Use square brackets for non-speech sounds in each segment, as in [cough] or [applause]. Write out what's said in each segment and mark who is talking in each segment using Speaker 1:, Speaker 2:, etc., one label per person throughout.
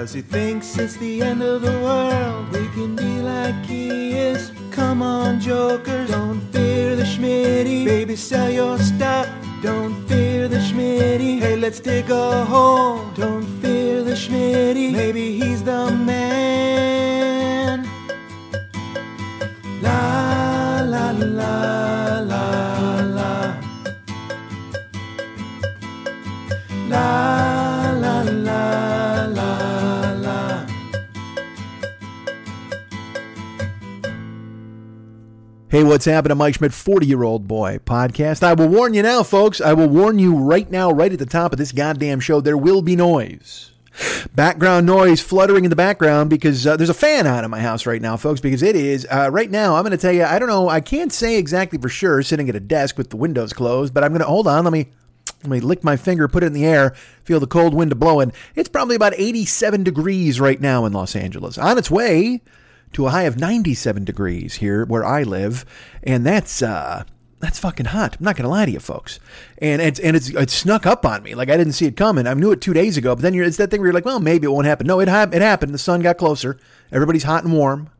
Speaker 1: Cause he thinks it's the end of the world. We can be like he is. Come on, Joker, don't fear the Schmitty. Baby, sell your stuff. Don't fear the Schmitty. Hey, let's dig a hole. Don't fear the Schmitty. Maybe he's the man. La la la la la. La
Speaker 2: Hey, what's happening? Mike Schmidt, 40 year old boy podcast. I will warn you now, folks. I will warn you right now, right at the top of this goddamn show, there will be noise. Background noise fluttering in the background because uh, there's a fan out of my house right now, folks. Because it is uh, right now. I'm going to tell you. I don't know. I can't say exactly for sure, sitting at a desk with the windows closed. But I'm going to hold on. Let me let me lick my finger, put it in the air, feel the cold wind blowing. It's probably about 87 degrees right now in Los Angeles. On its way to a high of 97 degrees here where I live, and that's uh that's fucking hot. I'm not gonna lie to you, folks. And it's and it's it snuck up on me. Like I didn't see it coming. I knew it two days ago, but then it's that thing where you're like, well, maybe it won't happen. No, it happened. It happened. The sun got closer. Everybody's hot and warm.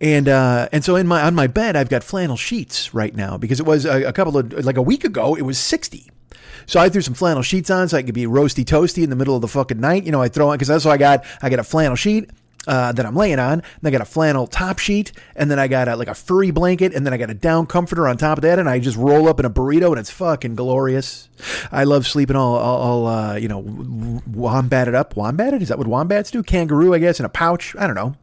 Speaker 2: And uh, and so in my on my bed I've got flannel sheets right now because it was a, a couple of like a week ago it was 60. So I threw some flannel sheets on so I could be roasty toasty in the middle of the fucking night. You know, I throw on because that's what I got. I got a flannel sheet uh, that I'm laying on. And I got a flannel top sheet, and then I got a, like a furry blanket, and then I got a down comforter on top of that, and I just roll up in a burrito, and it's fucking glorious. I love sleeping all, all, all uh, you know, wombated up. Wombated? Is that what wombats do? Kangaroo, I guess, in a pouch. I don't know.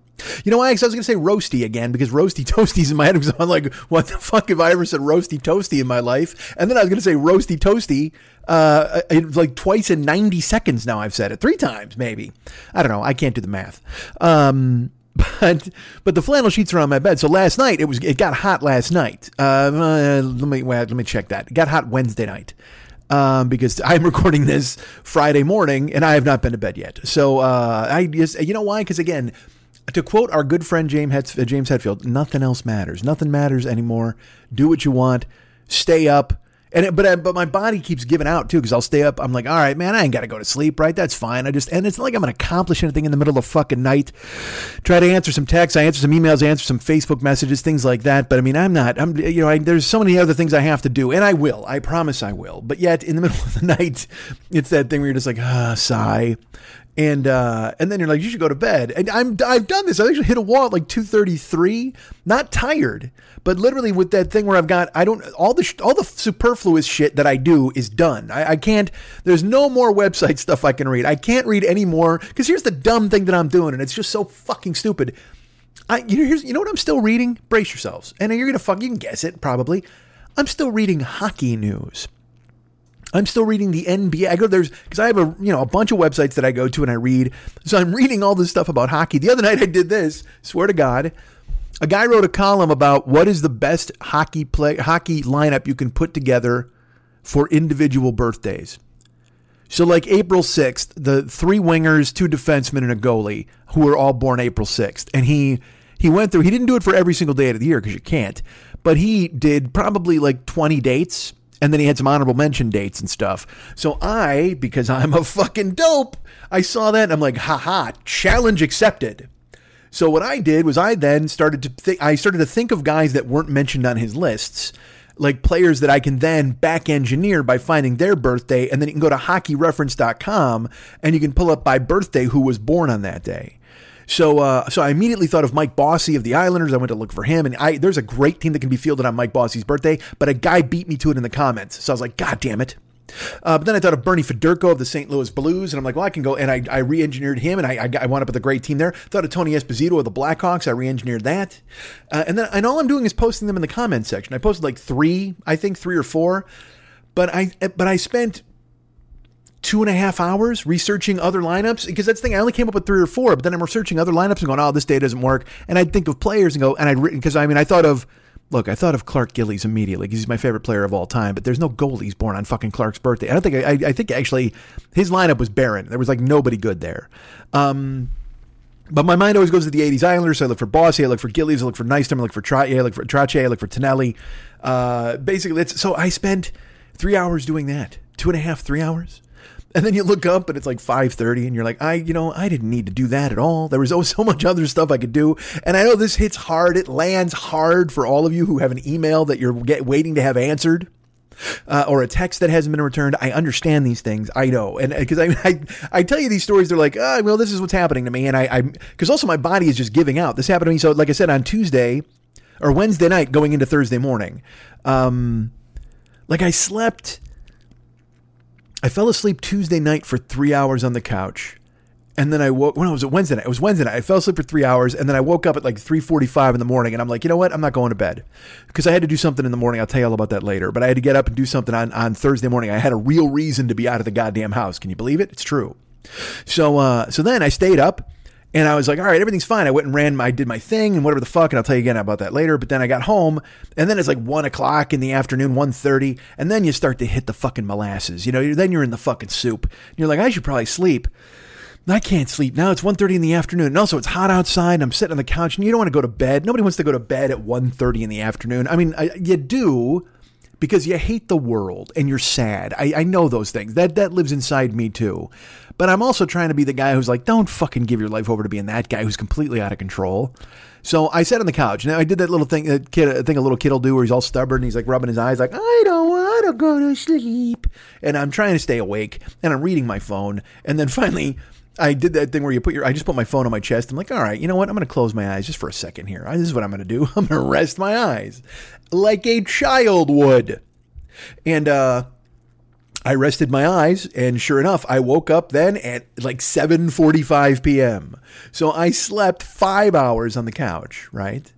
Speaker 2: You know why? Because I was going to say roasty again because roasty [laughs] toasties in my head because I'm like, what the fuck have I ever said roasty toasty in my life? And then I was going to say roasty toasty uh, like twice in 90 seconds now. I've said it three times, maybe. I don't know. I can't do the math. Um, [laughs] but but the flannel sheets are on my bed. So last night it was it got hot last night. Uh, let me let me check that. It got hot Wednesday night. Um, because [laughs] I'm recording this Friday morning and I have not been to bed yet. So uh, I just you know why? Because again, to quote our good friend James Hetf- uh, James Hetfield, nothing else matters. Nothing matters anymore. Do what you want. Stay up. And it, but uh, but my body keeps giving out too because I'll stay up. I'm like, all right, man, I ain't got to go to sleep, right? That's fine. I just and it's not like I'm gonna accomplish anything in the middle of the fucking night. Try to answer some texts, I answer some emails, I answer some Facebook messages, things like that. But I mean, I'm not. I'm you know, I, there's so many other things I have to do, and I will. I promise I will. But yet, in the [laughs] middle of the night, it's that thing where you're just like, ah, sigh and uh, and then you're like, you should go to bed. And I'm I've done this. I actually hit a wall at like 2:33. Not tired, but literally with that thing where I've got I don't all the all the superfluous shit that I do is done. I, I can't. There's no more website stuff I can read. I can't read any more because here's the dumb thing that I'm doing, and it's just so fucking stupid. I you know here's you know what I'm still reading. Brace yourselves, and you're gonna fuck. You can guess it probably. I'm still reading hockey news. I'm still reading the NBA. I go there's because I have a you know a bunch of websites that I go to and I read. So I'm reading all this stuff about hockey. The other night I did this. Swear to God, a guy wrote a column about what is the best hockey play hockey lineup you can put together for individual birthdays. So like April 6th, the three wingers, two defensemen, and a goalie who were all born April 6th, and he he went through. He didn't do it for every single day of the year because you can't, but he did probably like 20 dates and then he had some honorable mention dates and stuff. So I, because I'm a fucking dope, I saw that and I'm like, haha, challenge accepted. So what I did was I then started to think I started to think of guys that weren't mentioned on his lists, like players that I can then back engineer by finding their birthday, and then you can go to hockeyreference.com and you can pull up by birthday who was born on that day. So, uh, so I immediately thought of Mike Bossy of the Islanders. I went to look for him, and I there's a great team that can be fielded on Mike Bossy's birthday, but a guy beat me to it in the comments. So I was like, God damn it! Uh, but then I thought of Bernie Federko of the St. Louis Blues, and I'm like, well, I can go. And I, I re-engineered him, and I, I, I wound up with a great team there. Thought of Tony Esposito of the Blackhawks. I re-engineered that, uh, and then and all I'm doing is posting them in the comments section. I posted like three, I think three or four, but I but I spent two and a half hours researching other lineups because that's the thing. I only came up with three or four, but then I'm researching other lineups and going, oh, this day doesn't work. And I'd think of players and go, and I'd because I mean I thought of Look, I thought of Clark Gillies immediately because he's my favorite player of all time, but there's no goalies born on fucking Clark's birthday. I don't think, I, I think actually his lineup was barren. There was like nobody good there. Um, but my mind always goes to the 80s Islanders. So I look for Bossy, I look for Gillies, I look for Nystrom, I look for Trottier, I look for Trottier, I look for Tonelli. Uh, basically, it's, so I spent three hours doing that. Two and a half, three hours. And then you look up and it's like 5:30 and you're like, "I, you know, I didn't need to do that at all. There was oh, [laughs] so much other stuff I could do." And I know this hits hard. It lands hard for all of you who have an email that you're get, waiting to have answered. Uh, or a text that hasn't been returned. I understand these things. I know, and because I, [laughs] I, I tell you these stories, they're like, oh, well, this is what's happening to me, and I, I, because also my body is just giving out. This happened to me. So, like I said, on Tuesday or Wednesday night, going into Thursday morning, um, like I slept I fell asleep Tuesday night for three hours on the couch. And then I woke when was at Wednesday night. It was Wednesday night. I fell asleep for three hours, and then I woke up at like three forty-five in the morning, and I'm like, you know what? I'm not going to bed because I had to do something in the morning. I'll tell you all about that later. But I had to get up and do something on on Thursday morning. I had a real reason to be out of the goddamn house. Can you believe it? It's true. So uh, so then I stayed up and I was like, all right, everything's fine. I went and ran, my, I did my thing and whatever the fuck. And I'll tell you again about that later. But then I got home and then it's like one o'clock in the afternoon, 1.30. And then you start to hit the fucking molasses. You know, then you're in the fucking soup. You're like, I should probably sleep. I can't sleep now. It's 1.30 in the afternoon. And also it's hot outside I'm sitting on the couch and you don't want to go to bed. Nobody wants to go to bed at 1.30 in the afternoon. I mean, I, you do, because you hate the world and you're sad. I, I know those things. That that lives inside me too. But I'm also trying to be the guy who's like, don't fucking give your life over to being that guy who's completely out of control. So I sat on the couch. Now I did that little thing, that kid, uh, I think a little kid will do, where he's all stubborn. And he's like rubbing his eyes, like I don't want to go to sleep. And I'm trying to stay awake, and I'm reading my phone. And then finally, I did that thing where you put your, I just put my phone on my chest. I'm like, all right, you know what? I'm going to close my eyes just for a second here. This is what I'm going to do. [laughs] I'm going to rest my eyes like a child would. And uh, I rested my eyes, and sure enough, I woke up then at like 7:45 p.m. So I slept five hours on the couch, right?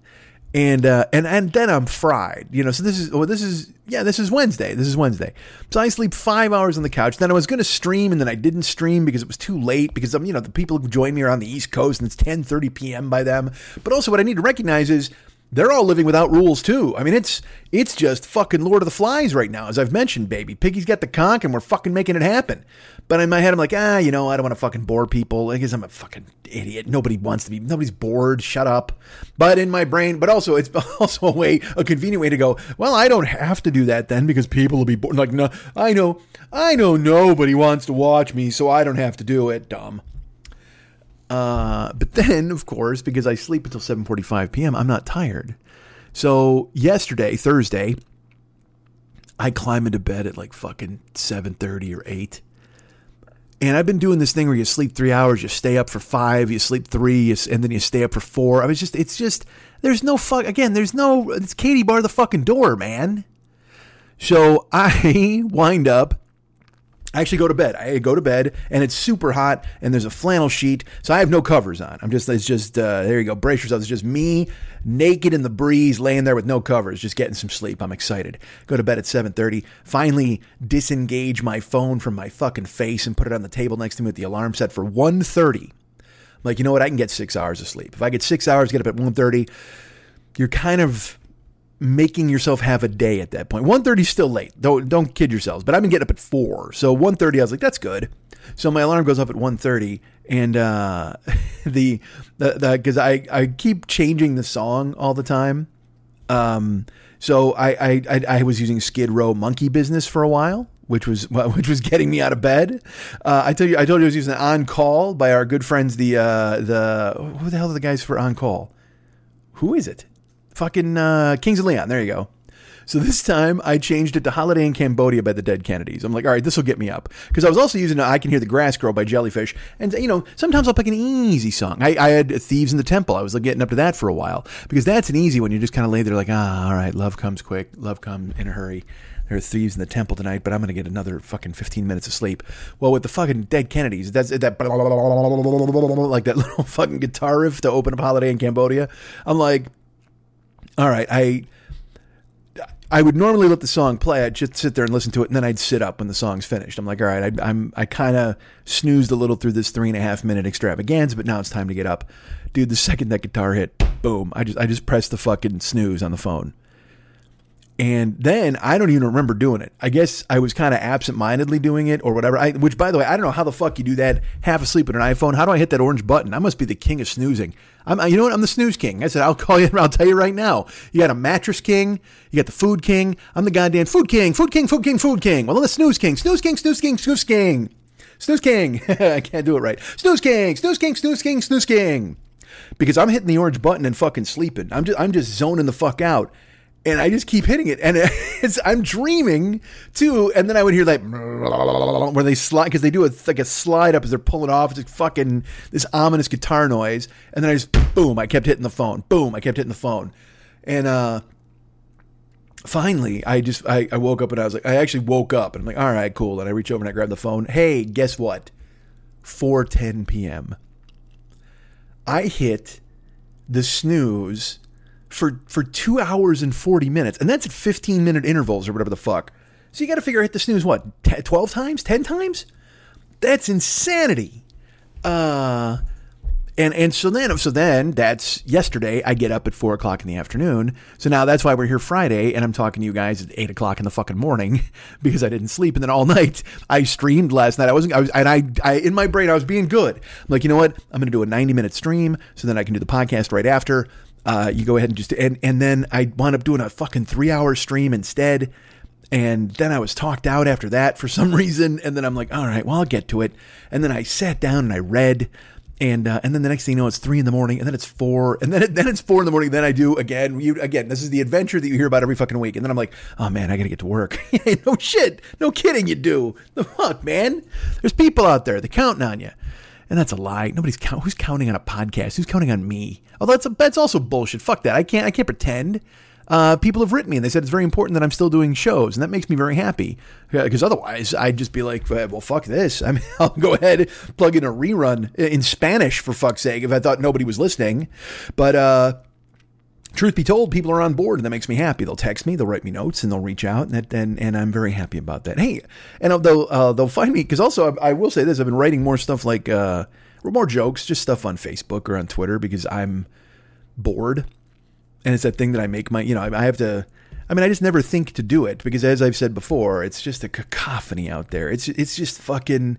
Speaker 2: And uh, and and then I'm fried, you know. So this is well, this is yeah, this is Wednesday. This is Wednesday. So I sleep five hours on the couch. Then I was going to stream, and then I didn't stream because it was too late. Because I'm, you know, the people who join me are on the East Coast, and it's 10:30 p.m. by them. But also, what I need to recognize is they're all living without rules too. I mean, it's it's just fucking Lord of the Flies right now, as I've mentioned, baby. Piggy's got the conch, and we're fucking making it happen. But in my head, I'm like, ah, you know, I don't want to fucking bore people. Guess I'm a fucking idiot. Nobody wants to be. Nobody's bored. Shut up. But in my brain, but also it's [laughs] also a way, a convenient way to go. Well, I don't have to do that then because people will be bored. Like, no, I know, I know nobody wants to watch me, so I don't have to do it. Dumb. Uh, but then, of course, because I sleep until 7:45 p.m., I'm not tired. So yesterday, Thursday, I climb into bed at like fucking 7:30 or 8. And I've been doing this thing where you sleep three hours, you stay up for five, you sleep three, and then you stay up for four. I was just, it's just, there's no fuck. Again, there's no. It's Katie bar the fucking door, man. So [laughs] I wind up I actually go to bed. I go to bed and it's super hot and there's a flannel sheet, so I have no covers on. I'm just it's just uh, there you go. Brace yourself. It's just me naked in the breeze, laying there with no covers, just getting some sleep. I'm excited. Go to bed at 7:30. Finally, disengage my phone from my fucking face and put it on the table next to me with the alarm set for 1:30. I'm Like you know what? I can get six hours of sleep. If I get six hours, get up at 1:30. You're kind of making yourself have a day at that point. 1.30 is still late. Don't don't kid yourselves. But I've been getting up at 4. So 1.30 I was like, that's good. So my alarm goes off at 1.30 and uh, [laughs] the the because I, I keep changing the song all the time. Um, so I, I I was using Skid Row Monkey Business for a while which was [laughs] which was getting me out of bed. Uh, I tell you, I told you I was using on call by our good friends. The uh, the who the hell are the guys for on call? Who is it? Fucking uh, Kings of Leon. There you go. So [laughs] this time I changed it to Holiday in Cambodia by the Dead Kennedys. I'm like, all right, this will get me up. Because I was also using I Can Hear the Grass Grow by Jellyfish. And, you know, sometimes I'll pick an easy song. I, I had Thieves in the Temple. I was like, getting up to that for a while. Because that's an easy one. You just kind of lay there like, ah, all right, love comes quick. Love comes in a hurry. There are thieves in the temple tonight, but I'm going to get another fucking 15 minutes of sleep. Well, with the fucking Dead Kennedys, that's that like that little [laughs] fucking guitar riff to open up Holiday in Cambodia. I'm like, all right, I I would normally let the song play. I'd just sit there and listen to it, and then I'd sit up when the song's finished. I'm like, all right, I, I'm I kind of snoozed a little through this three and a half minute extravaganza, but now it's time to get up, dude. The second that guitar hit, boom! I just I just pressed the fucking snooze on the phone. And then I don't even remember doing it. I guess I was kind of absent-mindedly doing it or whatever. I, which, by the way, I don't know how the fuck you do that half asleep with an iPhone. How do I hit that orange button? I must be the king of snoozing. I'm, you know what? I'm the snooze king. I said I'll call you. [laughs] I'll tell you right now. You got a mattress king. You got the food king. I'm the goddamn food king. Food king. Food king. Food king. Well, I'm the snooze king. Snooze king. Snooze king. Snooze king. Snooze king. [laughs] I can't do it right. Snooze king. Snooze king. Snooze king. Snooze king. Because I'm hitting the orange button and fucking sleeping. I'm just I'm just zoning the fuck out and I just keep hitting it, and [laughs] I'm dreaming too. And then I would hear like where they slide because they do a like a slide up as they're pulling off. It's like fucking this ominous guitar noise, and then I just boom, I kept hitting the phone. Boom, I kept hitting the phone, and uh, finally I just I, I woke up and I was like I actually woke up and I'm like all right cool, and I reach over and I grab the phone. Hey, guess what? 4:10 p.m. I hit the snooze for for two hours and 40 minutes. And that's at 15 minute intervals or whatever the fuck. So you got to figure hit the snooze what 12 times, 10 times? That's insanity. Uh, and and so then so then that's yesterday. I get up at four o'clock in the afternoon. So now that's why we're here Friday, and I'm talking to you guys at eight o'clock in the fucking morning [laughs] because I didn't sleep. And then all [laughs] night I streamed last night. I wasn't. I was and I, I in my brain I was being good. I'm like you know what? I'm going to do a 90 minute stream so then I can do the podcast right after. Uh, you go ahead and just and and then I wound up doing a fucking three hour stream instead. And then I was talked out after that for some [laughs] reason. And then I'm like, all right, well, I'll get to it. And then I sat down and I read. And uh, and then the next thing you know, it's three in the morning, and then it's four, and then it, [laughs] then it's four in the morning. Then I do again. You again. This is the adventure that you hear about every fucking week. And then I'm like, oh man, I gotta get to work. [laughs] no shit, no kidding. You do the fuck, man. There's people out there. They're counting on you. And that's a lie. Nobody's count. Who's counting on a podcast? Who's counting on me? Oh, that's a, that's also bullshit. Fuck that. I can't. I can't pretend. Uh, people have written me and they said it's very important that I'm still doing shows, and that makes me very happy. Because otherwise, I'd just be like, well, fuck this. [laughs] I mean, I'll go ahead plug in a rerun in Spanish for fuck's sake if I thought nobody was listening. But uh, truth be told, people are on board, and that makes me happy. They'll text me, they'll write me notes, and they'll reach out, and that, and, and I'm very happy about that. Hey, and they'll uh, they'll find me because also I, I, will say this: I've been writing more stuff like uh, more jokes, just stuff on Facebook or on Twitter because I'm bored, and it's that thing that I make my you know I, I have to. I mean, I just never think to do it because, as I've said before, it's just a cacophony out there. It's it's just fucking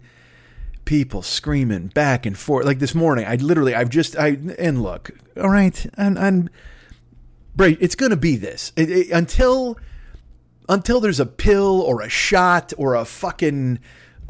Speaker 2: people screaming back and forth. Like this morning, I literally, I've just, I and look, all right, and and Right, it's going to be this it, it, until until there's a pill or a shot or a fucking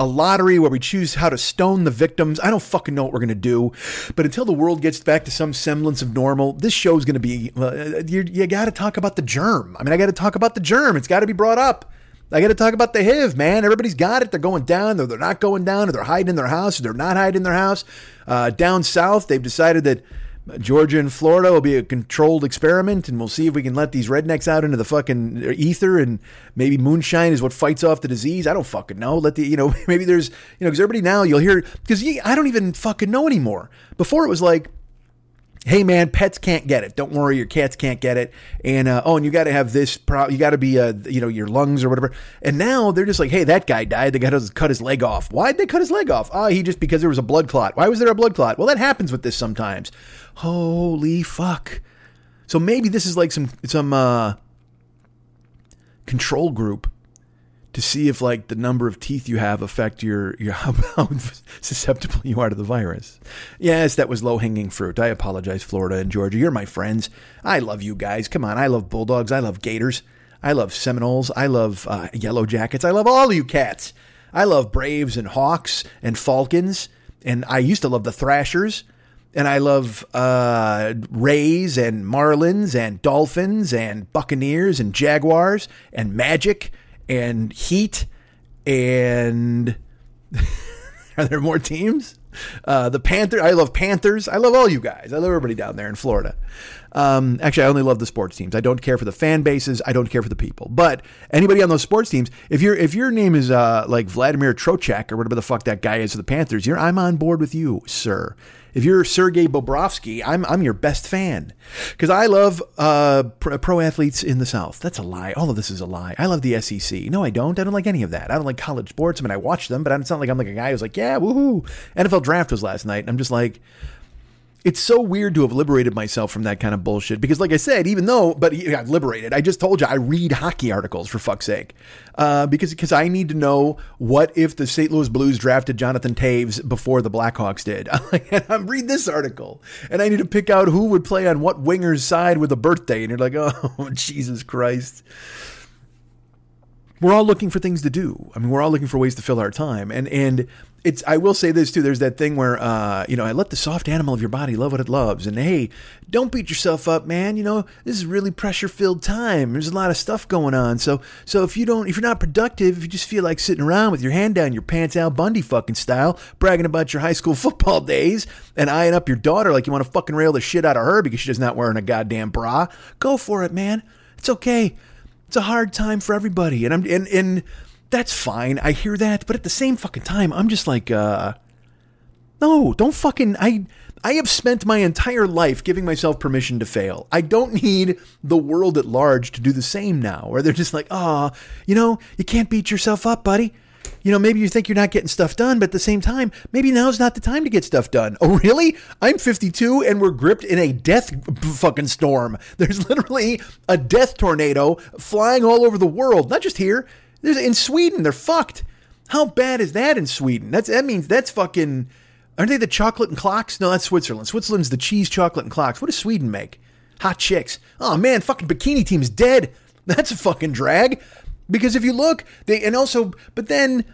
Speaker 2: a lottery where we choose how to stone the victims. I don't fucking know what we're going to do. But until the world gets back to some semblance of normal, this show is going to be, uh, you, you got to talk about the germ. I mean, I got to talk about the germ. It's got to be brought up. I got to talk about the HIV, man. Everybody's got it. They're going down, or they're not going down, or they're hiding in their house, or they're not hiding in their house. Uh, down south, they've decided that Georgia and Florida will be a controlled experiment, and we'll see if we can let these rednecks out into the fucking ether, and maybe moonshine is what fights off the disease. I don't fucking know. Let the you know [laughs] maybe there's you know because everybody now you'll hear because I don't even fucking know anymore. Before it was like hey man, pets can't get it. Don't worry, your cats can't get it. And uh, oh, and you got to have this. Pro- you got to be, uh, you know, your lungs or whatever. And now they're just like, hey, that guy died. They got to cut his leg off. Why'd they cut his leg off? Oh, he just because there was a blood clot. Why was there a blood clot? Well, that happens with this sometimes. Holy fuck! So maybe this is like some some uh, control group to see if like the number of teeth you have affect your your [laughs] how, how susceptible you are to the virus. Yes, that was low hanging fruit. I apologize, Florida and Georgia. You're my friends. I love you guys. Come on, I love bulldogs. I love gators. I love Seminoles. I love uh, Yellow Jackets. I love all you cats. I love Braves and Hawks and Falcons. And I used to love the Thrashers. And I love uh, Rays and Marlins and Dolphins and Buccaneers and Jaguars and Magic and Heat. And [laughs] are there more teams? Uh, the Panther. I love Panthers. I love all you guys. I love everybody down there in Florida. Um, actually, I only love the sports teams. I don't care for the fan bases. I don't care for the people. But anybody on those sports teams, if your if your name is uh, like Vladimir Trocheck or whatever the fuck that guy is for the Panthers, you're I'm on board with you, sir. If you're Sergei Bobrovsky, I'm I'm your best fan because I love uh, pro, athletes in the South. That's a lie. All of this is a lie. I love the SEC. No, I don't. I don't like any of that. I don't like college sports. I mean, I watch them, but it's not like I'm like a guy who's like, yeah, woohoo. NFL draft was last night. I'm just like, it's so weird to have liberated myself from that kind of bullshit because like i said even though but yeah, liberated i just told you i read hockey articles for fuck's sake uh, because because i need to know what if the st louis blues drafted jonathan Toews before the blackhawks did [laughs] i'm read this article and i need to pick out who would play on what winger's side with a birthday and you're like [laughs] oh jesus christ we're all looking for things to do. I mean, we're all looking for ways to fill our time. And and it's I will say this too. There's that thing where uh, you know, I let the soft animal of your body love what it loves. And hey, don't beat yourself up, man. You know, this is really pressure filled time. There's a lot of stuff going on. So so if you don't if you're not productive, if you just feel like sitting around with your hand down your pants Al Bundy fucking style, bragging about your high school [laughs] football days and eyeing up your daughter like you want to fucking rail the shit out of her because she's not wearing a goddamn bra, go for it, man. It's okay. It's a hard time for everybody. And I'm and and that's fine. I hear that, but at the same fucking time, I'm just like, uh, no, don't fucking. I I have spent my entire life giving myself permission to fail. I don't need the world at large to do the same now, where they're just like, ah, oh, you know, you can't beat yourself up, buddy. You know, maybe you think you're not getting stuff done, but at the same time, maybe now's not the time to get stuff done. Oh, really? I'm 52 and we're gripped in a death fucking storm. There's literally a death tornado flying all over the world, not just here. There's in Sweden, they're fucked. How bad is that in Sweden? That's that means that's fucking aren't they the chocolate and clocks? No, that's Switzerland. Switzerland's the cheese, chocolate, and clocks. What does Sweden make? Hot chicks. Oh man, fucking bikini team's dead. [laughs] That's a fucking drag. Because if you look, they and also, but then,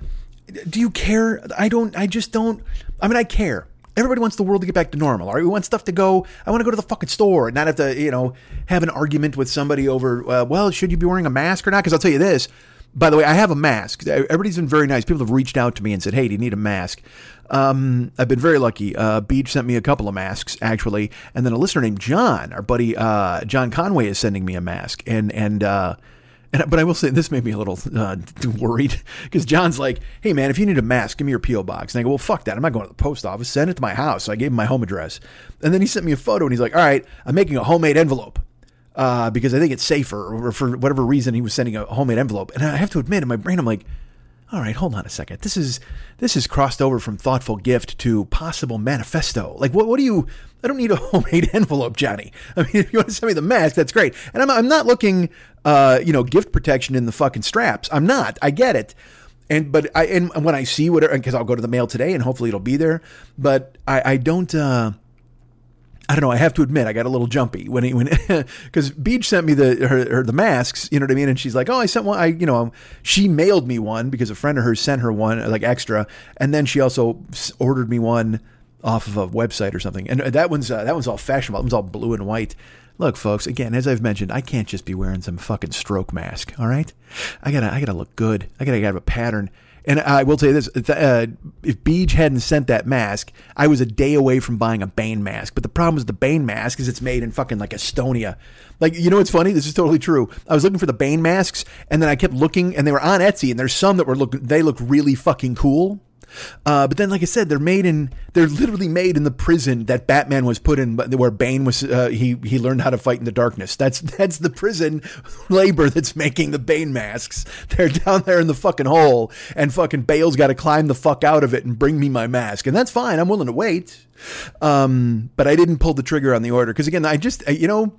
Speaker 2: do you care? I don't. I just don't. I mean, I care. Everybody wants the world to get back to normal. All right, we want stuff to go. I want to go to the fucking store and not have to, you know, have an argument with somebody over. Uh, well, should you be wearing a mask or not? Because I'll tell you this. By the way, I have a mask. Everybody's been very nice. People have reached out to me and said, "Hey, do you need a mask?" Um, I've been very lucky. Uh, Beej sent me a couple of masks actually, and then a listener named John, our buddy uh, John Conway, is sending me a mask, and and uh, and, but I will say this made me a little uh, worried because John's like, "Hey man, if you need a mask, give me your PO box." And I go, "Well, fuck that. I'm not going to the post office. Send it to my house." So I gave him my home address, and then he sent me a photo, and he's like, "All right, I'm making a homemade envelope." Uh, because I think it's safer, or for whatever reason, he was sending a homemade envelope. And I have to admit, in my brain, I'm like, all right, hold on a second. This is this is crossed over from thoughtful gift to possible manifesto. Like, what what do you? I don't need a [laughs] homemade envelope, Johnny. I mean, if you want to send me the mask, that's great. And I'm I'm not looking, uh, you know, gift protection in the fucking straps. I'm not. I get it. And but I and when I see whatever, because I'll go to the mail today and hopefully it'll be there. But I I don't. Uh, I don't know. I have to admit, I got a little jumpy when he when [laughs] because Beej sent me the her, her, the masks. You know what I mean? And she's like, "Oh, I sent one. I you know she mailed me one because a friend of hers sent her one like extra, and then she also ordered me one off of a website or something. And that one's uh, that one's all fashionable. That one's all blue and white. Look, folks. Again, as I've mentioned, I can't just be wearing some fucking stroke mask. All right, I gotta I gotta look good. I gotta have a pattern. And I will tell you this: uh, if Beej hadn't sent that mask, I was a day away from buying a Bane mask. But the problem is the Bane mask is it's made in fucking like Estonia. Like you know, what's funny. This is totally true. I was looking for the Bane masks, and then I kept looking, and they were on Etsy, and there's some that were look they look really fucking cool. Uh, but then, like I said, they're made in they're literally made in the prison that Batman was put in, where Bane was uh, he he learned how to fight in the darkness. That's [laughs] that's the prison labor that's making the Bane masks. They're down there in the fucking hole, and fucking Bale's got to climb the fuck out of it and bring me my mask, and that's fine. I'm willing to wait. Um, but I didn't pull the trigger on the order because again, I just you know,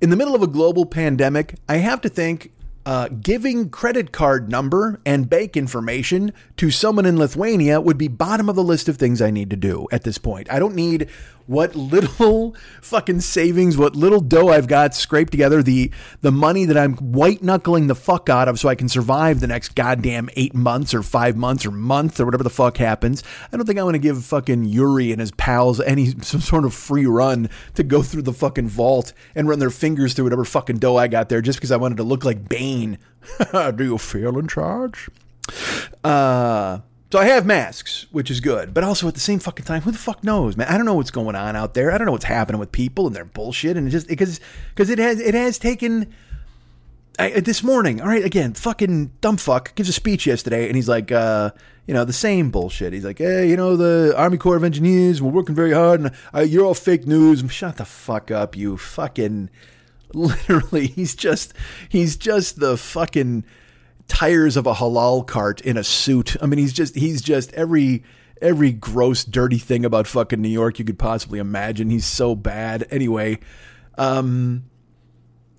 Speaker 2: in the middle of a global pandemic, I have to think uh, giving credit card number and bank information to someone in Lithuania would be bottom of the list of things I need to do at this point. I don't need what little [laughs] fucking savings, what little dough I've got scraped together, the the money that I'm white knuckling the fuck out of so I can survive the next goddamn eight months or five months or month or whatever the fuck happens. I don't think I want to give fucking Yuri and his pals any [laughs] some sort of free run to go through the fucking vault and run their fingers through whatever fucking dough I got there just because I wanted to look like Bane. [laughs] Do you feel in charge? Uh so I have masks, which is good, but also at the same fucking time, who the fuck knows, man? I don't know what's going on out there. I don't know what's happening with people and their bullshit, and it just because because it has it has taken. I, this morning, all right, again, fucking dumb fuck gives a speech yesterday, and he's like, uh, you know, the same bullshit. He's like, hey, you know, the Army Corps of Engineers, we're working very hard, and uh, you're all fake news. Shut the fuck up, you fucking. [laughs] Literally, he's just he's just the fucking tires of a halal cart in a suit. I mean, he's just he's just every every gross dirty thing about fucking New York you could possibly imagine. He's so bad. Anyway, um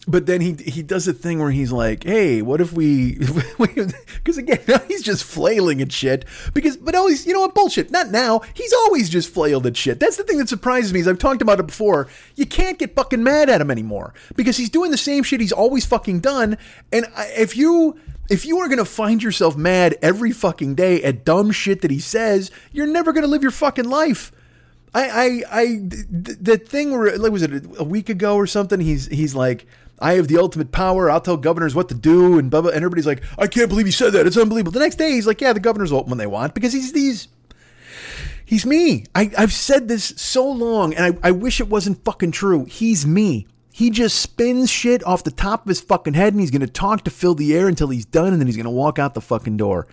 Speaker 2: but then he he does a thing where he's like, "Hey, what if we?" [laughs] Because again, [laughs] he's just flailing at shit. Because, but always, you know what? Bullshit. Not now. He's always just flailed at shit. That's the thing that surprises me. Is I've talked about it before. You can't get fucking mad at him anymore because he's doing the same shit he's always fucking done. And if you if you are going to find yourself mad every fucking day at dumb shit that he says, you're never going to live your fucking life. I, I, I, the thing where, like, was it a week ago or something? He's, he's like, I have the ultimate power. I'll tell governors what to do, and blah, blah, and everybody's like, I can't believe he said that. It's unbelievable. The next day, he's like, Yeah, the governors vote when they want because he's these. He's me. I, I've said this so long, and I, I wish it wasn't fucking true. He's me. He just spins shit off the top of his fucking head and he's going to talk to fill the air until he's done and then he's going to walk out the fucking door.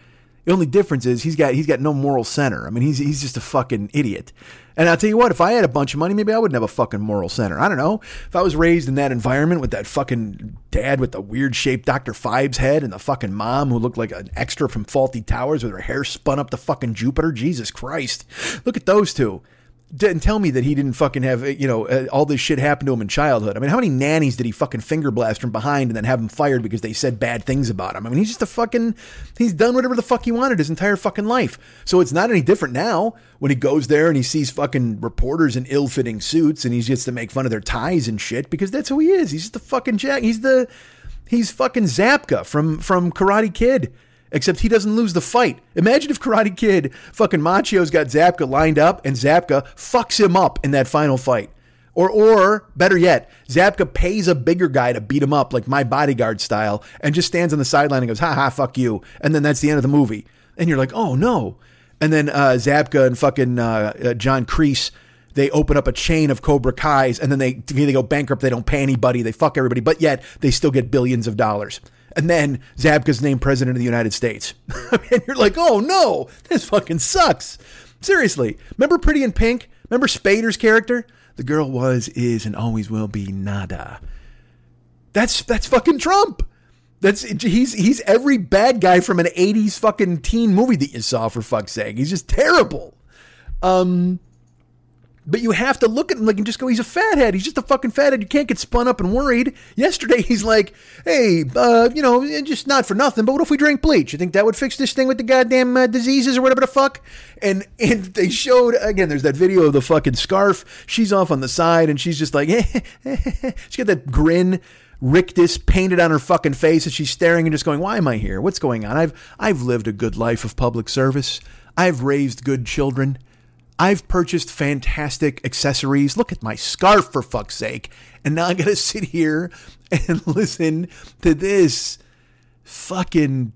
Speaker 2: The only difference is he's got he's got no moral center. I mean, he's he's just a fucking idiot. And I'll tell you what, if I had a bunch of money, maybe I wouldn't have a fucking moral center. I don't know. If I was raised in that environment with that fucking dad with the weird shaped Dr. Phibes head and the fucking mom who looked like an extra from Fawlty Towers with her hair spun up to fucking Jupiter, Jesus Christ. Look at those two didn't tell me that he didn't fucking have you know uh, all this shit happen to him in childhood. I mean, how many nannies did he fucking finger blast from behind and then have him fired because they said bad things about him? I mean, he's just a fucking he's done whatever the fuck he wanted his entire fucking life. So it's not any different now when he goes there and he sees fucking reporters in ill-fitting suits and he gets to make fun of their ties and shit because that's who he is. He's just a fucking jack. He's the he's fucking Zabka from from Karate Kid. Except he doesn't lose the fight. Imagine if Karate Kid fucking Macchio's got Zabka lined up and Zabka fucks him up in that final fight. Or, or better yet, Zabka pays a bigger guy to beat him up, like my bodyguard style, and just stands on the sideline and goes, ha ha, fuck you. And then that's the end of the movie. And you're like, oh no. And then uh, Zabka and fucking uh, uh, John Kreese, they open up a chain of Cobra Kai's, and then they, they go bankrupt. They don't pay anybody. They fuck everybody, but yet they still get billions of dollars and then Zabka's named president of the United States. [laughs] and you're like, oh no, this fucking sucks. Seriously, remember Pretty in Pink? Remember Spader's character? The girl was, is, and always will be nada. That's that's fucking Trump. That's he's he's every bad guy from an '80s fucking teen movie that you saw. For fuck's sake, he's just terrible. Um, but you have to look at him like and just go, he's a fathead. He's just a fucking fathead. You can't get spun up and worried. Yesterday, [laughs] he's like, hey, uh, you know, just not for nothing, but what if we drink bleach? You think that would fix this thing with the goddamn uh, diseases or whatever the fuck? And [laughs] and they showed, again, there's that video of the fucking scarf. She's off on the side and she's just like, [laughs] she got that grin. rictus painted on her fucking face and she's staring and just going, Why am I here? What's going on? I've I've lived a good life of public service. I've raised good children. I've purchased fantastic accessories. Look at my scarf, for fuck's sake. And now I gotta [laughs] sit here and [laughs] listen to this fucking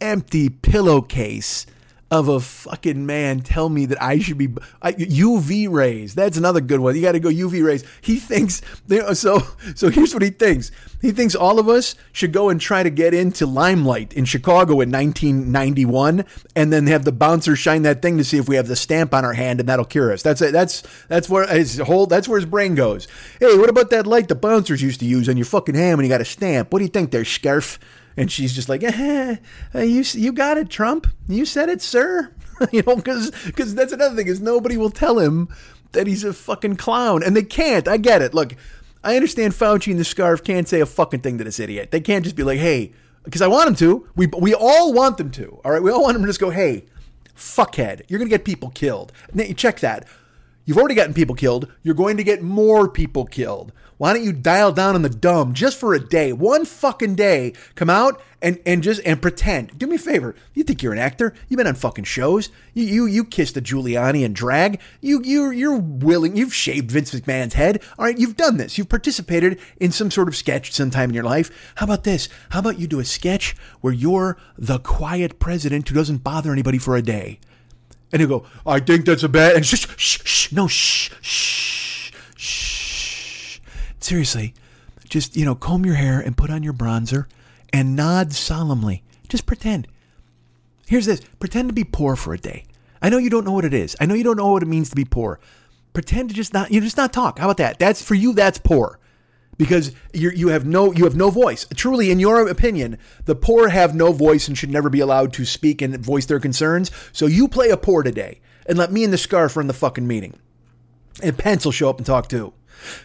Speaker 2: empty pillowcase of a fucking man tell me that I should be I, UV rays. That's another good one. You got to go UV rays. He thinks so. So here's what he thinks. He thinks all of us should go and try to get into Limelight in Chicago in 1991, and then have the bouncer shine that thing to see if we have the stamp on our hand, and that'll cure us. That's it. That's that's where his whole. That's where his brain goes. Hey, what about that light the bouncers used to use on your fucking hand when you got a stamp? What do you think there, scarf? And she's just like, eh, you you got it, Trump. You said it, sir. [laughs] you know, because because that's another thing is nobody will tell him that he's a fucking clown, and they can't. I get it. Look, I understand Fauci and the scarf can't say a fucking thing to this idiot. They can't just be like, hey, because I want them to. We we all want them to. All right, we all want them to just go, hey, fuckhead, you're gonna get people killed. Now, check that. You've already gotten people killed. You're going to get more people killed. Why don't you dial down on the dumb just for a day, one fucking day? Come out and and just and pretend. Do me a favor. You think you're an actor? You've been on fucking shows. You you you kissed a Giuliani and drag. You you you're willing. You've shaved Vince McMahon's head. All right, you've done this. You've participated in some sort of sketch sometime in your life. How about this? How about you do a sketch where you're the quiet president who doesn't bother anybody for a day? And he'll go, I think that's a bad. And shh, shh, shh, no, shh, shh. Seriously, just, you know, comb your hair and put on your bronzer and nod solemnly. Just pretend. Here's this pretend to be poor for a day. I know you don't know what it is. I know you don't know what it means to be poor. Pretend to just not, you just not talk. How about that? That's for you, that's poor because you have no you have no voice. Truly, in your opinion, the poor have no voice and should never be allowed to speak and voice their concerns. So you play a poor today and let me and the scarf run the fucking meeting. And Pence will show up and talk too,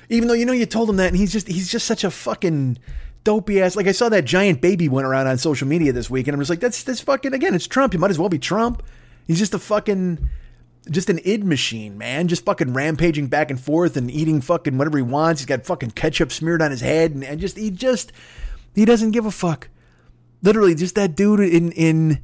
Speaker 2: even though you know you told him that, and he's just he's just such a fucking dopey ass. Like I saw that giant baby went around on social media this week, and I'm just like, that's that's fucking again. It's Trump. He might as well be Trump. He's just a fucking just an id machine, man. Just fucking rampaging back and forth and eating fucking whatever he wants. He's got fucking ketchup smeared on his head and, and just he just he doesn't give a fuck. Literally, just that dude in in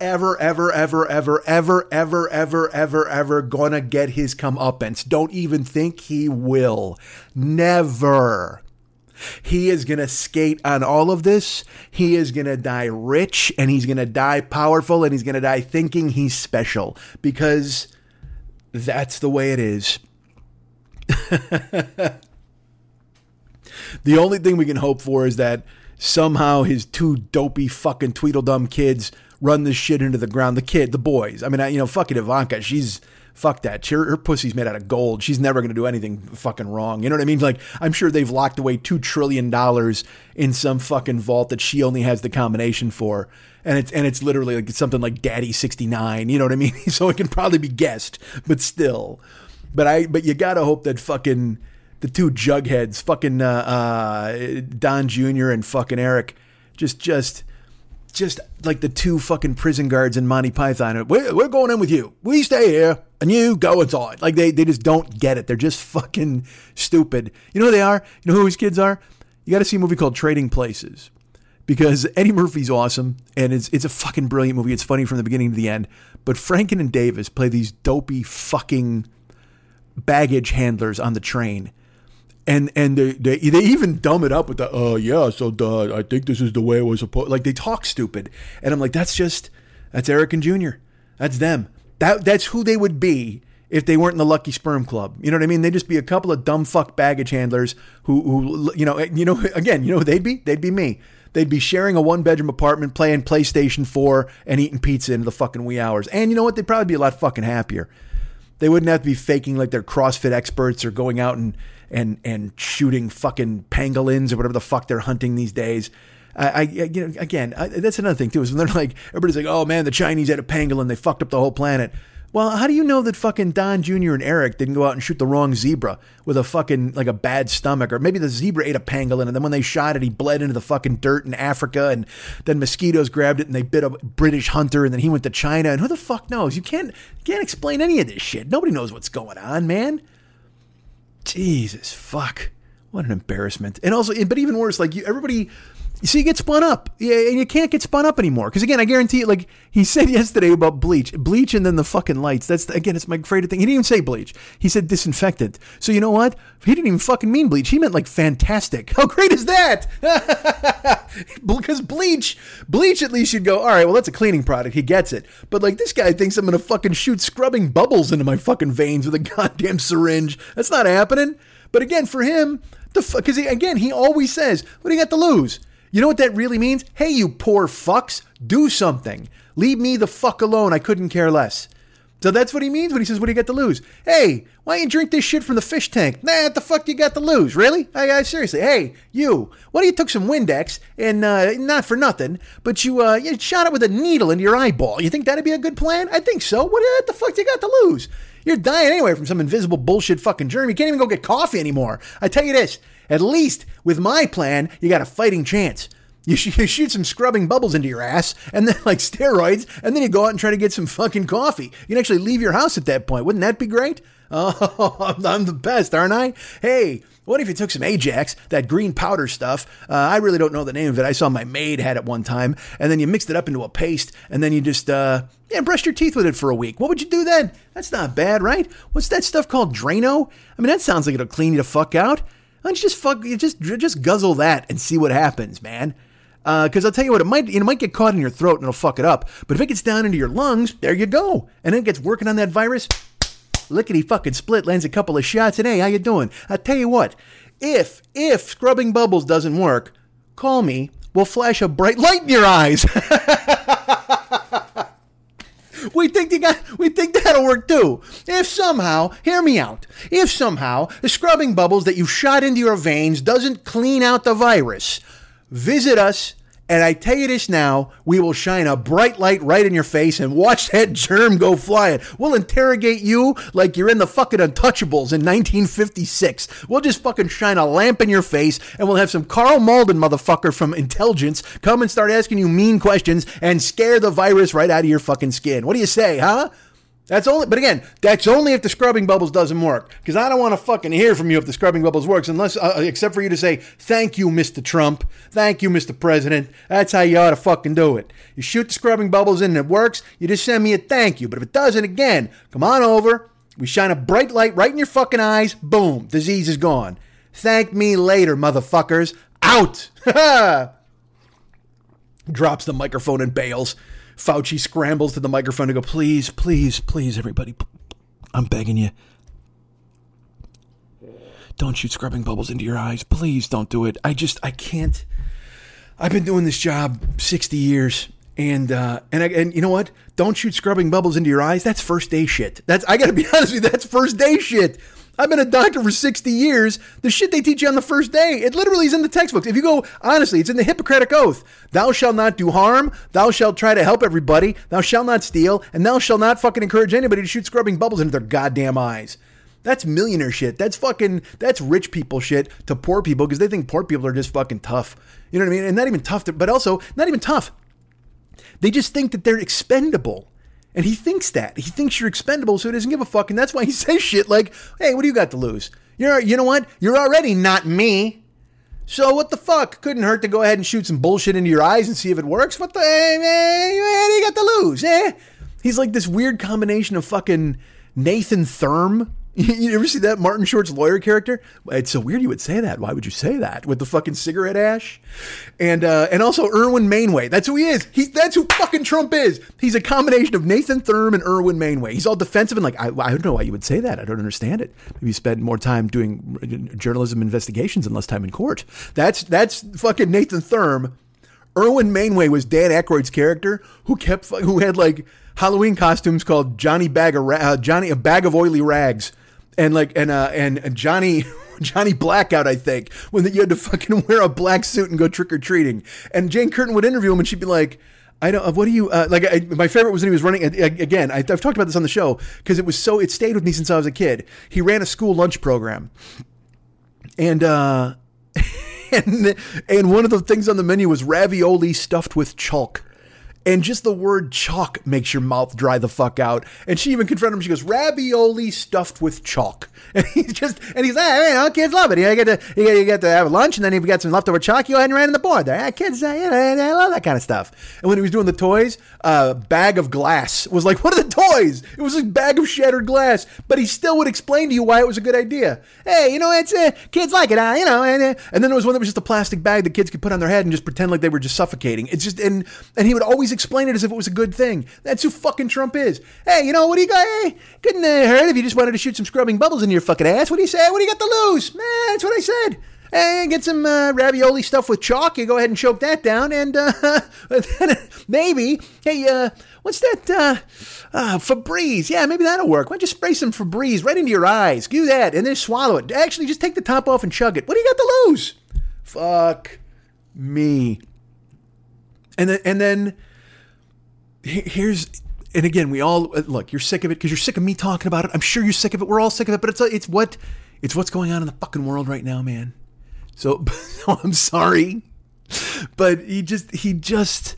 Speaker 2: ever, ever, ever, ever, ever, ever, ever, ever, ever, gonna get his comeuppance. Don't even think he will. Never. He is going to skate on all of this. He is going to die rich and he's going to die powerful and he's going to die thinking he's special because that's the way it is. [laughs] The only thing we can hope for is that somehow his two dopey fucking Tweedledum kids run this shit into the ground. The kid, the boys. I mean, I, you know, fucking Ivanka, she's fuck that. Her, her pussy's made out of gold. She's never going to do anything fucking wrong. You know what I mean? Like, I'm sure they've locked away $2 trillion in some fucking vault that she only has the combination for. And it's, and it's literally like something like Daddy 69. You know what I mean? [laughs] so it can probably be guessed, but still. But I, but you gotta hope that fucking, the two jugheads, fucking uh, uh, Don Jr. and fucking Eric, just just just like the two fucking prison guards in Monty Python. We're, we're going in with you. We stay here and you go inside. Like they, they just don't get it. They're just fucking stupid. You know who they are? You know who his kids are? You got to see a movie called Trading Places because [laughs] Eddie Murphy's awesome and it's it's a fucking brilliant movie. It's funny from the beginning to the end. But Franken and Davis play these dopey fucking baggage handlers on the train and and they, they they even dumb it up with the uh yeah so the, I think this is the way it was supposed like they talk stupid. And I'm like that's just that's Eric and Junior. That's them. That that's who they would be if they weren't in the Lucky Sperm Club. You know what I mean? They'd just be a couple of dumb fuck baggage handlers who who you know you know [laughs] again you know they'd be? They'd be me. They'd be sharing a one bedroom apartment playing PlayStation 4 and eating pizza into the fucking wee hours. And you know what? They'd probably be a lot fucking happier. They wouldn't have to be faking like they're CrossFit experts or going out and and and shooting fucking pangolins or whatever the fuck they're hunting these days. I, I you know, again, I, that's another thing too. Is when they're like, everybody's like, oh man, the Chinese had a pangolin, they fucked up the whole planet. Well, how do you know that fucking Don Jr. and Eric didn't go out and shoot the wrong zebra with a fucking like a bad stomach, or maybe the zebra ate a pangolin and then when they shot it, he bled into the fucking dirt in Africa, and then mosquitoes grabbed it and they bit a British hunter, and then he went to China, and who the fuck knows? You can't you can't explain any of this shit. Nobody knows what's going on, man. Jesus fuck. What an embarrassment. And also, but even worse, like you, everybody, see, you get spun up. Yeah, and you can't get spun up anymore. Because again, I guarantee you, like he said [laughs] yesterday about bleach, bleach, and then the fucking lights. That's again, it's my favorite thing. He didn't even say bleach. He said disinfectant. So you know what? He didn't even fucking mean bleach. He meant like fantastic. [laughs] How great is that? [laughs] because bleach, bleach at least you'd go, all right, well that's a cleaning product. He gets it. But like this guy thinks I'm gonna fucking shoot scrubbing bubbles into my fucking veins with a goddamn syringe. That's not happening. But again, for him, the because again he always says, "What do you got to lose?" You know what that really means? Hey, you poor fucks, do something. Leave me the fuck alone. I couldn't care less. So that's what he means when he says, "What do you got to lose?" Hey, why don't you drink this shit from the fish tank? Nah, what the fuck do you got to lose? Really? I, I seriously. Hey, you. What do you took some Windex and uh, not for nothing, but you uh, you shot it with a needle into your eyeball? You think that'd be a good plan? I think so. What the fuck do you got to lose? You're dying anyway from some invisible bullshit fucking germ. You can't even go get coffee anymore. I tell you this. At least with my plan, you got a fighting chance. You, sh- you shoot some scrubbing bubbles into your ass and then [laughs] like steroids, and then you go out and try to get some fucking coffee. You can actually leave your house at that point. Wouldn't that be great? [laughs] Oh, I'm the best, aren't I? Hey, what if you took some Ajax, that green powder stuff? Uh, I really don't know the name of it. I saw my maid had it one time, and then you mixed it up into a paste, and then you just uh, yeah brushed your teeth with it for a week. What would you do then? That's not bad, right? What's that stuff called Drano? I mean, that sounds like it'll clean you the fuck out. Why don't you just fuck, just just guzzle that and see what happens, man? Because uh, I'll tell you what, it might it might get caught in your throat and it'll fuck it up. But if it gets down into your lungs, there you go. And then it gets working on that virus. Lickety fucking split lands a couple of shots. And hey, how you doing? I tell you what, if if scrubbing bubbles doesn't work, call me. We'll flash a bright light in your eyes. [laughs] we think we think that'll work too. If somehow, hear me out. If somehow the scrubbing bubbles that you shot into your veins doesn't clean out the virus, visit us. And I tell you this now, we will shine a bright light right in your face and watch that [laughs] germ go flying. We'll interrogate you like you're in the fucking Untouchables in 1956. We'll just fucking shine a lamp in your face and we'll have some Karl Malden motherfucker from intelligence come and start asking you mean questions and scare the virus right out of your fucking skin. What do you say, huh? That's only, but again, that's only if the scrubbing bubbles doesn't work. Because I don't want to fucking hear from you if the scrubbing bubbles works, unless, uh, except for you to say, "Thank you, Mr. Trump. Thank you, Mr. President." That's how you ought to fucking do it. You shoot the scrubbing bubbles in and it works. You just send me a thank you. But if it doesn't, again, come on over. We shine a bright light right in your fucking eyes. Boom, disease is gone. Thank me later, motherfuckers. Out. [laughs] Drops the microphone and bails. Fauci scrambles to the microphone to go, please, please, please, everybody, I'm begging you. Don't shoot scrubbing bubbles into your eyes. Please don't do it. I just, I can't. I've been doing this job 60 years. And uh, and I, and you know what? Don't shoot scrubbing bubbles into your eyes. That's first day shit. That's I gotta be [laughs] honest with you. That's first day shit. I've been a doctor for 60 years. The shit they teach you on the first day, it literally is in the textbooks. If you go, honestly, it's in the Hippocratic Oath. Thou shalt not do harm. Thou shalt try to help everybody. Thou shalt not steal. And thou shalt not fucking encourage anybody to shoot scrubbing bubbles into their goddamn eyes. That's millionaire shit. That's fucking, that's rich people shit to poor people because they think poor people are just fucking tough. You know what I mean? And not even tough, to, but also not even tough. They just think that they're expendable. And he thinks that. He thinks you're expendable, so he doesn't give a fuck. And that's why he [laughs] says shit like, hey, what do you got to lose? You're, you know what? You're already not me. So what the fuck? Couldn't hurt to go ahead and shoot some bullshit into your eyes and see if it works. What the, eh, eh, what do you got to lose? Eh? He's like this weird combination of fucking Nathan Thurm You ever see that Martin Short's lawyer character? It's so weird you would say that. Why would you say that with the fucking cigarette ash? And uh, and also Irwin Mainway. That's who he is. He's that's who fucking Trump is. He's a combination of Nathan Thurm and Irwin Mainway. He's all defensive and like I, I don't know why you would say that. I don't understand it. Maybe you spend more time doing journalism investigations and less time in court. That's that's fucking Nathan Thurm. Irwin Mainway was Dan Aykroyd's character who kept who had like Halloween costumes called Johnny Bag of uh, Johnny a bag of oily rags and like and uh and Johnny [laughs] Johnny Blackout, I think, when you had to fucking [laughs] wear a black suit and go trick or treating. And Jane Curtin would interview him, and she'd be like. I don't. What do you uh, like? I, my favorite was when he was running. Again, I, have talked about this on the show because it was so. It stayed with me since I was a kid. He ran a school lunch program, and uh, [laughs] and and one of the things on the menu was ravioli stuffed with chalk. And just the word chalk makes your mouth dry the fuck out. And she even confronted him. She goes, ravioli stuffed with chalk. [laughs] And he's just, and he's like, hey, you know, kids love it. You get to, you get, you get to have lunch, and then if you got some leftover chalk, you go ahead and ran in the board there. Kids, uh, you know, I love that kind of stuff. And when he was doing the toys, a uh, bag of glass was like, [laughs] what are the toys? It was a bag of shattered glass. But he still would explain to you why it was a good idea. Hey, you know, it's, uh, kids like it, uh, you know. And, uh, and then there was one that was just a plastic bag that kids could put on their head and just pretend like they were just suffocating. It's just, and, and he would always explain it as if it was a good thing. That's who fucking Trump is. Hey, you know, what do you got? Hey, couldn't uh, hurt if you just wanted to shoot some scrubbing bubbles in your fucking ass. What do you say? What do you got to lose? Man, that's what I said. Hey, get some uh, ravioli stuff with chalk. You go ahead and choke that down, and uh, [laughs] maybe, hey, uh, what's that? Uh, uh, Febreze. Yeah, maybe that'll work. Why don't you spray some Febreze right into your eyes? Do that and then swallow it. Actually, just take the top off and chug it. What do you got to lose? Fuck me. And then, and then here's, and again, we all uh, look. You're sick of it because you're sick of me talking about it. I'm sure you're sick of it. We're all sick of it. But it's uh, it's what it's what's going on in the fucking world right now, man. So [laughs] I'm sorry, but he just he just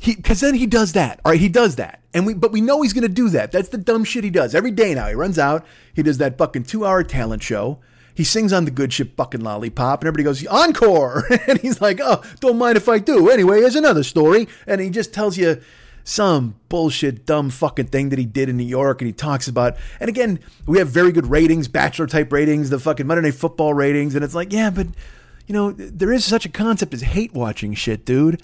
Speaker 2: he because then he does that. All right, he does that, and we but we know he's gonna do that. That's the dumb shit he does every day now. He runs out. He does that fucking two hour talent show. He sings on the good ship fucking lollipop, and everybody goes encore, [laughs] and he's like, "Oh, don't mind if I do." Anyway, here's another story, and he just tells you some bullshit, dumb fucking thing that he did in New York, and he talks about. And again, we have very good ratings, bachelor type ratings, the fucking Monday Night Football ratings, and it's like, yeah, but you know, there is such a concept as hate watching shit, dude.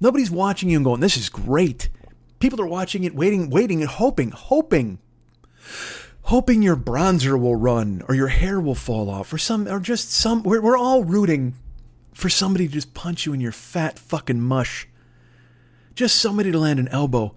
Speaker 2: Nobody's watching you and going, this is great. People are watching it, waiting, waiting, and hoping, hoping, hoping your bronzer will run or your hair will fall off or some, or just some. We're, we're all rooting for somebody to just punch you in your fat fucking mush just somebody to land an elbow.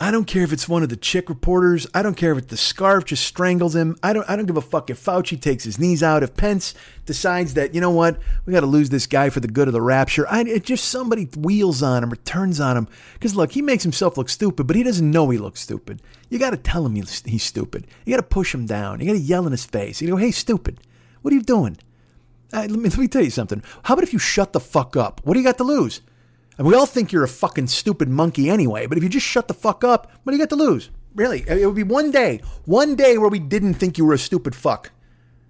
Speaker 2: I don't care if it's one of the chick reporters. I don't care if the scarf just strangles him. I don't I don't give a fuck if Fauci takes his knees out. If Pence decides that, you know what, we got to lose this guy for the good of the rapture. I it just somebody wheels on him or turns on him. Because look, he makes himself look stupid, but he doesn't know he looks stupid. You got to tell him he's, he's stupid. You got to push him down. You got to yell in his face. You go, hey, stupid, what are you doing? Uh, let, me, let me tell you something. How about if you shut the fuck up? What do you got to lose? And we all think you're a fucking stupid monkey anyway, but if you just shut the fuck up, what do you got to lose? Really, it would be one day, one day where we didn't think you were a stupid fuck.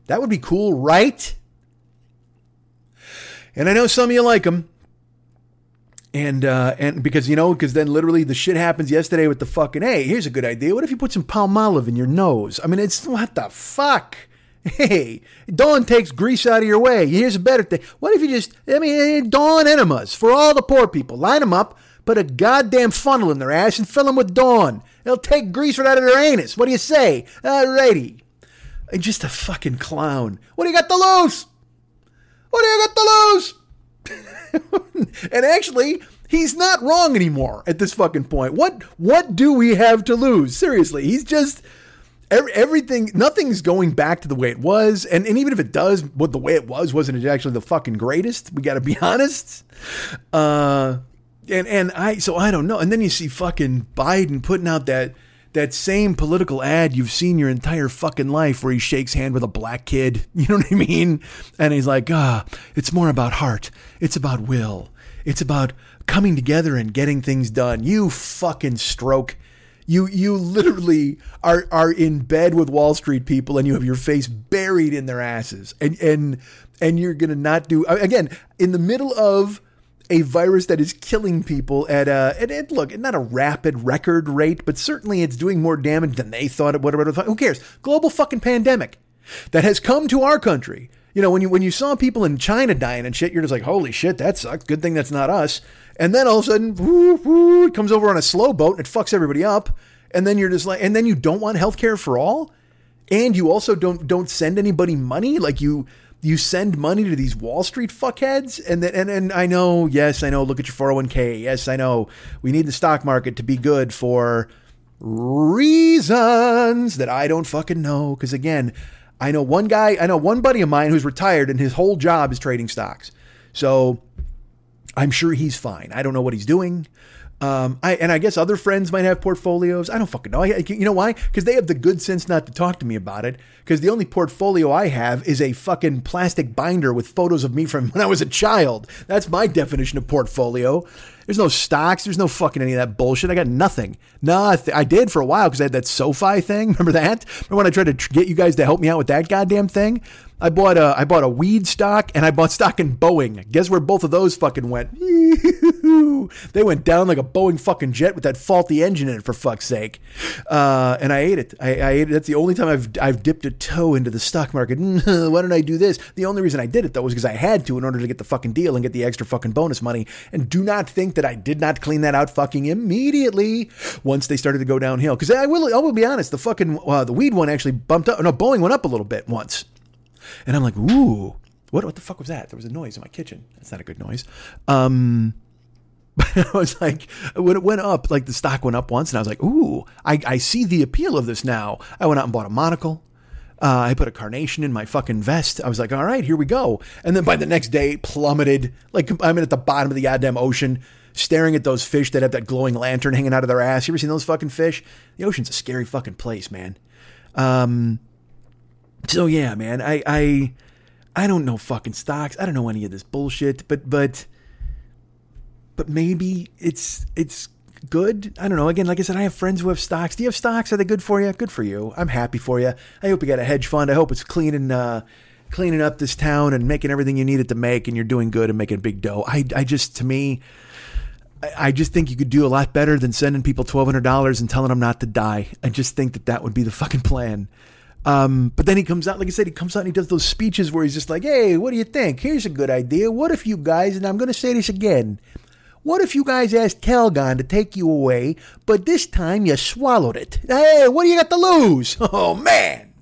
Speaker 2: That would be cool, right? And I know some of you like them. And uh, and because you know, because then literally the shit happens yesterday with the fucking hey, here's a good idea. What if you put some Palmolive in your nose? I mean, it's what the fuck? Hey, Dawn takes grease out of your way. Here's a better thing. What if you just, I mean, eh, Dawn enemas for all the poor people. Line them up, put a goddamn funnel in their ass and fill them with Dawn. They'll take grease right out of their anus. What do you say? Alrighty. Just a fucking clown. What do you got to lose? What do you got to lose? [laughs] and actually, he's not wrong anymore at this fucking point. What what do we have to lose? Seriously, he's just every, everything, nothing's going back to the way it was. And, and even if it does, what the way it was wasn't actually the fucking greatest. We got to be [laughs] honest. Uh, and and I so I don't know. And then you see fucking Biden putting out that that same political ad you've seen your entire fucking life where he shakes hand with a black kid. [laughs] You know what I mean? And he's like, ah, it's more about heart. It's about will. It's about coming together and getting things done. You fucking stroke. You you literally are are in bed with Wall Street people and you have your face buried in their asses. And and and you're to not do again in the middle of a virus that is killing people at a at, at, look not a rapid record rate, but certainly it's doing more damage than they thought it would. Who cares? Global fucking pandemic that has come to our country. You know, when you when you saw people in China dying and shit, you're just like, holy shit, that sucks. Good thing that's not us. And then all of a sudden, whoo, whoo, it comes over on a slow boat and it fucks everybody up. And then you're just like, and then you don't want healthcare for all, and you also don't don't send anybody money. Like you you send money to these Wall Street fuckheads, and then and and I know, yes, I know. Look at your 401k. Yes, I know. We need the stock market to be good for reasons that I don't fucking know. Because again, I know one guy, I know one buddy of mine who's retired, and his whole job is trading stocks. So I'm sure he's fine. I don't know what he's doing. Um, I and I guess other friends might have portfolios. I don't fucking know. I, you know why? Because they have the good sense not to talk to me about it. Because the only portfolio I have is a fucking plastic binder with photos of me from [laughs] when I was a child. That's my definition of portfolio. There's no stocks. There's no fucking any of that bullshit. I got nothing. No, I, I did for a while because I had that SoFi thing. [laughs] Remember that? Remember when I tried to tr- get you guys to help me out with that goddamn thing? I bought a I bought a weed stock and I bought stock in Boeing. Guess where both of those fucking went? [laughs] they went down like a Boeing fucking jet with that faulty engine in it for fuck's sake. Uh, and I ate it. I, I, ate it. That's the only time I've I've dipped a toe into the stock market. [laughs] Why did I do this? The only reason I did it though was because I had to in order to get the fucking deal and get the extra fucking bonus money. And do not think that I did not clean that out fucking immediately once they started to go downhill. Because I will I will be honest, the fucking uh, the weed one actually bumped up. No, Boeing went up a little bit once. And I'm like, ooh, what, what the fuck was that? There was a noise in my kitchen. That's not a good noise. Um, [laughs] But I was like, when it went up, like the stock went up once, and I was like, ooh, I, I see the appeal of this now. I went out and bought a monocle. Uh, I put a carnation in my fucking vest. I was like, all right, here we go. And then by the next day, plummeted. Like I'm at the bottom of the goddamn ocean, staring at those fish that have that glowing lantern hanging out of their ass. You ever seen those fucking fish? The ocean's a scary fucking place, man. Um, so yeah, man, I, I, I don't know fucking stocks. I don't know any of this bullshit, but, but, but maybe it's, it's good. I don't know. Again, like I said, I have friends who have stocks. Do you have stocks? Are they good for you? Good for you. I'm happy for you. I hope you got a hedge fund. I hope it's cleaning, uh, cleaning up this town and making everything you need it to make, and you're doing good and making big dough. I, I just, to me, I, just think you could do a lot better than sending people twelve hundred dollars and telling them not to die. I just think that that would be the fucking plan. Um, but then he comes out, like I said, he comes out and he does those speeches where he's just like, "Hey, what do you think? Here's a good idea. What if you guys?" And I'm going to say this again. What if you guys asked Calgon to take you away, but this time you swallowed it? Hey, what do you got to lose? [laughs] Oh man.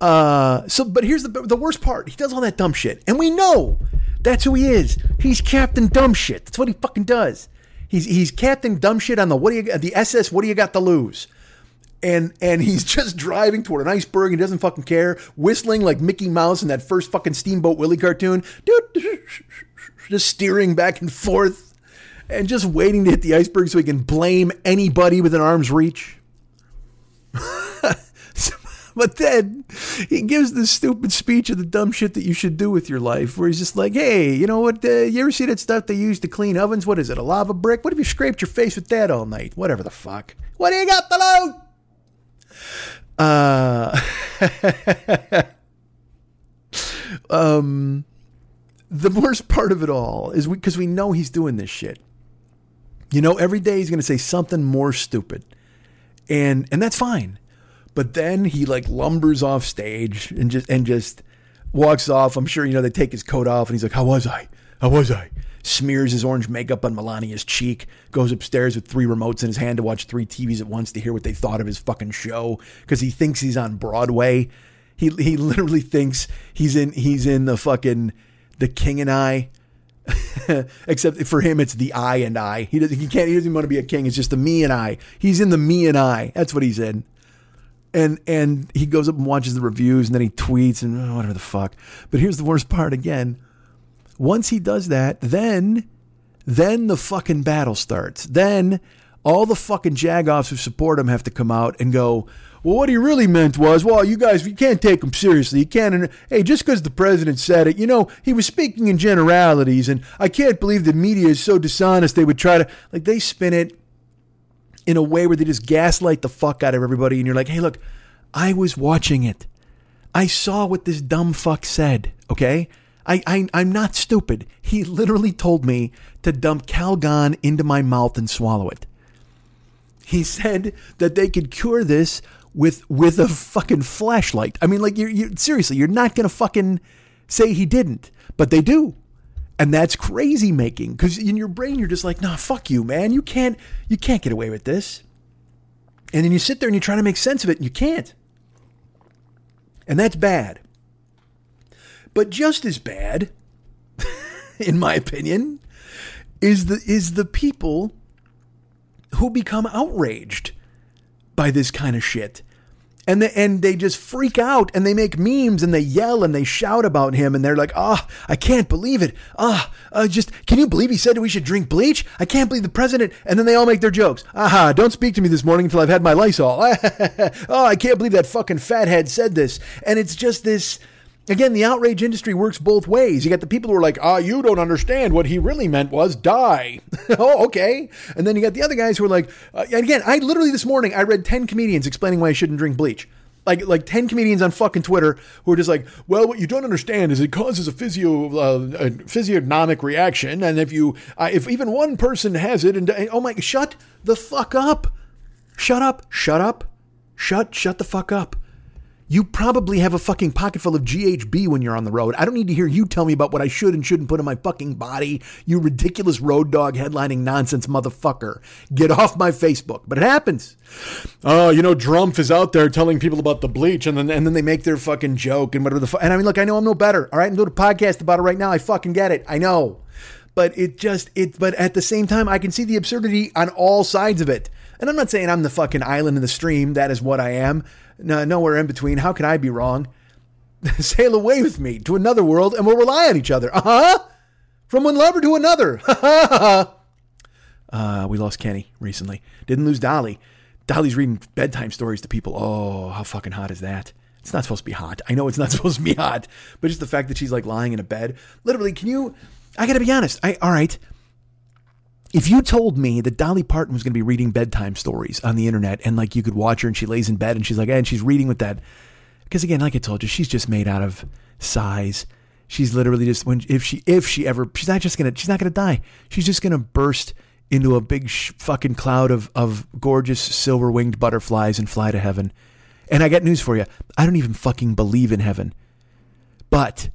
Speaker 2: Uh, so, but here's the the worst part. He does all that dumb shit, and we know that's who he is. He's Captain Dumb Shit. That's what he fucking does. He's he's Captain Dumb Shit on the what do you the SS? What do you got to lose? And and he's just driving toward an iceberg and doesn't fucking care, whistling like Mickey Mouse in that first fucking Steamboat Willie cartoon, just steering back and forth, and just waiting to hit the iceberg so he can blame anybody within arm's reach. [laughs] But then he gives this stupid speech of the dumb shit that you should do with your life, where he's just like, "Hey, you know what? Uh, you ever see that stuff they use to clean ovens? What is it? A lava brick? What if you scraped your face with that all night? Whatever the fuck. What do you got to lose?" Uh, [laughs] um, the worst part of it all is because we, we know he's doing this shit. You know, every day he's going to say something more stupid, and and that's fine. But then he like lumbers off stage and just and just walks off. I'm sure you know they take his coat off and he's like, "How was I? How was I?" Smears his orange makeup on Melania's cheek. Goes upstairs with three remotes in his hand to watch three TVs at once to hear what they thought of his fucking show because he thinks he's on Broadway. He he [laughs] literally thinks he's in he's in the fucking The King and I. [laughs] Except for him, it's the I and I. He doesn't. He can't. He doesn't want to be a king. It's just the me and I. He's in the me and I. That's what he's in and and he goes up and watches the reviews and then he tweets and oh, whatever the fuck. But here's the worst part again. Once he does that, then then the fucking battle starts. Then all the fucking jagoffs who support him have to come out and go, well, what he really meant was, well, you guys, you can't take him seriously. You can't. Hey, just because the president said it, you know, he was speaking in generalities, and I can't believe the media is so dishonest. They would try to like they spin it in a way where they just gaslight the fuck out of everybody. And you're like, hey, look, I was watching it. I saw what this dumb fuck said, okay? I, I, I'm not stupid. He literally told me to dump Calgon into my mouth and swallow it. He said that they could cure this with with a fucking flashlight. I mean, like, you you seriously, you're not gonna fucking say he didn't, but they do. And that's crazy making because in your brain you're just like, nah, fuck you, man. You can't you can't get away with this. And then you sit there and you try to make sense of it and you can't. And that's bad. But just as bad, [laughs] in my opinion, is the is the people who become outraged by this kind of shit and they, and they just freak out and they make memes and they yell and they shout about him and they're like, ah, oh, I can't believe it. Ah, oh, uh, just can you believe he said we should drink bleach? I can't believe the president. And then they all make their jokes. Aha, don't speak to me this morning until I've had my Lysol. [laughs] oh, I can't believe that fucking fathead said this. And it's just this Again, the outrage industry works both ways. You got the people who are like, ah, you don't understand. What he really meant was die. [laughs] oh, okay. And then you got the other guys who are like, uh, and again, I literally this morning, I read 10 comedians explaining why I shouldn't drink bleach. Like, like 10 comedians on fucking Twitter who are just like, well, what you don't understand is it causes a physio, uh, a physiognomic reaction. And if you, uh, if even one person has it and, oh my, shut the fuck up. Shut up. Shut up. Shut, shut the fuck up. You probably have a fucking pocket full of GHB when you're on the road. I don't need to hear you tell me about what I should and shouldn't put in my fucking body, you ridiculous road dog headlining nonsense motherfucker. Get off my Facebook. But it happens. Oh, you know, Drumpf is out there telling people about the bleach and then and then they make their fucking joke and whatever the fuck. And I mean, look, I know I'm no better. All right, I'm doing a podcast about it right now. I fucking get it. I know. but it just it but at the same time I can see the absurdity on all sides of it. And I'm not saying I'm the fucking island in the stream. That is what I am. No, nowhere in between. How can I be wrong? [laughs] Sail away with me to another world and we'll rely on each other. Uh huh. From one lover to another. Ha [laughs] ha. Uh, we lost Kenny recently. Didn't lose Dolly. Dolly's reading bedtime stories to people. Oh, how fucking hot is that? It's not supposed to be hot. I know it's not [laughs] supposed to be hot, but just the fact that she's like lying in a bed. Literally, can you? I got to be honest. I all right. If you told me that Dolly Parton was going to be reading bedtime stories on the internet and like you could watch her and she lays in bed and she's like, and she's reading with that, because again, like I told you, she's just made out of size. She's literally just when if she if she ever she's not just gonna she's not gonna die. She's just gonna burst into a big sh- fucking cloud of of gorgeous silver winged butterflies and fly to heaven. And I got news for you. I don't even fucking believe in heaven. But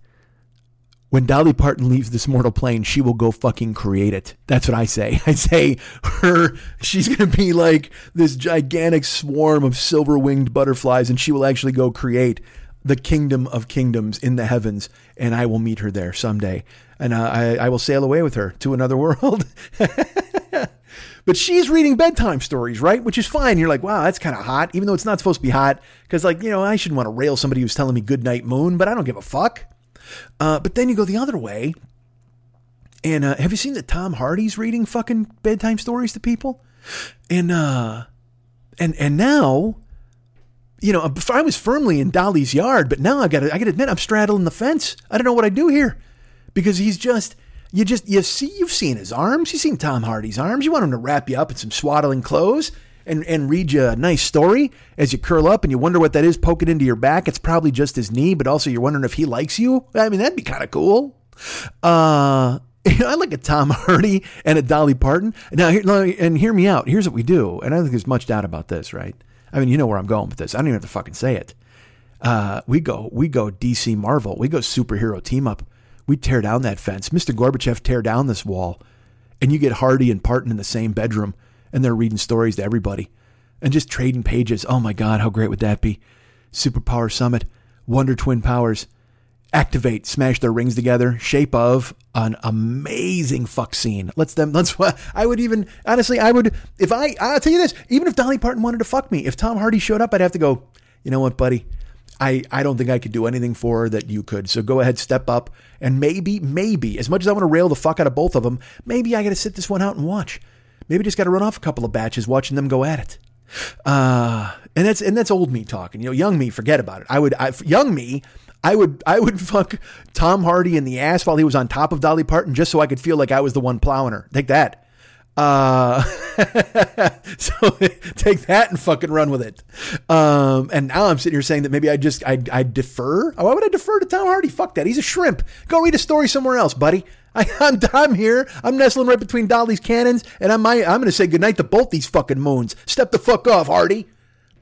Speaker 2: when Dolly Parton leaves this mortal plane, she will go fucking create it. That's what I say. [laughs] I say her, she's going to be like this gigantic swarm of silver winged butterflies, and she will actually go create the kingdom of kingdoms in the heavens, and I will meet her there someday. And uh, I, I will sail away with her to another [laughs] world. but she's reading bedtime stories, right? Which is fine. You're like, wow, that's kind of hot, even though it's not supposed to be hot. Because, like, you know, I shouldn't want to rail somebody who's telling me good night moon, but I don't give a fuck. Uh, but then you go the other way. And uh, have you seen that Tom Hardy's reading fucking bedtime stories to people? And uh, and and now, you know, I was firmly in Dolly's yard, but now I got I got to admit I'm straddling the fence. I don't know what I do here because he's just you just you see you've seen his arms, you've seen Tom Hardy's arms. You want him to wrap you up in some swaddling clothes and and read you a nice story as you curl up and you wonder what that is poking into your back. It's probably just his knee, but also you're wondering if he likes you. I mean, that'd be kind of cool. Uh [laughs] I like a Tom Hardy and a Dolly Parton. Now, and hear me out. Here's what we do, and I don't think there's much doubt about this, right? I mean, you know where I'm going with this. I don't even have to fucking say it. Uh, we go, we go DC Marvel. We go superhero team up. We tear down that fence. Mr. Gorbachev tear down this wall, and you get Hardy and Parton in the same bedroom, and they're reading stories to everybody, and just trading pages. Oh my God, how great would that be? Superpower Summit, Wonder Twin Powers activate, smash their rings together, shape of an amazing fuck scene. Let's them. Let's. [laughs] I would even honestly, I would if I. I'll tell you this. Even if Dolly Parton wanted to fuck me, if Tom Hardy showed up, I'd have to go. You know what, buddy? I, I don't think I could do anything for her that you could. So go ahead, step up, and maybe, maybe, as much as I want to rail the fuck out of both of them, maybe I got to sit this one out and watch. Maybe just got to run off a couple of batches watching them go at it. Uh, and that's and that's old me talking. You know, young me, forget about it. I would, I, young me, I would I would [laughs] fuck Tom Hardy in the ass while he was on top of Dolly Parton just so I could feel like I was the one plowing her. Take that. Uh, [laughs] so [laughs] take that and fucking run with it. Um, and now I'm sitting here saying that maybe I just I I defer. Why would I defer to Tom Hardy? Fuck that. He's a shrimp. Go read a story somewhere else, buddy. [laughs] I, am I'm, I'm here. I'm nestling right between Dolly's cannons, and I'm I'm going to say goodnight to both these fucking moons. Step the fuck off, Hardy.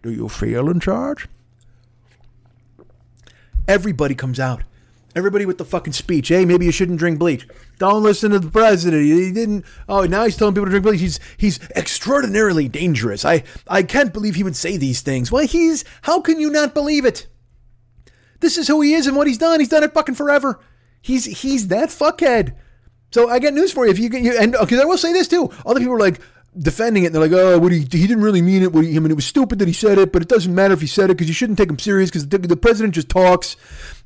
Speaker 2: Do you feel in charge? Everybody comes out. Everybody with the fucking speech. Hey, maybe you shouldn't drink bleach. Don't listen to the president. He didn't. Oh, now he's telling people to drink bleach. He's he's extraordinarily dangerous. I I can't believe he would say these things. Well, he's. How can you not believe it? This is who he is and what he's done. He's done it fucking forever. He's he's that fuckhead. So I got news for you. If you can, you, and because I will say this too. Other people are like, defending it. And they're like, oh, what he, he didn't really mean it. What he, I mean, it was stupid that he said it, but it doesn't matter if he said it because you shouldn't take him serious because the, the, president just talks.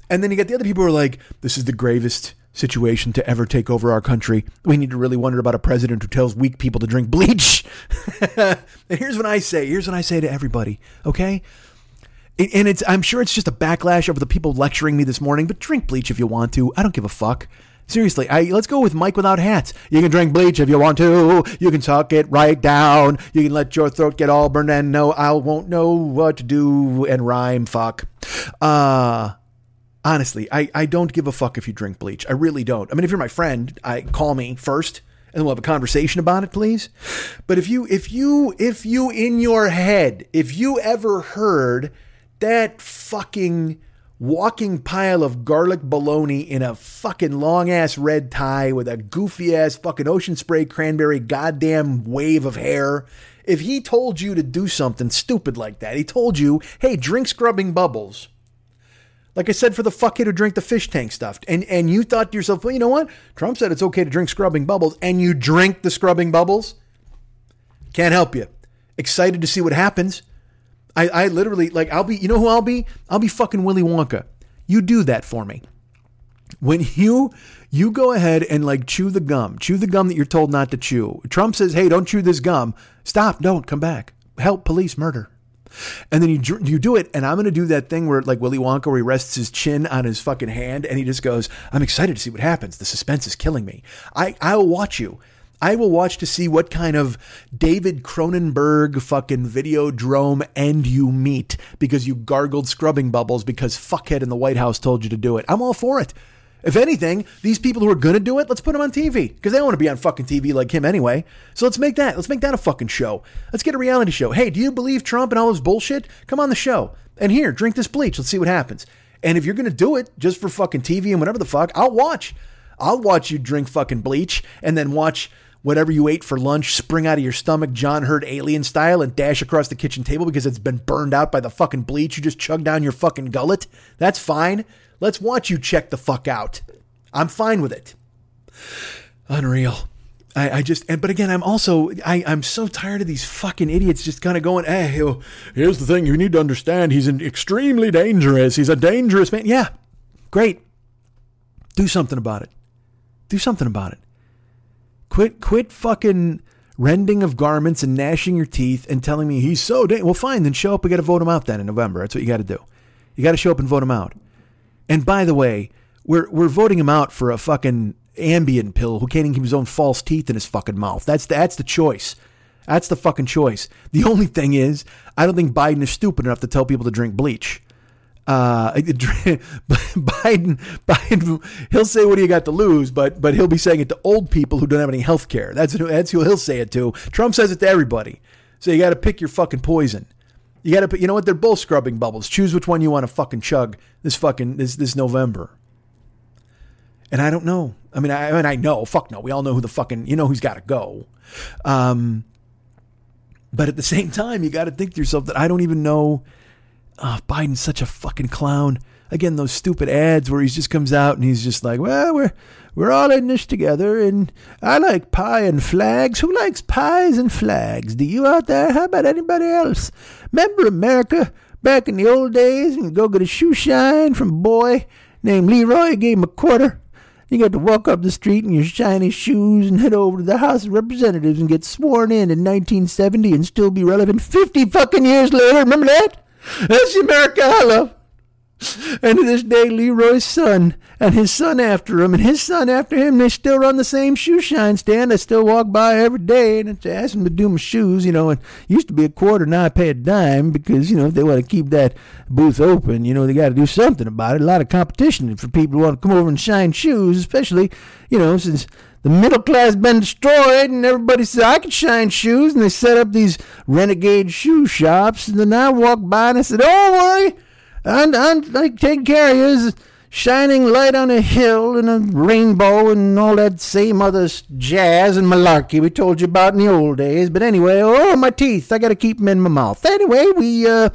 Speaker 2: And then you get the other people who are like, this is the gravest situation to ever take over our country. We need to really wonder about a president who tells weak people to drink bleach. and [laughs] here's what I say. Here's what I say to everybody. Okay. And it's, I'm sure it's just a backlash over the people lecturing me this morning, but drink bleach if you want to. I don't give a fuck. Seriously, I, let's go with Mike without hats. You can drink bleach if you want to. You can suck it right down. You can let your throat get all burned and no, I won't know what to do and rhyme. Fuck. Uh, honestly, I, I don't give a fuck if you drink bleach. I really don't. I mean, if you're my friend, I call me first and we'll have a conversation about it, please. But if you, if you, if you in your head, if you ever heard that fucking walking pile of garlic bologna in a fucking long ass red tie with a goofy ass fucking ocean spray cranberry goddamn wave of hair. If he told you to do something stupid like that, he told you, hey, drink scrubbing bubbles. Like I said, for the fuckhead who drink the fish tank stuff, and and you thought to yourself, well, you know what? Trump said it's okay to drink scrubbing bubbles, and you drink the scrubbing bubbles. Can't help you. Excited to see what happens. I, I literally like I'll be. You know who I'll be? I'll be fucking Willy Wonka. You do that for me. When you you go ahead and like chew the gum, chew the gum that you're told not to chew. Trump says, "Hey, don't chew this gum." Stop! Don't come back. Help police murder. And then you you do it, and I'm going to do that thing where like Willy Wonka, where he rests his chin on his fucking hand, and he just goes, "I'm excited to see what happens. The suspense is killing me. I I will watch you. I will watch to see what kind of David Cronenberg fucking videodrome end you meet because you gargled scrubbing bubbles because fuckhead in the White House told you to do it. I'm all for it. If anything, these people who are going to do it, let's put them on TV because they don't want to be on fucking TV like him anyway. So let's make that. Let's make that a fucking show. Let's get a reality show. Hey, do you believe Trump and all his bullshit? Come on the show. And here, drink this bleach. Let's see what happens. And if you're going to do it just for fucking TV and whatever the fuck, I'll watch. I'll watch you drink fucking bleach and then watch whatever you ate for lunch spring out of your stomach, John Hurt alien style, and dash across the kitchen table because it's been burned out by the fucking bleach you just chugged down your fucking gullet. That's fine. Let's watch you check the fuck out. I'm fine with it. Unreal. I, I just, but again, I'm also, I, I'm so tired of these fucking idiots just kind of going, eh, hey, here's the thing you need to understand. He's an extremely dangerous. He's a dangerous man. Yeah, great. Do something about it. Do something about it. Quit, quit fucking rending of garments and gnashing your teeth and telling me he's so dangerous. Well, fine, then show up. We got to vote him out then in November. That's what you got to do. You got to show up and vote him out. And by the way, we're we're voting him out for a fucking Ambien pill who can't even keep his own false teeth in his fucking mouth. That's the, that's the choice. That's the fucking choice. The only thing is, I don't think Biden is stupid enough to tell people to drink bleach. Uh, [laughs] Biden, Biden, he'll say what do you got to lose, but but he'll be saying it to old people who don't have any health care. That's that's who he'll say it to. Trump says it to everybody. So you got to pick your fucking poison. You got to put. You know what? They're both scrubbing bubbles. Choose which one you want to fucking chug this fucking this this November. And I don't know. I mean, I, I mean, I know. Fuck no. We all know who the fucking. You know who's got to go. Um, but at the same time, you got to think to yourself that I don't even know. Oh, Biden's such a fucking clown. Again, those stupid ads where he just comes out and he's just like, "Well, we're we're all in this together, and I like pie and flags. Who likes pies and flags? Do you out there? How about anybody else? Remember America back in the old days? And go get a shoe shine from a boy named Leroy. Gave him a quarter. You got to walk up the street in your shiny shoes and head over to the House of Representatives and get sworn in in 1970 and still be relevant 50 fucking years later. Remember that? That's the America I love. [laughs] And to this day, Leroy's son and his son after him and his son after him, they still run the same shoe shine stand. I still walk by every day and ask them to do my shoes, you know. And used to be a quarter, now I pay a dime because, you know, if they want to keep that booth open, you know, they got to do something about it. A lot of competition for people who want to come over and shine shoes, especially, you know, since the middle class been destroyed and everybody said I could shine shoes and they set up these renegade shoe shops and then I walked by and I said, Don't worry, I'm, I'm, I take care of you shining light on a hill and a rainbow and all that same other jazz and malarkey we told you about in the old days. But anyway, oh, my teeth, I got to keep them in my mouth. Anyway, we uh,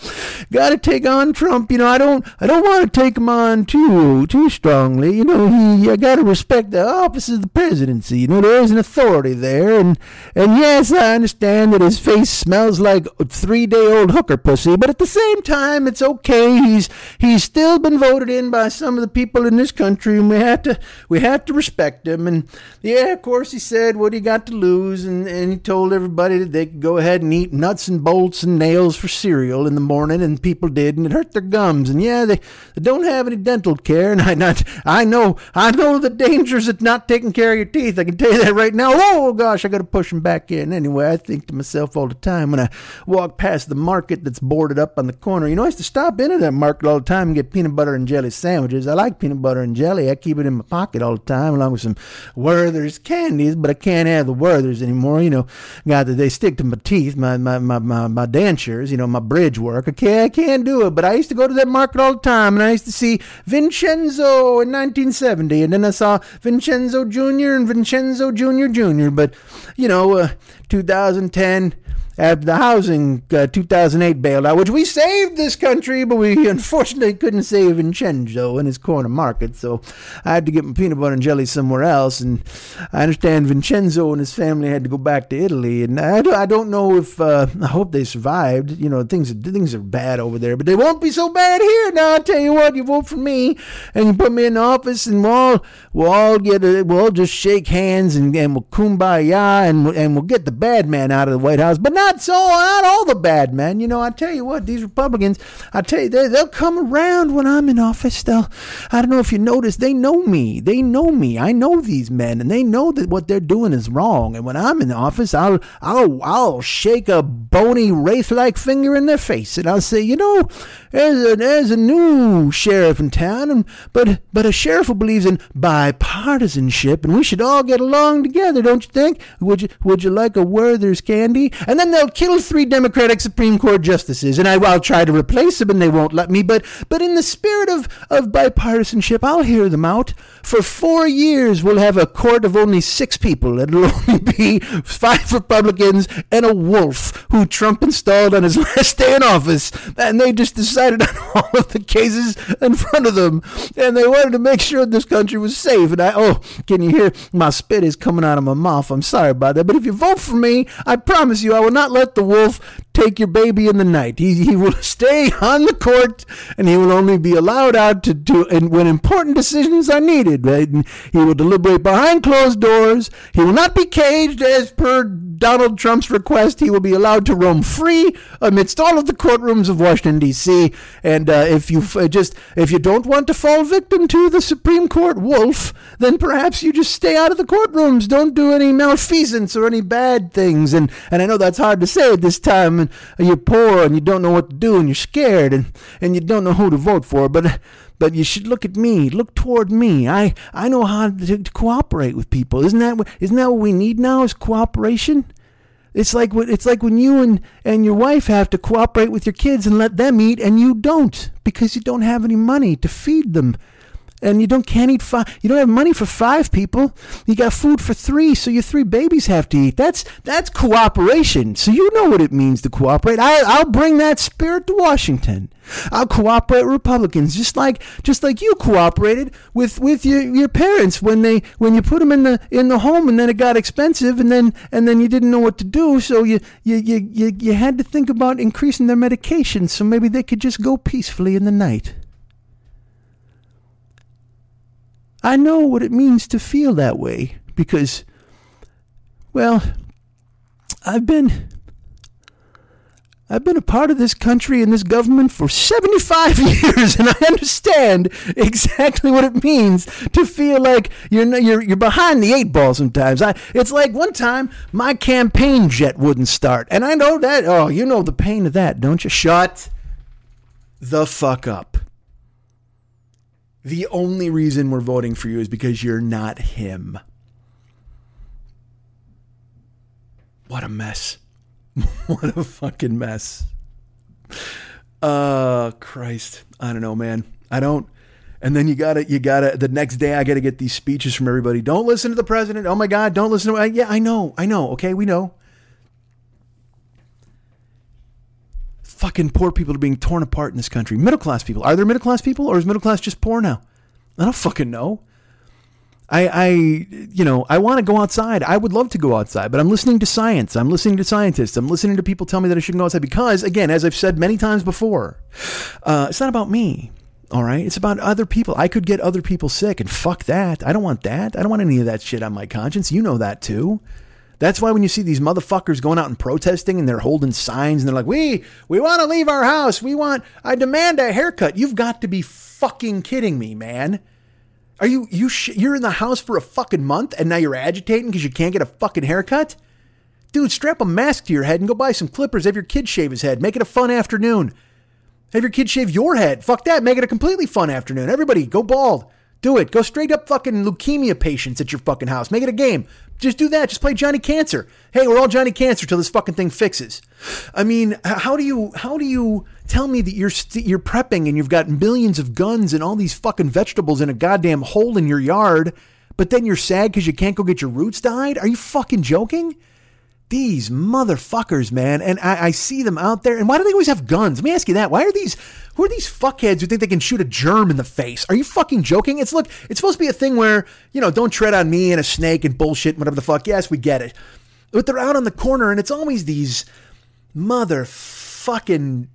Speaker 2: got to take on Trump. You know, I don't, I don't want to take him on too, too strongly. You know, he, I got to respect the office of the presidency. You know, there is an authority there, and and yes, I understand that his face smells like three-day-old hooker pussy, but at the same time, it's okay. He's he's still been voted in by some of the people in this country, and we have to we have to respect them. And yeah, of course, he said what he got to lose, and, and he told everybody that they could go ahead and eat nuts and bolts and nails for cereal in the morning, and people did, and it hurt their gums. And yeah, they, they don't have any dental care, and [laughs] I not I know I know the dangers of not taking care of your teeth. I can tell you that right now. Oh gosh, I got to push them back in. Anyway, I think to myself all the time when I walk past the market that's boarded up on the corner. You know, I used to stop into that market all the time and get peanut butter and jelly sandwiches. Like peanut butter and jelly. I keep it in my pocket all the time, along with some Werther's candies, but I can't have the Werther's anymore. You know, that they stick to my teeth, my, my, my, my, my dentures, you know, my bridge work. I can't, I can't do it. But I used to go to that market all the time, and I used to see Vincenzo in 1970, and then I saw Vincenzo Jr. and Vincenzo Jr. Jr. But, you know, uh, 2010, after the housing uh, 2008 bailout, which we saved this country, but we [laughs] unfortunately couldn't save Vincenzo in his corner market. So I had to get my peanut butter and jelly somewhere else. And I understand Vincenzo and his family had to go back to Italy. And I, I don't know if uh, I hope they survived. You know, things things are bad over there, but they won't be so bad here. Now I tell you what, you vote for me and you put me in office, and we'll all we'll all get a, we'll all just shake hands and, and we'll kumbaya and and we'll get the bad man out of the White House, but not so not all the bad men. You know, I tell you what, these Republicans, I tell you, they, they'll come around when I'm in office. They'll, I don't know if you noticed, they know me. They know me. I know these men, and they know that what they're doing is wrong. And when I'm in office, I'll I'll I'll shake a bony wraith-like finger in their face, and I'll say, you know, there's a a new sheriff in town, and but but a sheriff who believes in bipartisanship, and we should all get along together, don't you think? Would you would you like a Werther's candy? And then they'll kill three Democratic Supreme Court justices, and I, will try to replace them, and they won't let me. But but in the spirit of of bipartisanship, I'll hear them out. For four years, we'll have a court of only six people. It'll [laughs] only be five Republicans and a wolf who Trump installed on his [laughs] last day in office, and they just decided on [laughs] all of the cases in front of them, and they wanted to make sure this country was safe. And I, oh, can you hear my spit is coming out of my mouth? I'm sorry about that, but if you vote for me, I promise you, I will not let the wolf take your baby in the night. He, he will [laughs] stay on the court and he will only be allowed out to do and when important decisions are needed. Right? he will deliberate behind closed doors. He will not be caged as per Donald Trump's request. He will be allowed to roam free amidst all of the courtrooms of Washington D.C. And uh, if you uh, just if you don't want to fall victim to the Supreme Court wolf, then perhaps you just stay out of the courtrooms. Don't do any malfeasance or any bad things. And and I know that's hard to say at this time and you're poor and you don't know what to do and you're scared and, and you don't know who to vote for. But but you should look at me. Look toward me. I, I know how to, to cooperate with people. Isn't that what, isn't that what we need now? Is cooperation? It's like it's like when you and, and your wife have to cooperate with your kids and let them eat, and you don't because you don't have any money to feed them and you don't can't eat five. You don't have money for five people. You got food for three, so your three babies have to eat. That's that's cooperation. So you know what it means to cooperate. I, I'll bring that spirit to Washington. I'll cooperate with Republicans, just like just like you cooperated with, with your, your parents when they when you put them in the in the home, and then it got expensive, and then and then you didn't know what to do, so you you you you, you had to think about increasing their medication, so maybe they could just go peacefully in the night. I know what it means to feel that way because, well, I've been. I've been a part of this country and this government for 75 [laughs] years, and I understand exactly what it means to feel like you're you're you're behind the eight ball. Sometimes I, it's like one time my campaign jet wouldn't start, and I know that. Oh, you know the pain of that, don't you? Shut the fuck up. The only reason we're voting for you is because you're not him. What a mess. [laughs] what a fucking mess. Uh Christ. I don't know, man. I don't and then you gotta you gotta the next day I gotta get these speeches from everybody. Don't listen to the president. Oh my god, don't listen to yeah, I know, I know, okay, we know. Fucking poor people are being torn apart in this country. Middle class people. Are there middle class people or is middle class just poor now? I don't fucking know. I, I, you know, I want to go outside. I would love to go outside, but I'm listening to science. I'm listening to scientists. I'm listening to people tell me that I shouldn't go outside because, again, as I've said many times before, uh, it's not about me. All right. It's about other people. I could get other people sick and fuck that. I don't want that. I don't want any of that shit on my conscience. You know that too. That's why when you see these motherfuckers going out and protesting and they're holding signs and they're like, "We we want to leave our house. We want I demand a haircut." You've got to be fucking kidding me, man. Are you you sh- you're in the house for a fucking month and now you're agitating because you can't get a fucking haircut? Dude, strap a mask to your head and go buy some clippers. Have your kid shave his head. Make it a fun afternoon. Have your kid shave your head. Fuck that. Make it a completely fun afternoon. Everybody, go bald. Do it. Go straight up fucking leukemia patients at your fucking house. Make it a game. Just do that. Just play Johnny Cancer. Hey, we're all Johnny Cancer till this fucking thing fixes. I mean, how do you how do you tell me that you're st- you're prepping and you've got millions of guns and all these fucking vegetables in a goddamn hole in your yard, but then you're sad because you can't go get your roots dyed? Are you fucking joking? These motherfuckers, man. And I, I see them out there. And why do they always have guns? Let me ask you that. Why are these who are these fuckheads who think they can shoot a germ in the face? Are you fucking joking? It's look, it's supposed to be a thing where, you know, don't tread on me and a snake and bullshit and whatever the fuck. Yes, we get it. But they're out on the corner and it's always these motherfucking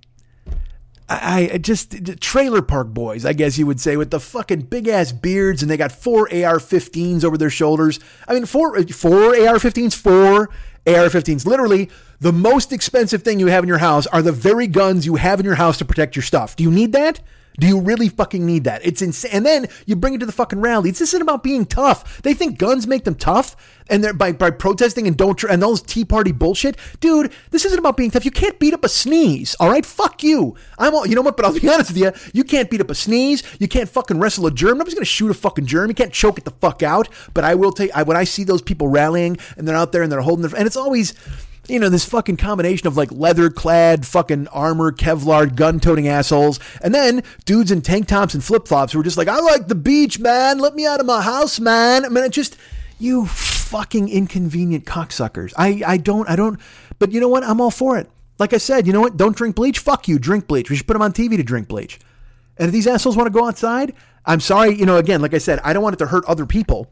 Speaker 2: I, I just trailer park boys, I guess you would say, with the fucking big ass beards, and they got four AR-15s over their shoulders. I mean, four four AR-15s, four AR-15s. Literally, the most expensive thing you have in your house are the very guns you have in your house to protect your stuff. Do you need that? Do you really fucking need that? It's insane. And then you bring it to the fucking rally. This isn't about being tough. They think guns make them tough, and they're by, by protesting and don't and those Tea Party bullshit, dude. This isn't about being tough. You can't beat up a sneeze. All right, fuck you. I'm all, you know what? But I'll be [laughs] honest with you. You can't beat up a sneeze. You can't fucking wrestle a germ. Nobody's gonna shoot a fucking germ. You can't choke it the fuck out. But I will take. I, when I see those people rallying and they're out there and they're holding their and it's always you know, this fucking combination of like leather clad, fucking armor, Kevlar, gun toting assholes. And then dudes in tank tops and flip flops who are just like, I like the beach, man. Let me out of my house, man. I mean, it just, you fucking inconvenient cocksuckers. I, I don't, I don't, but you know what? I'm all for it. Like I said, you know what? Don't drink bleach. Fuck you. Drink bleach. We should put them on TV to drink bleach. And if these assholes want to go outside, I'm sorry. You know, again, like I said, I don't want it to hurt other people.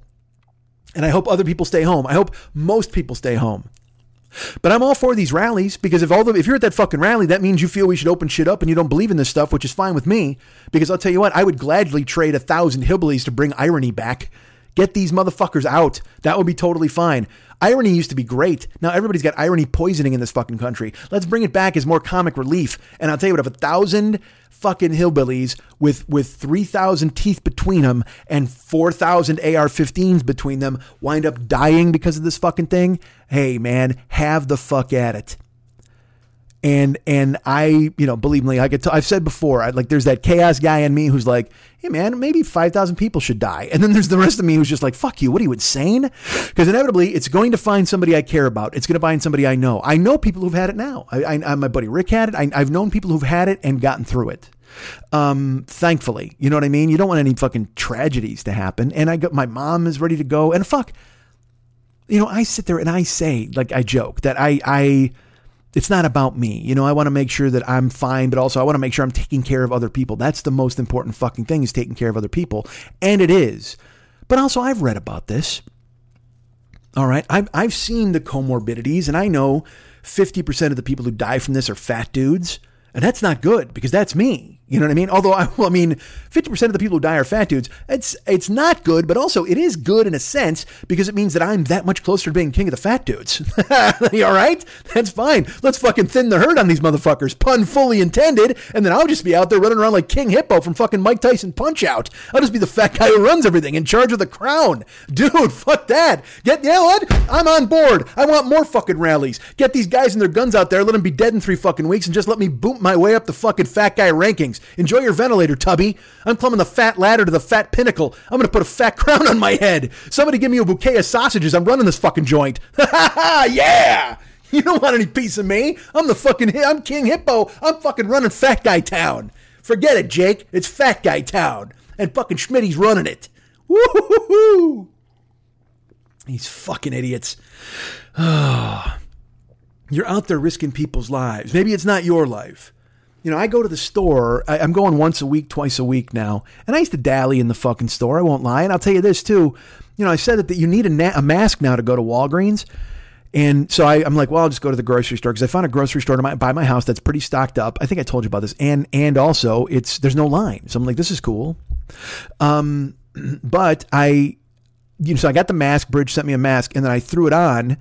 Speaker 2: And I hope other people stay home. I hope most people stay home. But I'm all for these rallies because if all the if you're at that fucking rally, that means you feel we should open shit up and you don't believe in this stuff, which is fine with me. Because I'll tell you what, I would gladly trade a thousand hillbillies to bring irony back. Get these motherfuckers out. That would be totally fine. Irony used to be great. Now everybody's got irony poisoning in this fucking country. Let's bring it back as more comic relief. And I'll tell you what, if a thousand fucking hillbillies with with 3000 teeth between them and 4000 AR15s between them wind up dying because of this fucking thing, hey man, have the fuck at it. And and I, you know, believe me, I could t- I've said before, I, like there's that chaos guy in me who's like, hey man, maybe 5,000 people should die. And then there's the rest of me who's just like, fuck you, what are you insane? Because inevitably it's going to find somebody I care about. It's going to find somebody I know. I know people who've had it now. I, I, my buddy Rick had it. I, I've known people who've had it and gotten through it. Um, thankfully, you know what I mean? You don't want any fucking tragedies to happen. And I got my mom is ready to go. And fuck, you know, I sit there and I say, like I joke that I, I, it's not about me. You know, I want to make sure that I'm fine, but also I want to make sure I'm taking care of other people. That's the most important fucking thing is taking care of other people. And it is. But also I've read about this. All right. I've, I've seen the comorbidities and I know 50% of the people who die from this are fat dudes. And that's not good because that's me. You know what I mean? Although I, well, I mean, 50% of the people who die are fat dudes. It's it's not good, but also it is good in a sense because it means that I'm that much closer to being king of the fat dudes. [laughs] All right? That's fine. Let's fucking thin the herd on these motherfuckers. Pun fully intended. And then I'll just be out there running around like King Hippo from fucking Mike Tyson Punch Out. I'll just be the fat guy who runs everything in charge of the crown. Dude, [laughs] fuck that. Get, you know what? I'm on board. I want more fucking rallies. Get these guys and their guns out there, let them be dead in three fucking weeks, and just let me boot my way up the fucking fat guy rankings. Enjoy your ventilator, Tubby. I'm climbing the fat ladder to the fat pinnacle. I'm gonna put a fat [laughs] crown on my head. Somebody give me a bouquet of sausages. I'm running this fucking joint. Ha ha ha! yeah! You don't want any piece of me. I'm the fucking I'm King Hippo. I'm fucking running Fat Guy Town. Forget it, Jake. It's Fat Guy Town. And fucking Schmitty's running it. Woo-hoo-hoo! These fucking idiots. [sighs] You're out there risking people's lives. Maybe it's not your life. You know, I go to the store. I, am going once a week, twice a week now, and I used to dally in the fucking store. I won't lie, and I'll tell you this too. You know, I said that, that you need a, na- a mask now to go to Walgreens, and so I, am like, well, I'll just go to the grocery store because I found a grocery store my, by my house that's pretty stocked up. I think I told you about this, and and also it's there's no line, so I'm like, this is cool. Um, [clears throat] but I, you know, so I got the mask. Bridge sent me a mask, and then I threw it on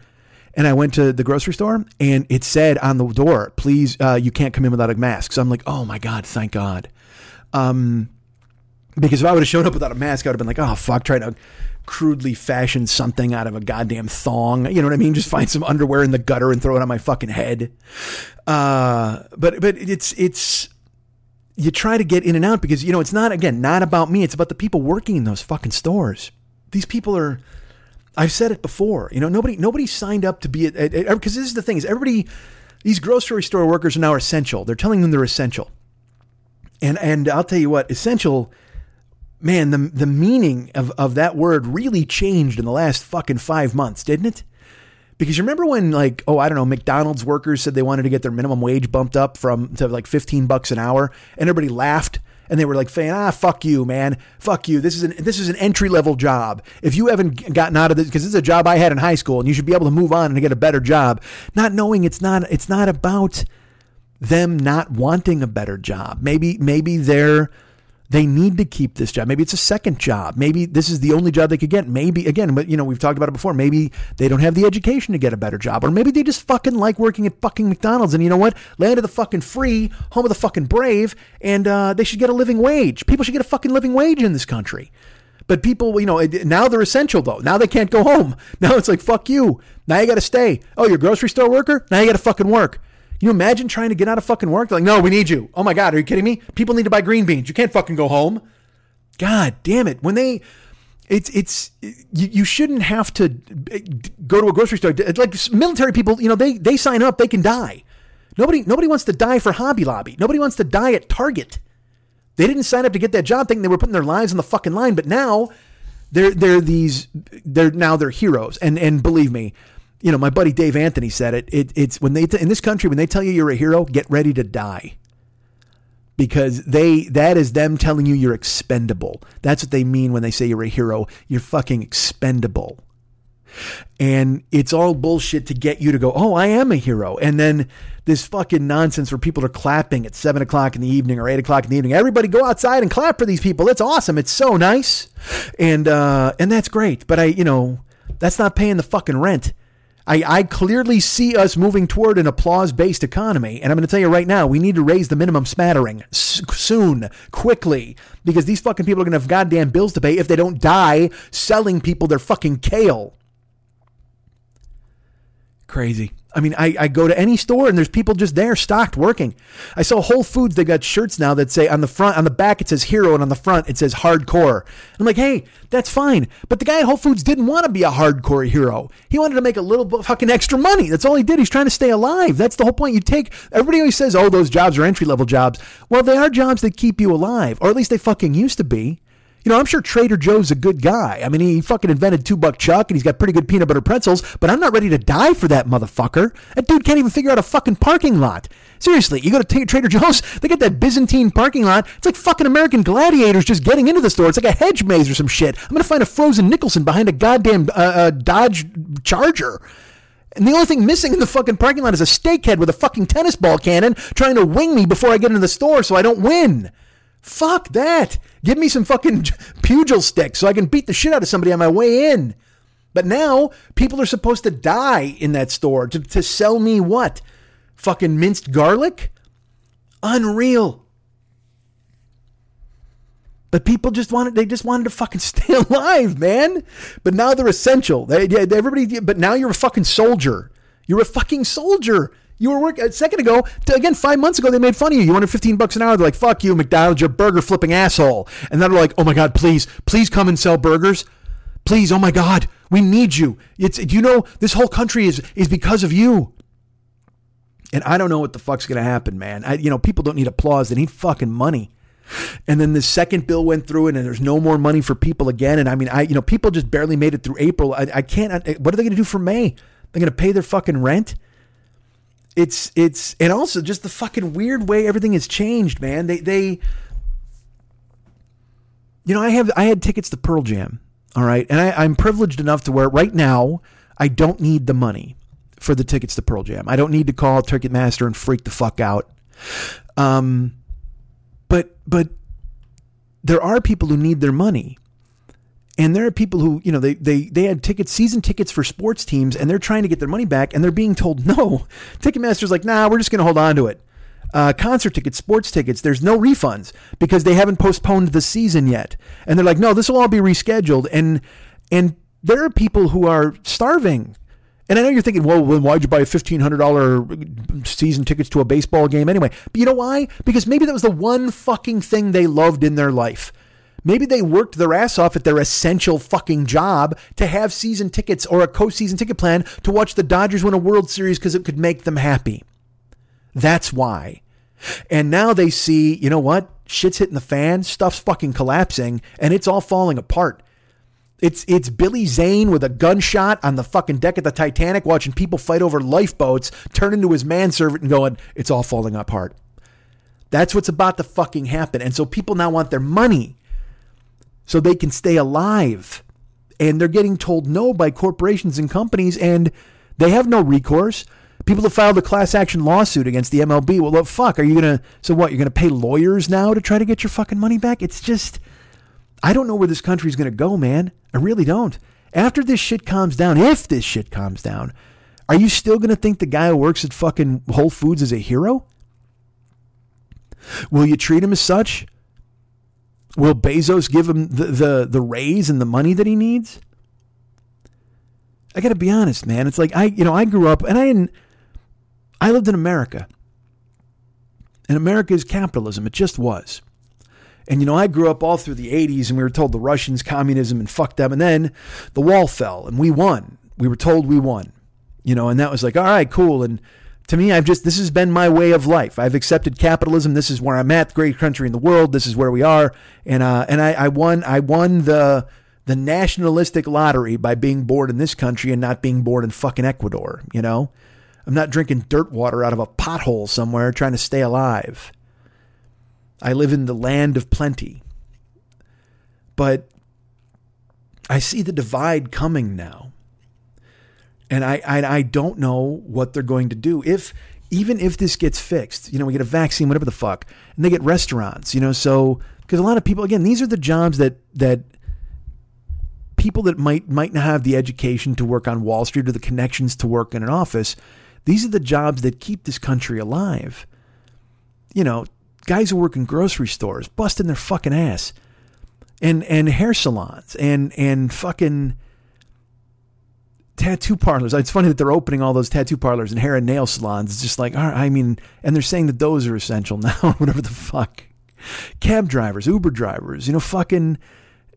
Speaker 2: and I went to the grocery store and it said on the door, please, uh, you can't come in without a mask. So I'm like, oh my God, thank God. Um, because if I would have shown up without a mask, I would have been like, oh, fuck, try to crudely fashion something out of a goddamn thong. You know what I mean? Just find some underwear in the gutter and throw it on my fucking head. Uh, but, but it's, it's, you try to get in and out because, you know, it's not, again, not about me. It's about the people working in those fucking stores. These people are, I've said it before. You know, nobody nobody signed up to be because this is the thing is everybody these grocery store workers are now essential. They're telling them they're essential. And and I'll tell you what, essential man, the the meaning of, of that word really changed in the last fucking five months, didn't it? Because you remember when like, oh, I don't know, McDonald's workers said they wanted to get their minimum wage bumped up from to like 15 bucks an hour and everybody laughed and they were like saying, "Ah, fuck you, man, fuck you. This is an this is an entry level job. If you haven't gotten out of this, because this is a job I had in high school, and you should be able to move on and get a better job." Not knowing it's not it's not about them not wanting a better job. Maybe maybe they're they need to keep this job. Maybe it's a second job. Maybe this is the only job they could get. Maybe again, but you know, we've talked about it before. Maybe they don't have the education to get a better job, or maybe they just fucking like working at fucking McDonald's. And you know what? Land of the fucking free, home of the fucking brave, and uh, they should get a living wage. People should get a fucking living wage in this country. But people, you know, now they're essential though. Now they can't go home. [laughs] Now it's like fuck you. Now you got to stay. Oh, you're a grocery store worker. Now you got to fucking work. You imagine trying to get out of fucking work? They're like, no, we need you. Oh my God, are you kidding me? People need to buy green beans. You can't fucking go home. God damn it. When they, it's, it's, you, you shouldn't have to eh, go to a grocery store. Like military people, you know, they, they sign up, they can die. Nobody, nobody wants to die for Hobby Lobby. Nobody wants to die at Target. They didn't sign up to get that job thinking they were putting their lives on the fucking line, but now they're, they're these, they're now they're heroes. And, and believe me, you know, my buddy Dave Anthony said it. it it's when they in this country when they tell you you're a hero, get ready to die. Because they that is them telling you you're expendable. That's what they mean when they say you're a hero. You're fucking expendable. And it's all bullshit to get you to go, oh, I am a hero. And then this fucking nonsense where people are clapping at seven o'clock in the evening or eight o'clock in the evening. Everybody go outside and clap for these people. It's awesome. It's so nice. And uh and that's great. But I, you know, that's not paying the fucking rent. I, I clearly see us moving toward an applause based economy. And I'm going to tell you right now, we need to raise the minimum smattering soon, quickly, because these fucking people are going to have goddamn bills to pay if they don't die selling people their fucking kale. Crazy. I mean, I, I go to any store and there's people just there stocked working. I saw Whole Foods, they got shirts now that say on the front, on the back it says hero and on the front it says hardcore. I'm like, hey, that's fine. But the guy at Whole Foods didn't want to be a hardcore hero. He wanted to make a little fucking extra money. That's all he did. He's trying to stay alive. That's the whole point. You take, everybody always says, oh, those jobs are entry level jobs. Well, they are jobs that keep you alive, or at least they fucking used to be. You know, I'm sure Trader Joe's a good guy. I mean, he fucking invented two buck chuck and he's got pretty good peanut butter pretzels, but I'm not ready to die for that motherfucker. That dude can't even figure out a fucking parking lot. Seriously, you go to Trader Joe's, [laughs] they get that Byzantine parking lot. It's like fucking American gladiators just getting into the store. It's like a hedge maze or some shit. I'm going to find a frozen Nicholson behind a goddamn uh, uh, Dodge Charger. And the only thing missing in the fucking parking lot is a steakhead with a fucking tennis ball cannon trying to wing me before I get into the store so I don't win. Fuck that. Give me some fucking [laughs] pugil sticks so I can beat the shit out of somebody on my way in. But now people are supposed to die in that store to, to sell me what? Fucking minced garlic? Unreal. But people just wanted, they just wanted to fucking [laughs] stay alive, man. But now they're essential. They, everybody, but now you're a fucking soldier. You're a fucking soldier. You were working a second ago. Again, five months ago, they made fun of you. You wanted 15 bucks an hour. They're like, fuck you, McDonald's, you're burger flipping asshole. And then they're like, oh my God, please, please come and sell burgers. Please, oh my God, we need you. It's, you know this whole country is, is because of you. And I don't know what the fuck's to happen, man. I, you know, people don't need applause. They need fucking money. And then the second bill went through and there's no more money for people again. And I mean, I, you know, people just barely made it through April. I, I can't, what are they to do for May? They're to pay their fucking rent it's it's and also just the fucking weird way everything has changed, man. They they you know, I have I had tickets to Pearl Jam, all right, and I, I'm privileged enough to where right now I don't need the money for the tickets to Pearl Jam. I don't need to call Ticketmaster and freak the fuck out. Um, but but there are people who need their money. And there are people who, you know, they, they, they had tickets, season tickets for sports teams, and they're trying to get their money back, and they're being told no. Ticketmaster's like, nah, we're just going to hold on to it. Uh, concert tickets, sports tickets, there's no refunds because they haven't postponed the season yet. And they're like, no, this will all be rescheduled. And and there are people who are starving. And I know you're thinking, well, why'd you buy $1,500 season tickets to a baseball game anyway? But you know why? Because maybe that was the one fucking thing they loved in their life. Maybe they worked their ass off at their essential fucking job to have season tickets or a co-season ticket plan to watch the Dodgers win a World Series because it could make them happy. That's why. And now they see, you know what? Shit's hitting the fan, stuff's fucking collapsing, and it's all falling apart. It's it's Billy Zane with a gunshot on the fucking deck of the Titanic watching people fight over lifeboats, turn into his manservant and going, it's all falling apart. That's what's about to fucking happen. And so people now want their money so they can stay alive. And they're getting told no by corporations and companies, and they have no recourse. People have filed a class action lawsuit against the MLB. Well, what fuck? Are you going to, so what? You're going to pay lawyers now to try to get your fucking money back? It's just, I don't know where this country's going to go, man. I really don't. After this shit calms down, if this shit calms down, are you still going to think the guy who works at fucking Whole Foods is a hero? Will you treat him as such? Will Bezos give him the, the, the raise and the money that he needs? I got to be honest, man. It's like I, you know, I grew up and I didn't, I lived in America. And America is capitalism. It just was. And, you know, I grew up all through the 80s and we were told the Russians, communism, and fuck them. And then the wall fell and we won. We were told we won, you know, and that was like, all right, cool. And to me, I've just, this has been my way of life. I've accepted capitalism. This is where I'm at, great country in the world. This is where we are. And, uh, and I, I won, I won the, the nationalistic lottery by being born in this country and not being born in fucking Ecuador, you know? I'm not drinking dirt water out of a pothole somewhere trying to stay alive. I live in the land of plenty. But I see the divide coming now. And I, I, I don't know what they're going to do. If even if this gets fixed, you know, we get a vaccine, whatever the fuck, and they get restaurants, you know, so because a lot of people again, these are the jobs that that people that might might not have the education to work on Wall Street or the connections to work in an office, these are the jobs that keep this country alive. You know, guys who work in grocery stores, busting their fucking ass, and and hair salons, and and fucking tattoo parlors. It's funny that they're opening all those tattoo parlors and hair and nail salons. It's just like, I mean, and they're saying that those are essential [laughs] now, whatever the fuck. Cab drivers, Uber drivers, you know, fucking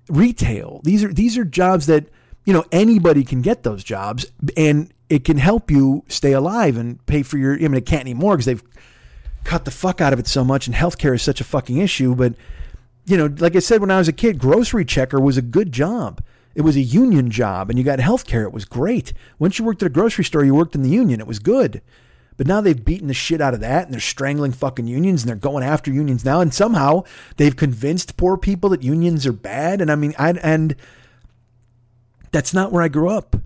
Speaker 2: retail. These are these are jobs that you know anybody can get those jobs, and it can help you stay alive and pay for your. I mean, it can't anymore because they've cut the fuck out of it so much, and healthcare is such a fucking issue. But you know, like I said when I was a kid, grocery checker was a good job. It was a union job, and you got health care. It was great. Once you worked at a grocery store, you worked in the union. It was good. But now they've beaten the shit out of that, and they're strangling fucking unions, and they're going after unions now. And somehow they've convinced poor people that unions are bad. And I mean, I and that's not where I grew up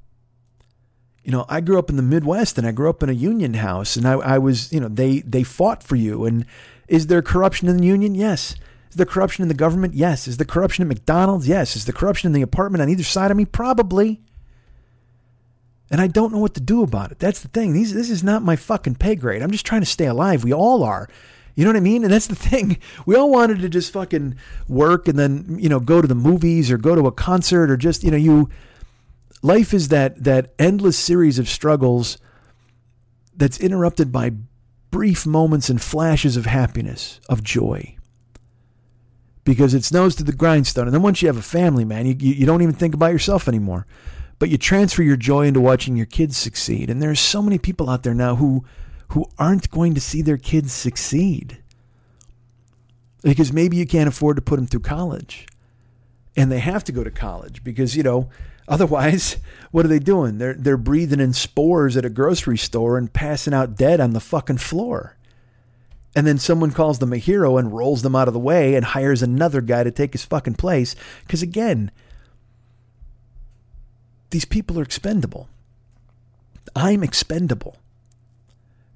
Speaker 2: you know, I grew up in the Midwest and I grew up in a union house and I, I was, you know, they, they fought for you. And is there corruption in the union? Yes. Is there corruption in the government? Yes. Is there corruption at McDonald's? Yes. Is there corruption in the apartment on either side of me? Probably. And I don't know what to do about it. That's the thing. These, this is not my fucking pay grade. I'm just trying to stay alive. We all are. You know what I mean? And that's the [laughs] thing. We all wanted to just fucking work and then, you know, go to the movies or go to a concert or just, you know, you Life is that that endless series of struggles that's interrupted by brief moments and flashes of happiness, of joy. Because it's nose to the grindstone. And then once you have a family, man, you, you don't even think about yourself anymore. But you transfer your joy into watching your kids succeed. And there's so many people out there now who who aren't going to see their kids succeed. Because maybe you can't afford to put them through college. And they have to go to college because, you know, [laughs] Otherwise, what are they doing? They're they're breathing in spores at a grocery store and passing out dead on the fucking floor. And then someone calls them a hero and rolls them out of the way and hires another guy to take his fucking place. Because again, these people are expendable. I'm expendable.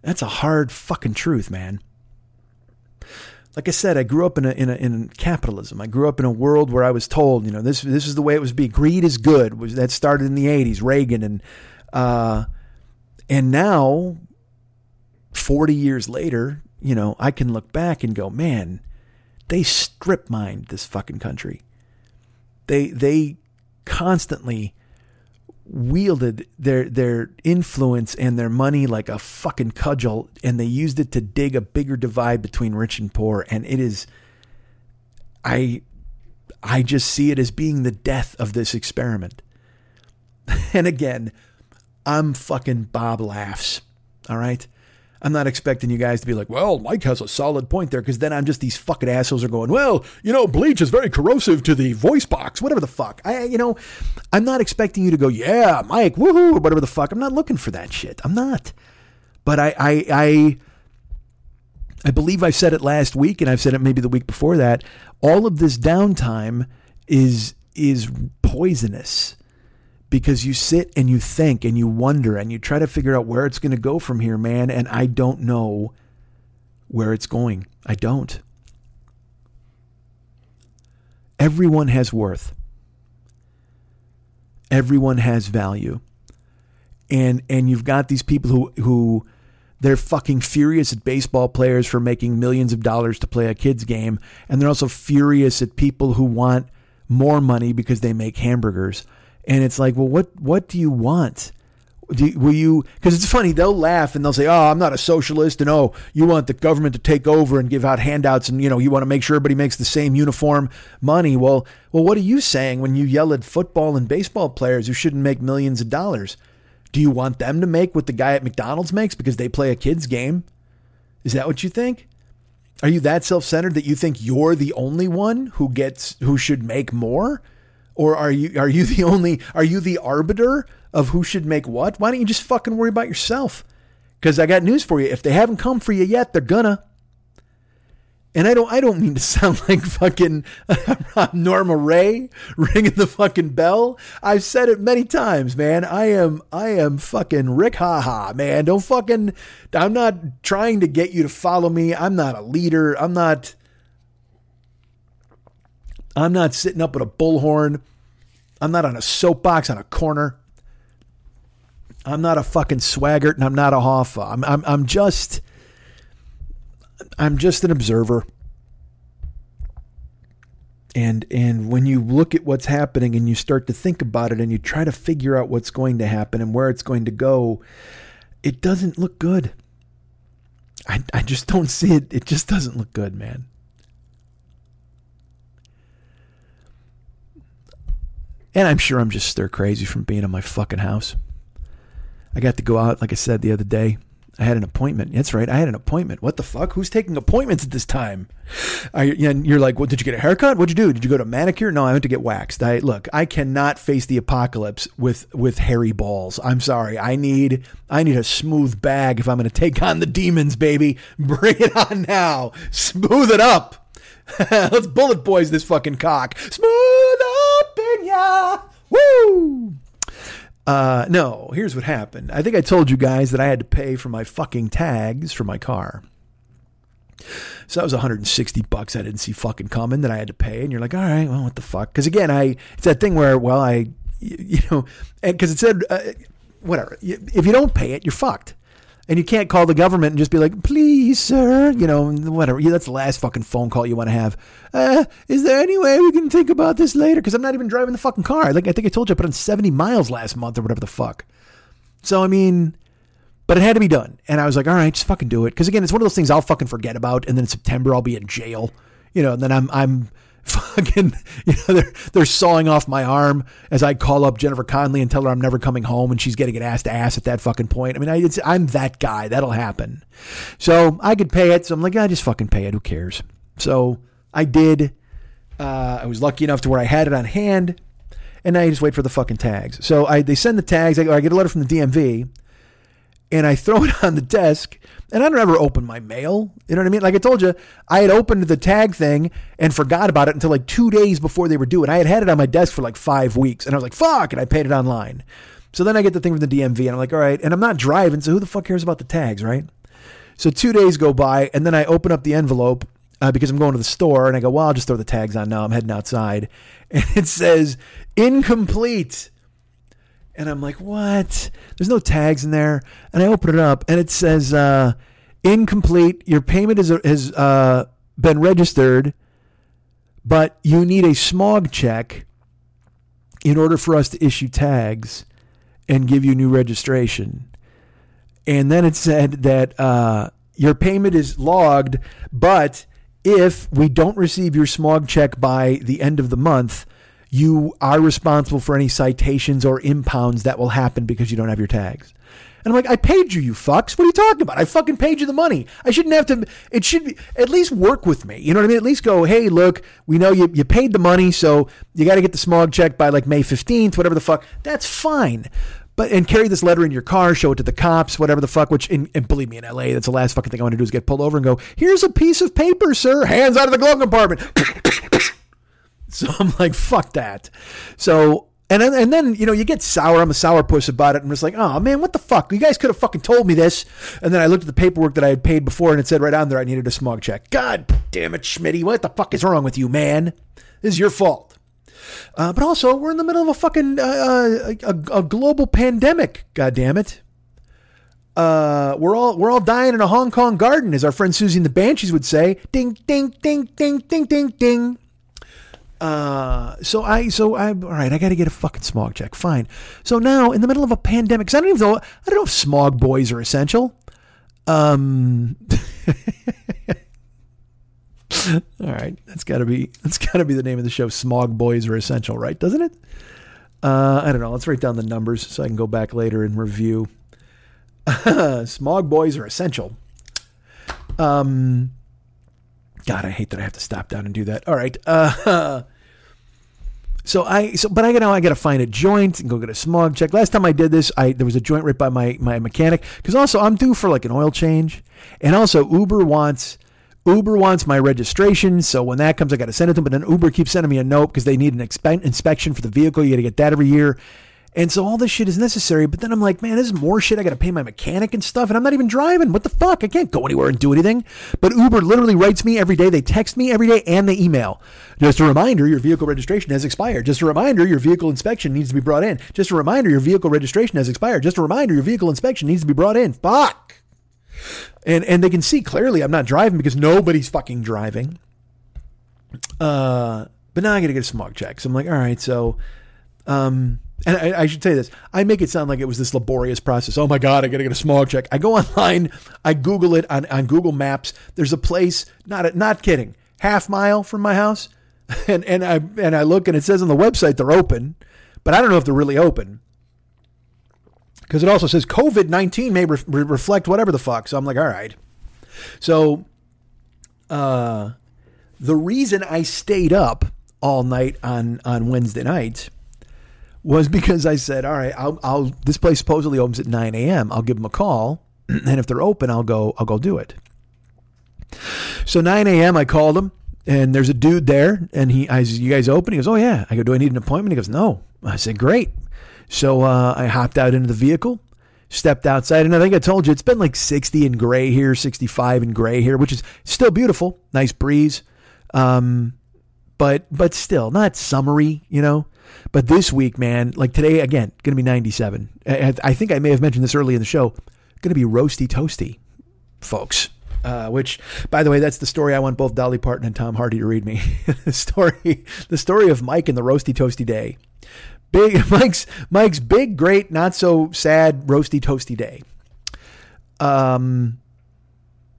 Speaker 2: That's a hard fucking truth, man like I said, I grew up in a, in a, in capitalism. I grew up in a world where I was told, you know, this this is the way it was be. Greed is good. Was that started in the '80s, Reagan, and uh, and now, forty years later, you know, I can look back and go, man, they strip mined this fucking country. They they constantly wielded their their influence and their money like a fucking cudgel and they used it to dig a bigger divide between rich and poor and it is I I just see it as being the death of this experiment. [laughs] and again, I'm fucking Bob laughs. All right? I'm not expecting you guys to be like, well, Mike has a solid point there, because then I'm just these fucking assholes are going, well, you know, bleach is very corrosive to the voice box, whatever the fuck. I, you know, I'm not expecting you to go, yeah, Mike, woohoo, or whatever the fuck. I'm not looking for that shit. I'm not. But I, I, I, I believe I said it last week, and I've said it maybe the week before that. All of this downtime is is poisonous because you sit and you think and you wonder and you try to figure out where it's going to go from here, man. And I don't know where it's going. I don't. Everyone has worth. Everyone has value. And and you've got these people who who they're fucking furious at baseball players for making millions of dollars to play a kids game and they're also furious at people who want more money because they make hamburgers and it's like, well, what what do you want? Do will you? Because it's funny. They'll laugh and they'll say, "Oh, I'm not a socialist," and "Oh, you want the government to take over and give out handouts, and you know, you want to make sure everybody makes the same uniform money." Well, well, what are you saying when you yell at football and baseball players who shouldn't make millions of dollars? Do you want them to make what the guy at McDonald's makes because they play a kids game? Is that what you think? Are you that self-centered that you think you're the only one who gets who should make more? Or are you are you the only are you the arbiter of who should make what? Why don't you just fucking worry about yourself? Because I got news for you. If they haven't come for you yet, they're gonna. And I don't I don't mean to sound [laughs] like fucking [laughs] Norma Rae ringing the fucking bell. I've said it many times, man. I am I am fucking Rick Haha, man. Don't fucking I'm not trying to get you to follow me. I'm not a leader. I'm not I'm not sitting up with a bullhorn. I'm not on a soapbox on a corner. I'm not a fucking swaggart and I'm not a hoffa. I'm, I'm, I'm just, I'm just an observer. And, and when you look at what's happening and you start to think about it and you try to figure out what's going to happen and where it's going to go, it doesn't look good. I, I just don't see it. It just doesn't look good, man. And I'm sure I'm just stir crazy from being in my fucking house. I got to go out, like I said the other day. I had an appointment. That's right. I had an appointment. What the fuck? Who's taking appointments at this time? and you're like, well, did you get a haircut? What'd you do? Did you go to manicure? No, I went to get waxed. I look, I cannot face the apocalypse with with hairy balls. I'm sorry. I need I need a smooth bag if I'm going to take on the demons, baby. [laughs] Bring it on now. Smooth it up. [laughs] Let's bullet boys this fucking cock. Smooth up in ya. Woo! Uh, no, here's what happened. I think I told you guys that I had to pay for my fucking tags for my car. So that was 160 bucks I didn't see fucking coming that I had to pay. And you're like, all right, well, what the fuck? Because again, I it's that thing where, well, I, you know, because it said, uh, whatever. If you don't pay it, you're fucked. And you can't call the government and just be like, please, sir, you know, whatever. Yeah, that's the last fucking phone call you want to have. Uh, is there any way we can think about this later? Because I'm not even driving the fucking car. Like I think I told you I put on 70 miles last month or whatever the fuck. So, I mean, but it had to be done. And I was like, all right, just fucking do it. Because again, it's one of those things I'll fucking forget about. And then in September, I'll be in jail. You know, and then I'm, I'm, [laughs] fucking, you know, they're, they're sawing off my arm as I call up Jennifer Connelly and tell her I'm never coming home and she's getting an ass to ass at that fucking point. I mean, I, I'm that guy. That'll happen. So I could pay it. So I'm like, I just fucking pay it. Who cares? So I did. Uh, I was lucky enough to where I had it on hand and now you just wait for the fucking tags. So I, they send the tags. I, I get a letter from the DMV and I throw it [laughs] on the desk and I don't ever open my mail. You know what I mean? Like I told you, I had opened the tag thing and forgot about it until like two days before they were due. And I had had it on my desk for like five weeks. And I was like, fuck. And I paid it online. So then I get the thing from the DMV and I'm like, all right. And I'm not driving. So who the fuck cares about the tags, right? So two days go by and then I open up the envelope uh, because I'm going to the store and I go, well, I'll just throw the tags on now. I'm heading outside. [laughs] And it says incomplete. And I'm like, what? There's no tags in there. And I open it up and it says, uh, incomplete. Your payment is, has uh, been registered, but you need a smog check in order for us to issue tags and give you new registration. And then it said that uh, your payment is logged, but if we don't receive your smog check by the end of the month, you are responsible for any citations or impounds that will happen because you don't have your tags. And I'm like, I paid you, you fucks. What are you talking about? I fucking paid you the money. I shouldn't have to. It should be, at least work with me. You know what I mean? At least go, hey, look, we know you, you paid the money, so you got to get the smog check by like May 15th, whatever the fuck. That's fine. But and carry this letter in your car, show it to the cops, whatever the fuck. Which, and believe me, in LA, that's the last fucking thing I want to do is get pulled over and go, "Here's a piece of paper, sir. Hands out of the glove compartment." So [laughs] I'm like, "Fuck that." So and then, and then, you know, you get sour. I'm a sour puss about it. And it's like, oh, man, what the fuck? You guys could have fucking told me this. And then I looked at the paperwork that I had paid before and it said right on there I needed a smog check. God damn it, Schmitty. What the fuck is wrong with you, man? This is your fault. Uh, but also, we're in the middle of a fucking uh, uh a, a, global pandemic. God damn it. Uh, we're all we're all dying in a Hong Kong garden, as our friend Siouxsie and the Banshees would say. Ding, ding, ding, ding, ding, ding, ding. Uh, so I, so I, all right, I got to get a fucking smog check. Fine. So now, in the middle of a pandemic, I don't even know, I don't know if smog boys are essential. Um, [laughs] all right, that's got to be that's got to be the name of the show. Smog boys are essential, right? Doesn't it? Uh, I don't know. Let's write down the numbers so I can go back later and review. [laughs] smog boys are essential. Um, God, I hate that I have to stop down and do that. All right. Uh, [laughs] so I so but I got I got to find a joint and go get a smog check. Last time I did this, I there was a joint right by my my mechanic because also I'm due for like an oil change, and also Uber wants Uber wants my registration. So when that comes, I got to send it to them. But then Uber keeps sending me a note because they need an inspection for the vehicle. You got to get that every year. And so all this shit is necessary, but then I'm like, man, this is more shit. I got to pay my mechanic and stuff, and I'm not even driving. What the fuck? I can't go anywhere and do anything. But Uber literally writes me every day. They text me every day and they email. Just a reminder, your vehicle registration has expired. Just a reminder, your vehicle inspection needs to be brought in. Just a reminder, your vehicle registration has expired. Just a reminder, your vehicle inspection needs to be brought in. Fuck. And and they can see clearly I'm not driving because nobody's fucking driving. Uh, but now I got to get a smog check. So I'm like, all right, so um and I, I, should say this I make it sound like it was this laborious process. Oh my God, I got to get a smog check. I go [laughs] online, I Google it on, on Google Maps. There's a place, not, not kidding, half mile from my house. [laughs] And, and, I, and I look and it says on the website they're open, but I don't know if they're really open. Because it also says COVID 19 may re- reflect whatever the fuck. So I'm like, all right. So uh, the reason I stayed up all night on, on Wednesday night was because I said, all right, I'll, I'll this place supposedly opens at 9 a.m. I'll give them a call, [clears throat] and if they're open, I'll go, I'll go do it. So 9 a.m. I called him, and there's a dude there, and he, I you guys open? He goes, oh yeah. I go, do I need an appointment? He goes, no. I said, great. So uh, I hopped out into the vehicle, stepped outside, and I think I told you it's been like 60 and gray here, 65 and gray here, which is still beautiful, nice breeze, um, but but still not summery, you know. But this week, man, like today, again, going to be 97. I think I may have mentioned this early in the show. Going to be roasty toasty, folks. Uh, which, by the way, that's the story I want both Dolly Parton and Tom Hardy to read me. [laughs] the story, the story of Mike and the roasty toasty day. Big [laughs] Mike's Mike's big, great, not so sad roasty toasty day. Um,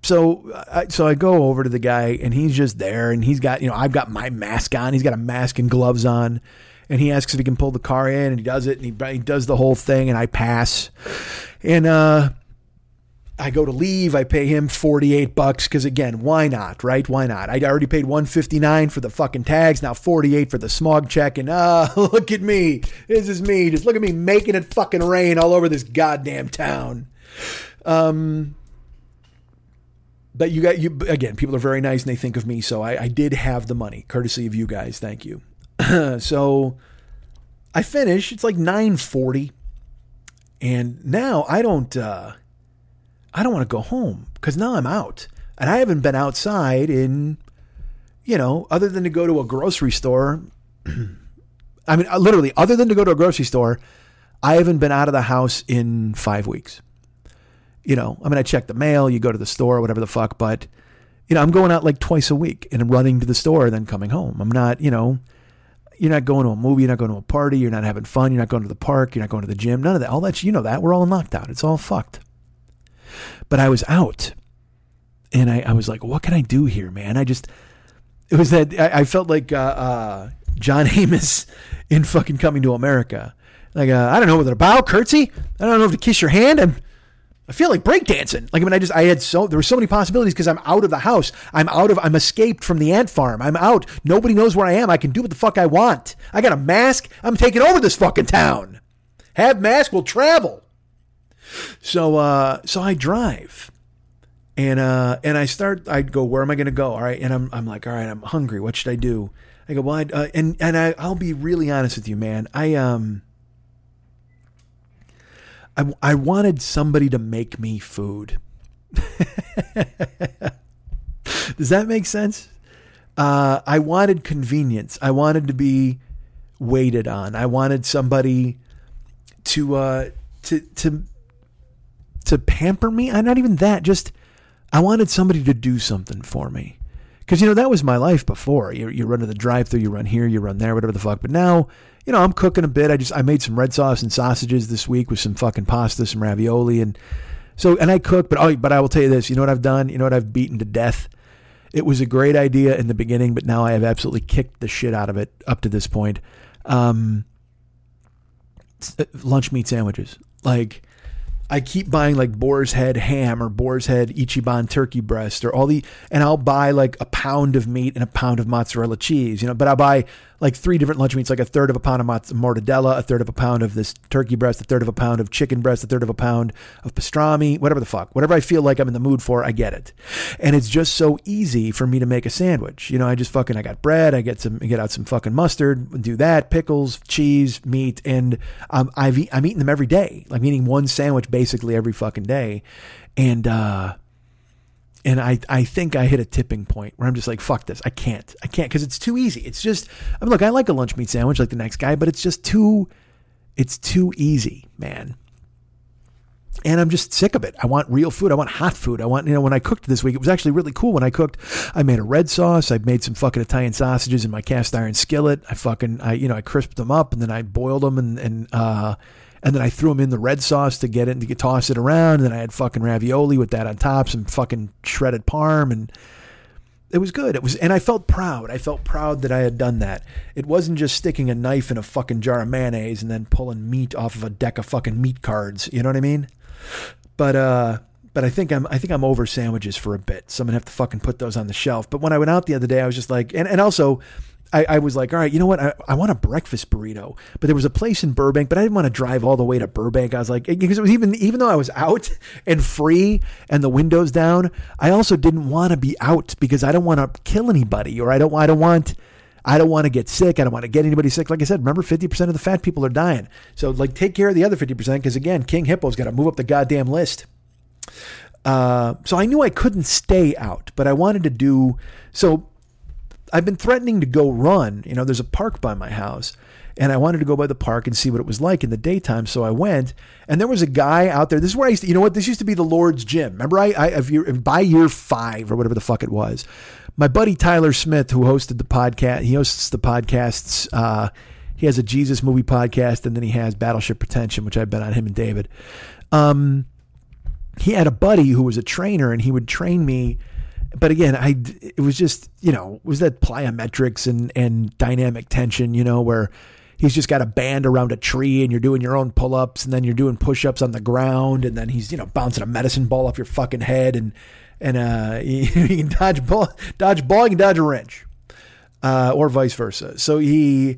Speaker 2: so so I go over to the guy and he's just there and he's got you know I've got my mask on. He's got a mask and gloves on and he asks if he can pull the car in, and he does it, and he, he does the whole thing, and I pass, and uh, I go to leave. I pay him forty eight bucks because again, why not, right? Why not? I already paid one fifty nine for the fucking tags, now forty eight for the smog check, and uh, [laughs] look at me, this is me, just look at me making it fucking rain all over this goddamn town. Um, but you got you again. People are very nice and they think of me, so I, I did have the money, courtesy of you guys. Thank you. [clears throat] so I finish. It's like 9:40, and now I don't. Uh, I don't want to go home because now I'm out, and I haven't been outside in, you know, other than to go to a grocery store. [clears throat] I mean, uh, literally, other than to go to a grocery store, I haven't been out of the house in five weeks. You know, I mean, I check the mail, you go to the store, whatever the fuck, but you know, I'm going out like twice a week and running to the store and then coming home. I'm not, you know, you're not going to a movie, you're not going to a party, you're not having fun, you're not going to the park, you're not going to the gym, none of that. All that, you know that. We're all in lockdown. It's all fucked. But I was out and I, I was like, what can I do here, man? I just, it was that, I, I felt like uh, uh, John [laughs] Amos in fucking Coming to America. Like, uh, I don't know what they're about, curtsy. I don't know if to kiss your hand. I'm, I feel like breakdancing. Like I mean, I just I had so there were so many possibilities because I'm out of the house. I'm out of I'm escaped from the ant farm. I'm out. Nobody knows where I am. I can do what the fuck I want. I got a mask. I'm taking over this fucking town. Have mask, we'll travel. So uh so I drive. And uh and I start I go, where am I gonna go? All right. And I'm I'm like, all right, I'm hungry. What should I do? I go, well, uh, and and I I'll be really honest with you, man. I um I, I wanted somebody to make me food. [laughs] Does that make sense? Uh, I wanted convenience. I wanted to be waited on. I wanted somebody to uh, to to to pamper me. I'm not even that. Just I wanted somebody to do something for me. Because you know that was my life before. You you run to the drive-through, you run here, you run there, whatever the fuck. But now you know, I'm cooking a bit. I just I made some red sauce and sausages this week with some fucking pasta, some ravioli, and so and I cook. But oh, but I will tell you this. You know what I've done? You know what I've beaten to death? It was a great idea in the beginning, but now I have absolutely kicked the shit out of it up to this point. Um, uh, lunch meat sandwiches, like I keep buying like boar's head ham or boar's head Ichiban turkey breast or all the, and I'll buy like a pound of meat and a pound of mozzarella cheese, you know, but I'll buy like three different lunch meats, like a third of a pound of mortadella, a third of a pound of this turkey breast, a third of a pound of chicken breast, a third of a pound of pastrami, whatever the fuck, whatever I feel like I'm in the mood for, I get it. And it's just so easy for me to make a sandwich. You know, I just fucking, I got bread, I get some, get out some fucking mustard, do that, pickles, cheese, meat, and um, I've, I'm eating them every day, like eating one sandwich basically every fucking day. And, uh, and I, I think I hit a tipping point where I'm just like, fuck this. I can't. I can't because it's too easy. It's just, I mean, look, I like a lunch meat sandwich like the next guy, but it's just too, it's too easy, man. And I'm just sick of it. I want real food. I want hot food. I want, you know, when I cooked this week, it was actually really cool. When I cooked, I made a red sauce. I made some fucking Italian sausages in my cast iron skillet. I fucking, I, you know, I crisped them up and then I boiled them and, and, uh, and then I threw them in the red sauce to get it and to toss it around. And then I had fucking ravioli with that on top, some fucking shredded parm, and it was good. It was, and I felt proud. I felt proud that I had done that. It wasn't just sticking a knife in a fucking jar of mayonnaise and then pulling meat off of a deck of fucking meat cards. You know what I mean? But uh, but I think I'm I think I'm over sandwiches for a bit. So I'm gonna have to fucking put those on the shelf. But when I went out the other day, I was just like, and and also I, I, was like, all right, you know what? I, I want a breakfast burrito. But there was a place in Burbank, but I didn't want to drive all the way to Burbank. I was like, because it was even even though I was out [laughs] and free and the windows down, I also didn't want to be out because I don't want to kill anybody or I don't I don't want I don't want to get sick. I don't want to get anybody sick. Like I said, remember 50% of the fat people are dying. So like take care of the other 50% because again, King Hippo's got to move up the goddamn list. Uh, so I knew I couldn't stay out, but I wanted to do so I've been threatening to go run. You know, there's a park by my house, and I wanted to go by the park and see what it was like in the daytime. So I went, and there was a guy out there. This is where I used to, you know what? This used to be the Lord's Gym. Remember, I, I if you by year five or whatever the fuck it was, my buddy Tyler Smith, who hosted the podcast, he hosts the podcasts. Uh, he has a Jesus movie podcast, and then he has Battleship Pretension, which I've been on him and David. Um, he had a buddy who was a trainer, and he would train me but again, I it was just you know was that plyometrics and and dynamic tension, you know, where he's just got a band around a tree and you're doing your own pull ups and then you're doing push ups on the ground and then he's you know bouncing a medicine ball off your fucking head and and uh [laughs] you, can dodge ball, dodge ball, you can dodge a wrench, uh, or vice versa. So he.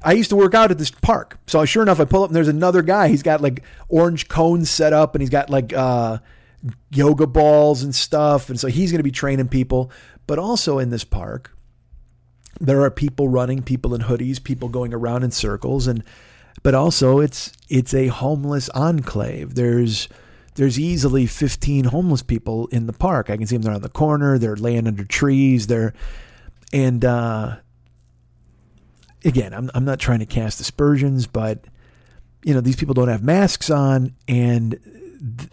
Speaker 2: I used to work out at this park. So sure enough, I pull up and there's another guy. He's got like orange cones set up and he's got like uh, yoga balls and stuff. And so he's going to be training people. But also in this park, there are people running, people in hoodies, people going around in circles. And but also it's it's a homeless enclave. There's there's easily 15 homeless people in the park. I can see them. They're on the corner. They're laying under trees. They're and uh, again, I'm I'm not trying to cast aspersions, but you know these people don't have masks on, and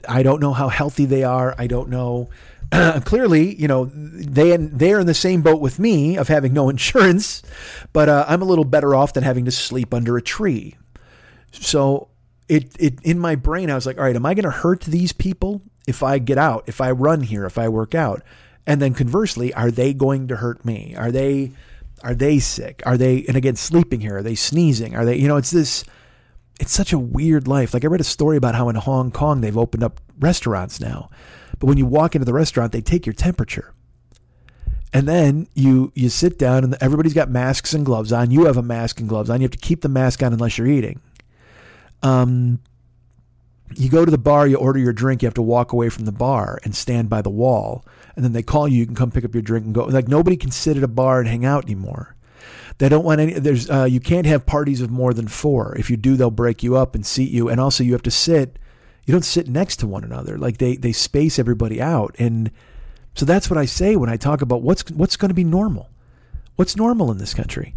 Speaker 2: I don't know how healthy they are. I don't know. [clears throat] clearly, you know, they they are in the same boat with me of having no [laughs] insurance, but uh, I'm a little better off than having to sleep under a tree. So it it in my brain, I was like, all right, am I going to hurt these people if I get out, if I run here, if I work out? And then conversely, are they going to hurt me? Are they are they sick? Are they and again sleeping here? Are they sneezing? Are they you know? It's this it's such a weird life. Like I read a story about how in Hong Kong they've opened up restaurants now. But when you walk into the restaurant, they take your temperature. And then you you sit down and everybody's got masks and gloves on. You have a mask and gloves on. You have to keep the mask on unless you're eating. Um you go to the bar, you order your drink, you have to walk away from the bar and stand by the wall. And then they call you, you can come pick up your drink and go. Like nobody can sit at a bar and hang out anymore. They don't want any. There's uh, you can't have parties of more than four. If you do, they'll break you up and seat you. And also, you have to sit. You don't sit next to one another. Like they they space everybody out. And so that's what I say when I talk about what's what's going to be normal. What's normal in this country?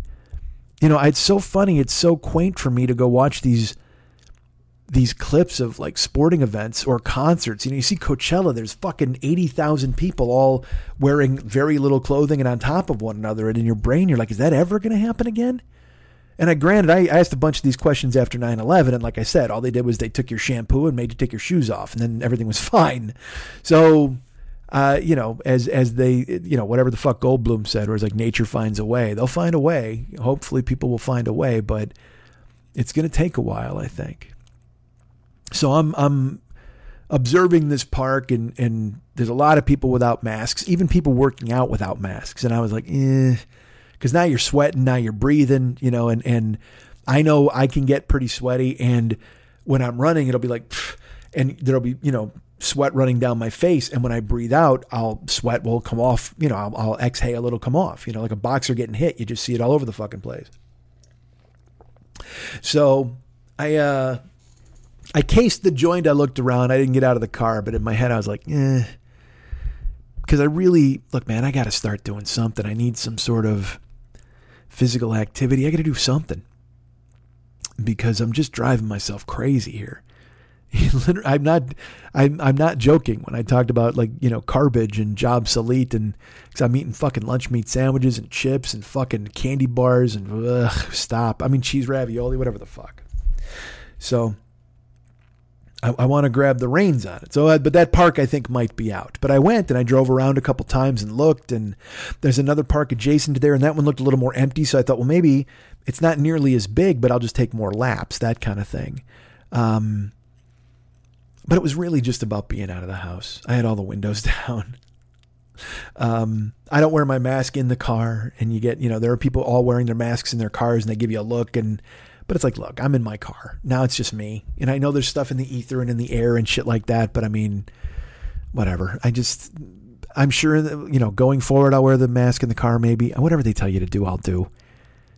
Speaker 2: You know, it's so funny. It's so quaint for me to go watch these these clips of like sporting events or concerts. You know, you see Coachella, there's fucking 80,000 people all wearing very little clothing and on top of one another. And in your brain, you're like, is that ever going to happen again? And I granted, I asked a bunch of these questions after 9 11. And like I said, all they did was they took your shampoo and made you take your shoes off, and then everything was [laughs] fine. So, uh, you know, as as they, you know, whatever the fuck Goldblum said, or it's like nature finds a way. They'll find a way. Hopefully, people will find a way, but it's going to take a while, I think. So I'm I'm observing this park and and there's a lot of people without masks, even people working out without masks. And I was like, eh, because now you're sweating, now you're breathing, you know, and and I know I can get pretty sweaty, and when I'm running, it'll be like, and there'll be you know sweat running down my face, and when I breathe out, I'll sweat will come off, you know, I'll, I'll exhale, it'll come off, you know, like a boxer getting hit, you just see it all over the fucking place. So I uh I cased the joint. I looked around. I didn't get out of the car, but in my head, I was like, eh. Because I really, look, man, I got to start doing something. I need some sort of physical activity. I got to do something. Because I'm just driving myself crazy here. [laughs] I'm not, I'm, I'm not joking when I talked about like you know garbage and job salite and because I'm eating fucking lunch meat sandwiches and chips and fucking candy bars and ugh, stop. I mean cheese ravioli, whatever the fuck. So I, I want to grab the reins on it. So, uh, but that park I think might be out. But I went and I drove around a couple times and looked, and there's another park adjacent to there, and that one looked a little more empty. So I thought, well, maybe it's not nearly as big, but I'll just take more laps, that kind of thing. Um, but it was really just about being out of the house. I had all the windows [laughs] down. Um, I don't wear my mask in the car, and you get, you know, there are people all wearing their masks in their cars, and they give you a look, and but it's like, look, I'm in my car. Now it's just me. And I know there's stuff in the ether and in the air and shit like that, but I mean, whatever. I just, I'm sure that, you know, going forward, I'll wear the mask in the car maybe. Whatever they tell you to do, I'll do.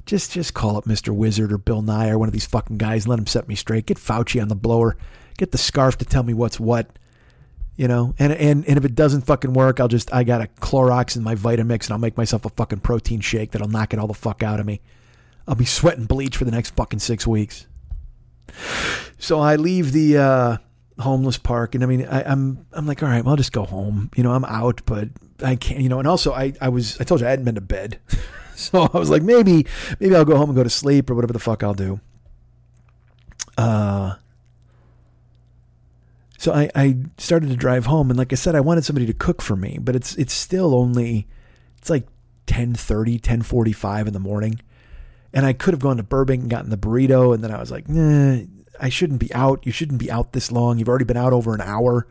Speaker 2: Just, just call up Mr. Wizard or Bill Nye or one of these fucking guys and let them set me straight. Get Fauci on the blower. Get the scarf to tell me what's what. You know, and, and and if it doesn't fucking work, I'll just I got a Clorox in my Vitamix and I'll make myself a fucking protein shake that'll knock it all the fuck out of me. I'll be sweating bleach for the next fucking six weeks. So I leave the uh, homeless park, and I mean, I, am I'm, I'm like, all right, well, I'll just go home. You know, I'm out, but I can't. You know, and also I I was I told you I hadn't been to bed, [laughs] so I was like, maybe maybe I'll go home and go to sleep or whatever the fuck I'll do. Uh. So I, I started to drive home, and like I said, I wanted somebody to cook for me, but it's it's still only it's like 10:30, 10:45 in the morning. And I could have gone to Burbank and gotten the burrito. And then I was like, nah, I shouldn't be out. You shouldn't be out this long. You've already been out over an hour.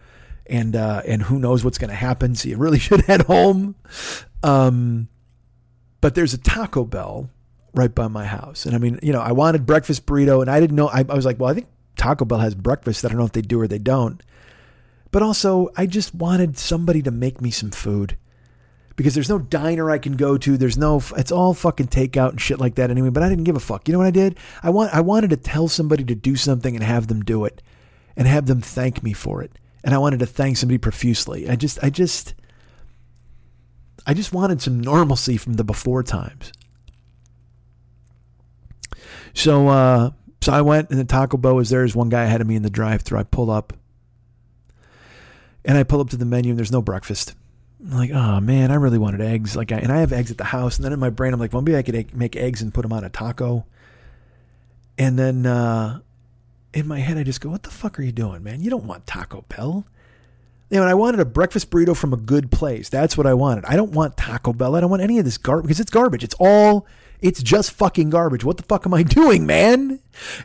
Speaker 2: And, uh, and who knows what's going to happen. So you really [laughs] should head home. Um, but there's a Taco Bell right by my house. And I mean, you know, I wanted breakfast burrito and I didn't know. I, I was like, well, I think Taco Bell has breakfast. I don't know if they do or they don't. But also, I just wanted somebody to make me some food because there's no diner I can go to. There's no, it's all fucking takeout and shit like that anyway. But I didn't give a fuck. You know what I did? I want, I wanted to tell somebody to do something and have them do it, and have them thank me for it. And I wanted to thank somebody profusely. I just, I just, I just wanted some normalcy from the before times. So, uh, so I went and the Taco Bell was there. There's one guy ahead of me in the drive-through. I pull up, and I pull up to the menu, and there's no breakfast. I'm like, oh man, I really wanted eggs. Like, I, and I have eggs at the house. And then in my brain, I'm like, well, maybe I could make eggs and put them on a taco. And then uh, in my head, I just go, what the fuck are you doing, man? You don't want Taco Bell. You know, and I wanted a breakfast burrito from a good place. That's what I wanted. I don't want Taco Bell. I don't want any of this garbage because it's garbage. It's all, it's just fucking garbage. What the fuck am I [laughs] doing, man?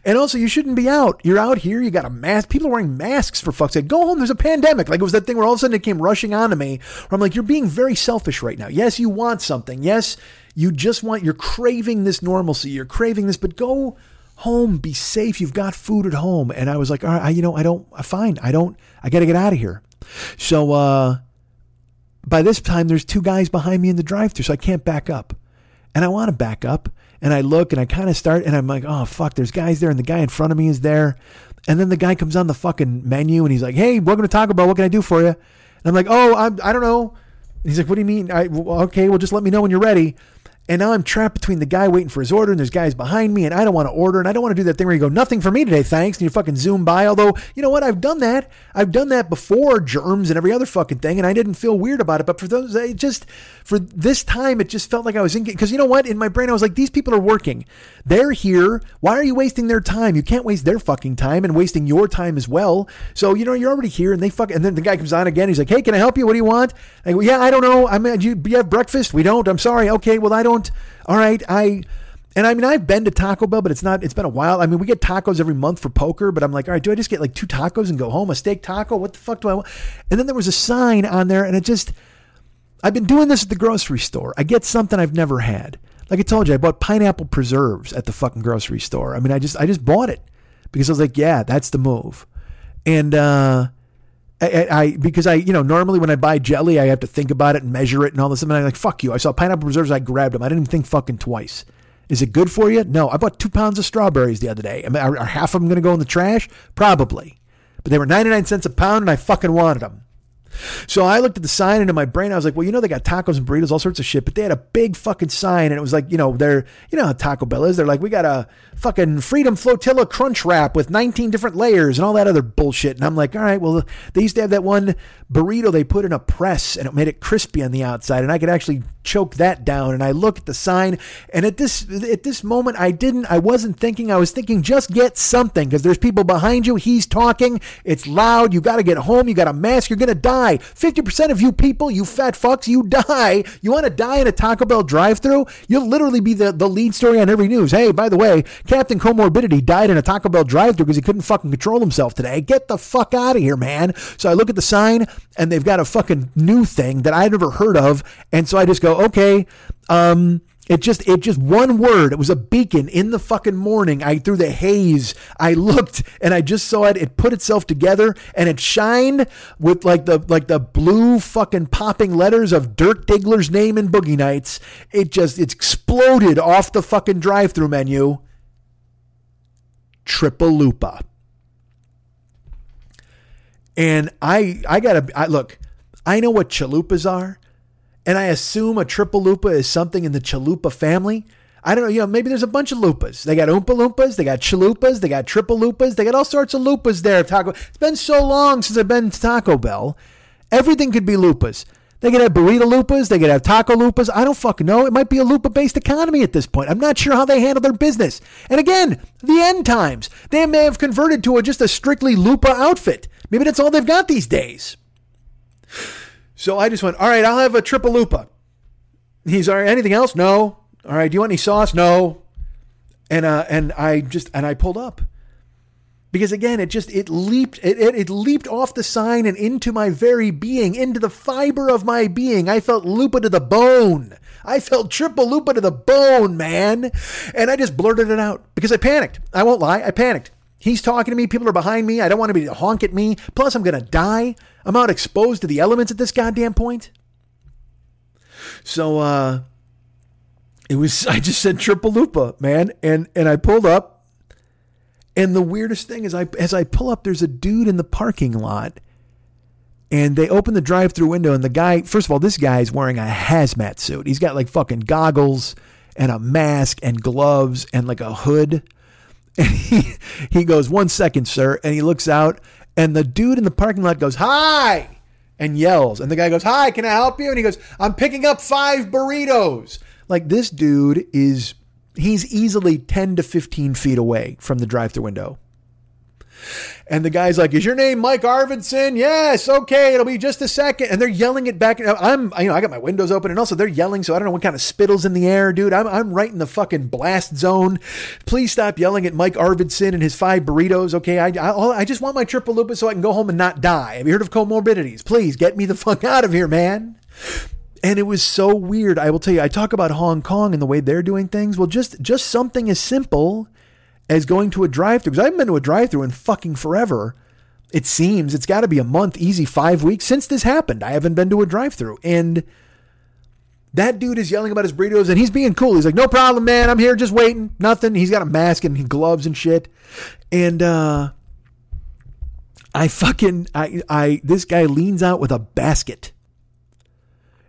Speaker 2: And also, you shouldn't be out. You're out here. You got a mask. People are wearing masks for fuck's sake. Go home. There's a pandemic. Like it was that thing where all of a sudden it came rushing onto me. Where I'm like, you're being very selfish right now. Yes, you want something. Yes, you just want. You're craving this normalcy. You're craving this, but go home. Be safe. You've got food at home. And I was like, all right, I, you know, I don't. I Fine. I don't. I got to get out of here. So uh, by this time, there's two guys behind me in the drive-thru, so I can't back up. And I want to back up, and I look, and I kind of start, and I'm like, oh fuck, there's guys there, and the guy in front of me is there, and then the guy comes on the fucking menu, and he's like, hey, welcome to Taco Bell. What can I do for you? And I'm like, oh, I'm, I don't know. And he's like, what do you mean? I, okay, well, just let me know when you're ready. And now I'm trapped between the guy waiting for his order and there's guys behind me and I don't want to order and I don't want to do that thing where you go, nothing for me today, thanks. And you fucking zoom by. Although, you know what? I've done that. I've done that before, germs and every other fucking thing. And I didn't feel weird about it. But for those, it just, for this time, it just felt like I was in, because you know what? In my brain, I was like, these people are working. They're here. Why are you wasting their time? You can't waste their fucking time and wasting your time as well. So, you know, you're already here and they fuck, and then the guy comes on again. He's like, hey, can I help you? What do you want? I go, yeah, I don't know. I mean, you, you have breakfast? We don't. I'm sorry. Okay, well, I don't. All right, I and I mean I've been to Taco Bell, but it's not it's been a while. I mean, we get tacos every month for poker, but I'm like, all right, do I just get like two tacos and go home? A steak taco? What the fuck do I want? And then there was a sign on there and it just I've been doing this at the grocery store. I get something I've never had. Like I told you, I bought pineapple preserves at the fucking grocery store. I mean, I just I just bought it because I was like, yeah, that's the move. And uh I, I, because I you know normally when I buy jelly I have to think about it and measure it and all this. And I'm like fuck you. I saw pineapple preserves I grabbed them I didn't even think fucking twice. Is it good for you? No. I bought two pounds of strawberries the other day. Are, are half of them going to go in the trash? Probably. But they were 99 cents a pound and I fucking wanted them so I looked at the sign and in my brain I was like, well, you know, they got tacos and burritos, all sorts of shit, but they had a big fucking sign and it was like, you know, they're, you know how Taco Bell is. They're like, we got a fucking Freedom Flotilla crunch wrap with 19 different layers and all that other bullshit. And I'm like, all right, well, they used to have that one burrito they put in a press and it made it crispy on the outside and I could actually choke that down. And I look at the sign and at this, at this moment, I didn't, I wasn't thinking, I was thinking, just get something because there's people behind you. He's talking. It's loud. You got to get home. You got a mask. You're to die die. 50% of you people, you fat fucks, you [laughs] die. You want to die in a Taco Bell drive through? You'll literally be the, the lead story on every news. Hey, by the way, Captain Comorbidity died in a Taco Bell drive through because he couldn't fucking control himself today. Get the fuck out of here, man. So I look at the sign and they've got a fucking new thing that I'd never heard of. And so I just go, okay, um, it just, it just one word. It was a beacon in the fucking morning. I through the haze, I looked and I just saw it. It put itself together and it shined with like the like the blue fucking popping letters of Dirk Diggler's name in Boogie Nights. It just it exploded off the fucking drive-through menu. Triple Lupa. And I I gotta I look. I know what chalupas are and I assume a triple lupa is something in the chalupa family. I don't know, you know, maybe there's a bunch of lupas. They got oompa loompas, they got chalupas, they got triple lupas, they got all sorts of lupas there. Taco. It's been so long since I've been to Taco Bell. Everything could be lupas. They could have burrito lupas, they could have taco lupas. I don't fucking know. It might be a lupa based economy at this point. I'm not sure how they handle their business. And again, the end times. They may have converted to a, just a strictly lupa outfit. Maybe that's all they've got these days. So I just went, all right, I'll have a triple lupa. He's all right, anything else? No. All right, do you want any sauce? No. And uh, and I just and I pulled up. Because again, it just it leaped it, it, it leaped off the sign and into my very being, into the fiber of my being. I felt lupa to the bone. I felt triple lupa to the bone, man. And I just blurted it out because I panicked. I won't lie, I panicked. He's talking to me. People are behind me. I don't want to be to honk at me. Plus, I'm going to die. I'm out exposed to the elements at this goddamn point. So, uh, it was, [laughs] I just said triple lupa, man. And, and I pulled up. And the weirdest thing is, I, as I pull up, there's a dude in the parking lot. And they open the drive through window. And the guy, first of all, this guy is wearing a hazmat suit. He's got like fucking goggles and a mask and gloves and like a hood. [laughs] And he, he goes, One second, sir. And he looks out, and the dude in the parking lot goes, Hi! And yells. And the guy goes, Hi, can I help you? And he goes, I'm picking up five burritos. Like this dude is, he's easily 10 to 15 feet away from the drive through window. And the guy's like, "Is your name Mike Arvidson?" Yes. Okay, it'll be just a second. And they're yelling it back. I'm, you know, I got my windows open, and also they're yelling. So I don't know what kind of spittles in the air, dude. I'm, I'm right in the fucking blast zone. Please stop yelling at Mike Arvidson and his five burritos. Okay, I, I, I just want my triple lupus so I can go home and not die. Have you heard of comorbidities? Please get me the fuck [laughs] out of here, man. And it was so weird. I will tell you. I talk about Hong Kong and the way they're doing things. Well, just just something as simple as going to a drive-through because I haven't been to a drive-through in fucking forever. It seems it's got to be a month, easy five weeks since this happened. I haven't been to a drive-through, and that dude is yelling about his burritos, and he's being cool. He's like, "No problem, man. I'm here, just waiting. Nothing." He's got a mask and gloves and shit, and uh, I fucking I I this guy leans out with a basket,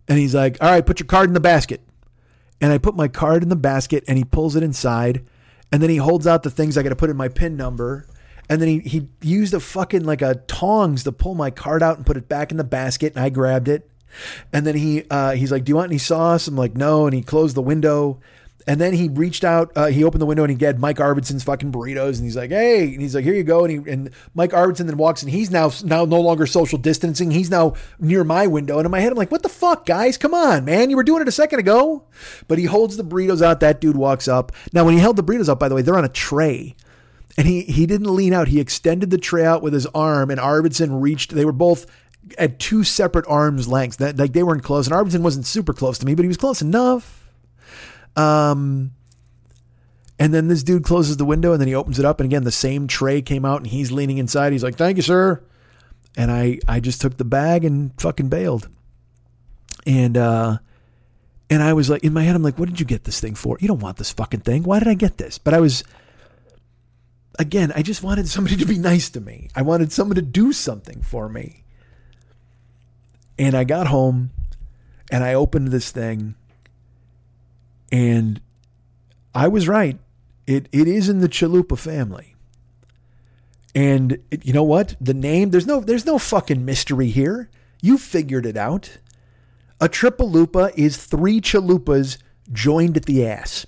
Speaker 2: and he's like, "All right, put your card in the basket." And I put my card in the basket, and he pulls it inside and then he holds out the things I got to put in my pin number. And then he, he used a fucking like a tongs to pull my card out and put it back in the basket. And I grabbed it. And then he uh, he's like, "Do you want any sauce?" I'm like, "No." And he closed the window. And then he reached out, uh, he opened the window and he had Mike Arvidson's fucking burritos, and he's like, "Hey!" And he's like, "Here you go." And he and Mike Arvidson then walks, and he's now now no longer social distancing. He's now near my window, and in my head, I'm like, "What the fuck, guys? Come on, man! You were doing it a second ago." But he holds the burritos out. That dude walks up. Now, when he held the burritos up, by the way, they're on a tray. And he he didn't lean out. He extended the tray out with his arm, and Arvidson reached. They were both at two separate arms lengths. That like they weren't close, and Arvidson wasn't super close to me, but he was close enough. Um, and then this dude closes the window and then he opens it up. And again, the same tray came out and he's leaning inside. He's like, thank you, sir. And I, I just took the bag and fucking bailed. And, uh, and I was like, in my head, I'm like, what did you get this thing for? You don't want this fucking thing. Why did I get this? But I was, again, I just wanted somebody to be nice to me. I wanted someone to do something for me. And I got home and I opened this thing and I was right. It it is in the Chalupa family. And it, you know what? The name there's no there's no fucking mystery here. You figured it out. A triple lupa is three chalupas joined at the ass.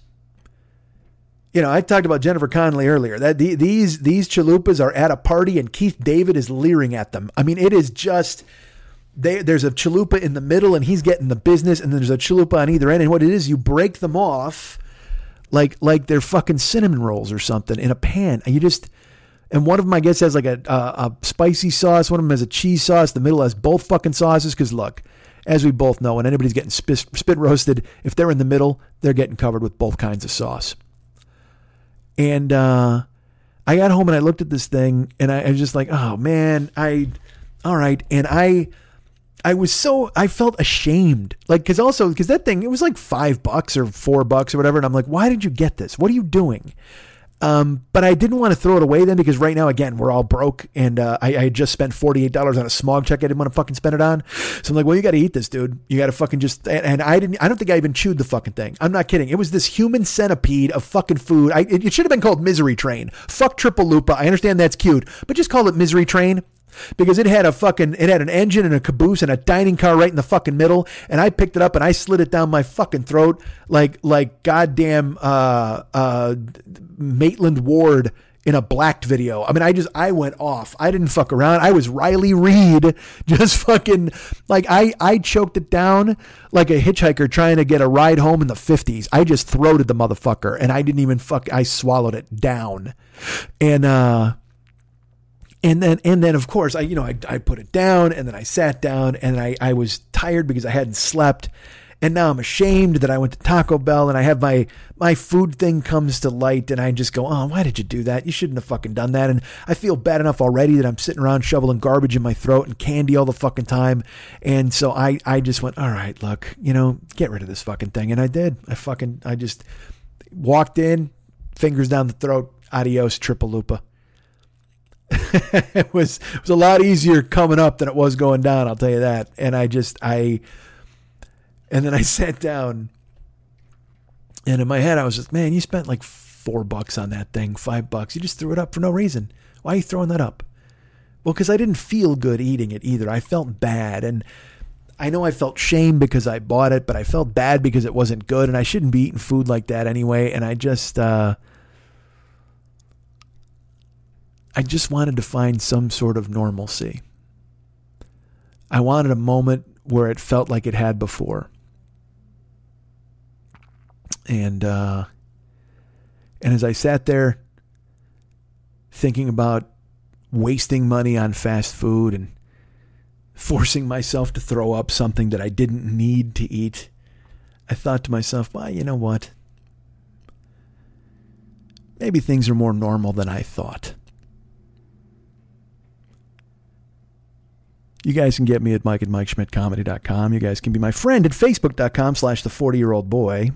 Speaker 2: You know, I talked about Jennifer Connelly earlier. That the, these these chalupas are at a party and Keith David is leering at them. I mean, it is just they, there's a chalupa in the middle and he's getting the business, and there's a chalupa on either end. And what it is, you break them off like like they're fucking cinnamon rolls or something in a pan, and you just and one of them I guess has like a a, a spicy sauce, one of them has a cheese sauce, the middle has both fucking sauces. Because look, as we both know, when anybody's getting spit, spit roasted, if they're in the middle, they're getting covered with both kinds of sauce. And uh, I got home and I looked at this thing, and I, I was just like, oh man, I all right, and I I was so I felt ashamed, like because also because that thing it was like five bucks or four bucks or whatever, and I'm like, why did you get this? What are you doing? Um, but I didn't want to throw it away then because right now again we're all broke and uh, I, I just spent forty eight dollars on a smog check I didn't want to fucking spend it on. So I'm like, well, you got to eat this, dude. You got to fucking just and, and, I didn't. I don't think I even chewed the fucking thing. I'm not kidding. It was this human centipede of fucking food. I, it, it should have been called Misery Train. Fuck Triple Lupa. I understand that's cute, but just call it Misery Train because it had a fucking it had an engine and a caboose and a dining car right in the fucking middle and I picked it up and I slid it down my fucking throat like like goddamn uh uh Maitland Ward in a blacked video. I mean, I just I went off. I didn't fuck around. I was Riley Reid, [laughs] just fucking like I I choked it down like a hitchhiker trying to get a ride home in the 50s. I just throated the motherfucker and I didn't even fuck I swallowed it down. And uh and then and then of course I you know I, I put it down and then I sat down and I, I was tired because I hadn't slept. And now I'm ashamed that I went to Taco Bell and I have my my food thing comes to light and I just go oh why did you do that? You shouldn't have fucking done that. And I feel bad enough already that I'm sitting around shoveling garbage in my throat and candy all the fucking time. And so I I just went all right look you know get rid of this fucking thing. And I did. I fucking I just walked in fingers down the throat adios triple lupa it [laughs] was it was a lot easier coming up than it was going down. I'll tell you that. And I just I, and then I [laughs] sat down, and in my head I was just, man, you spent like four bucks on that thing, five bucks. You just threw it up for no reason. Why are you throwing that up? Well, because I didn't feel good eating it either. I felt bad, and I know I felt shame because I bought it, but I felt bad because it wasn't good, and I shouldn't be eating food like that anyway. And I just. uh I just wanted to find some sort of normalcy. I wanted a moment where it felt like it had before. And uh, and as I sat there thinking about wasting money on fast food and forcing myself to throw up something that I didn't need to eat, I thought to myself, well, you know what? Maybe things are more normal than I thought. You guys can get me at Mike at MikeSchmidtComedy.com. You guys can be my friend at Facebook.com slash the 40 year old boy.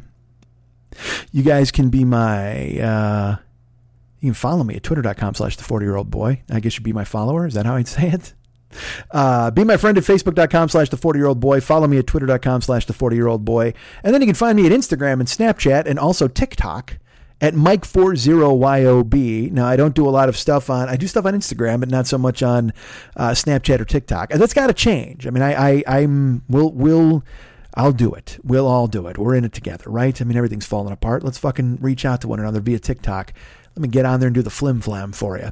Speaker 2: You guys can be my, uh, you can follow me at Twitter.com slash the 40 year old boy. I guess you'd be my follower. Is that how I'd say it? Uh, be my friend at facebook.com slash the 40 year old boy. Follow me at twitter.com slash the 40 year old boy. And then you can find me at Instagram and Snapchat and also TikTok at Mike40YOB. Now, I don't do a lot of stuff on, I do stuff on Instagram, but not so much on uh, Snapchat or TikTok. And that's got to change. I mean, I, I, I'm, we'll, we'll, I'll do it. We'll all do it. We're in it together, right? I mean, everything's falling apart. Let's fucking reach out to one another via TikTok. Let me get on there and do the flim flam for you.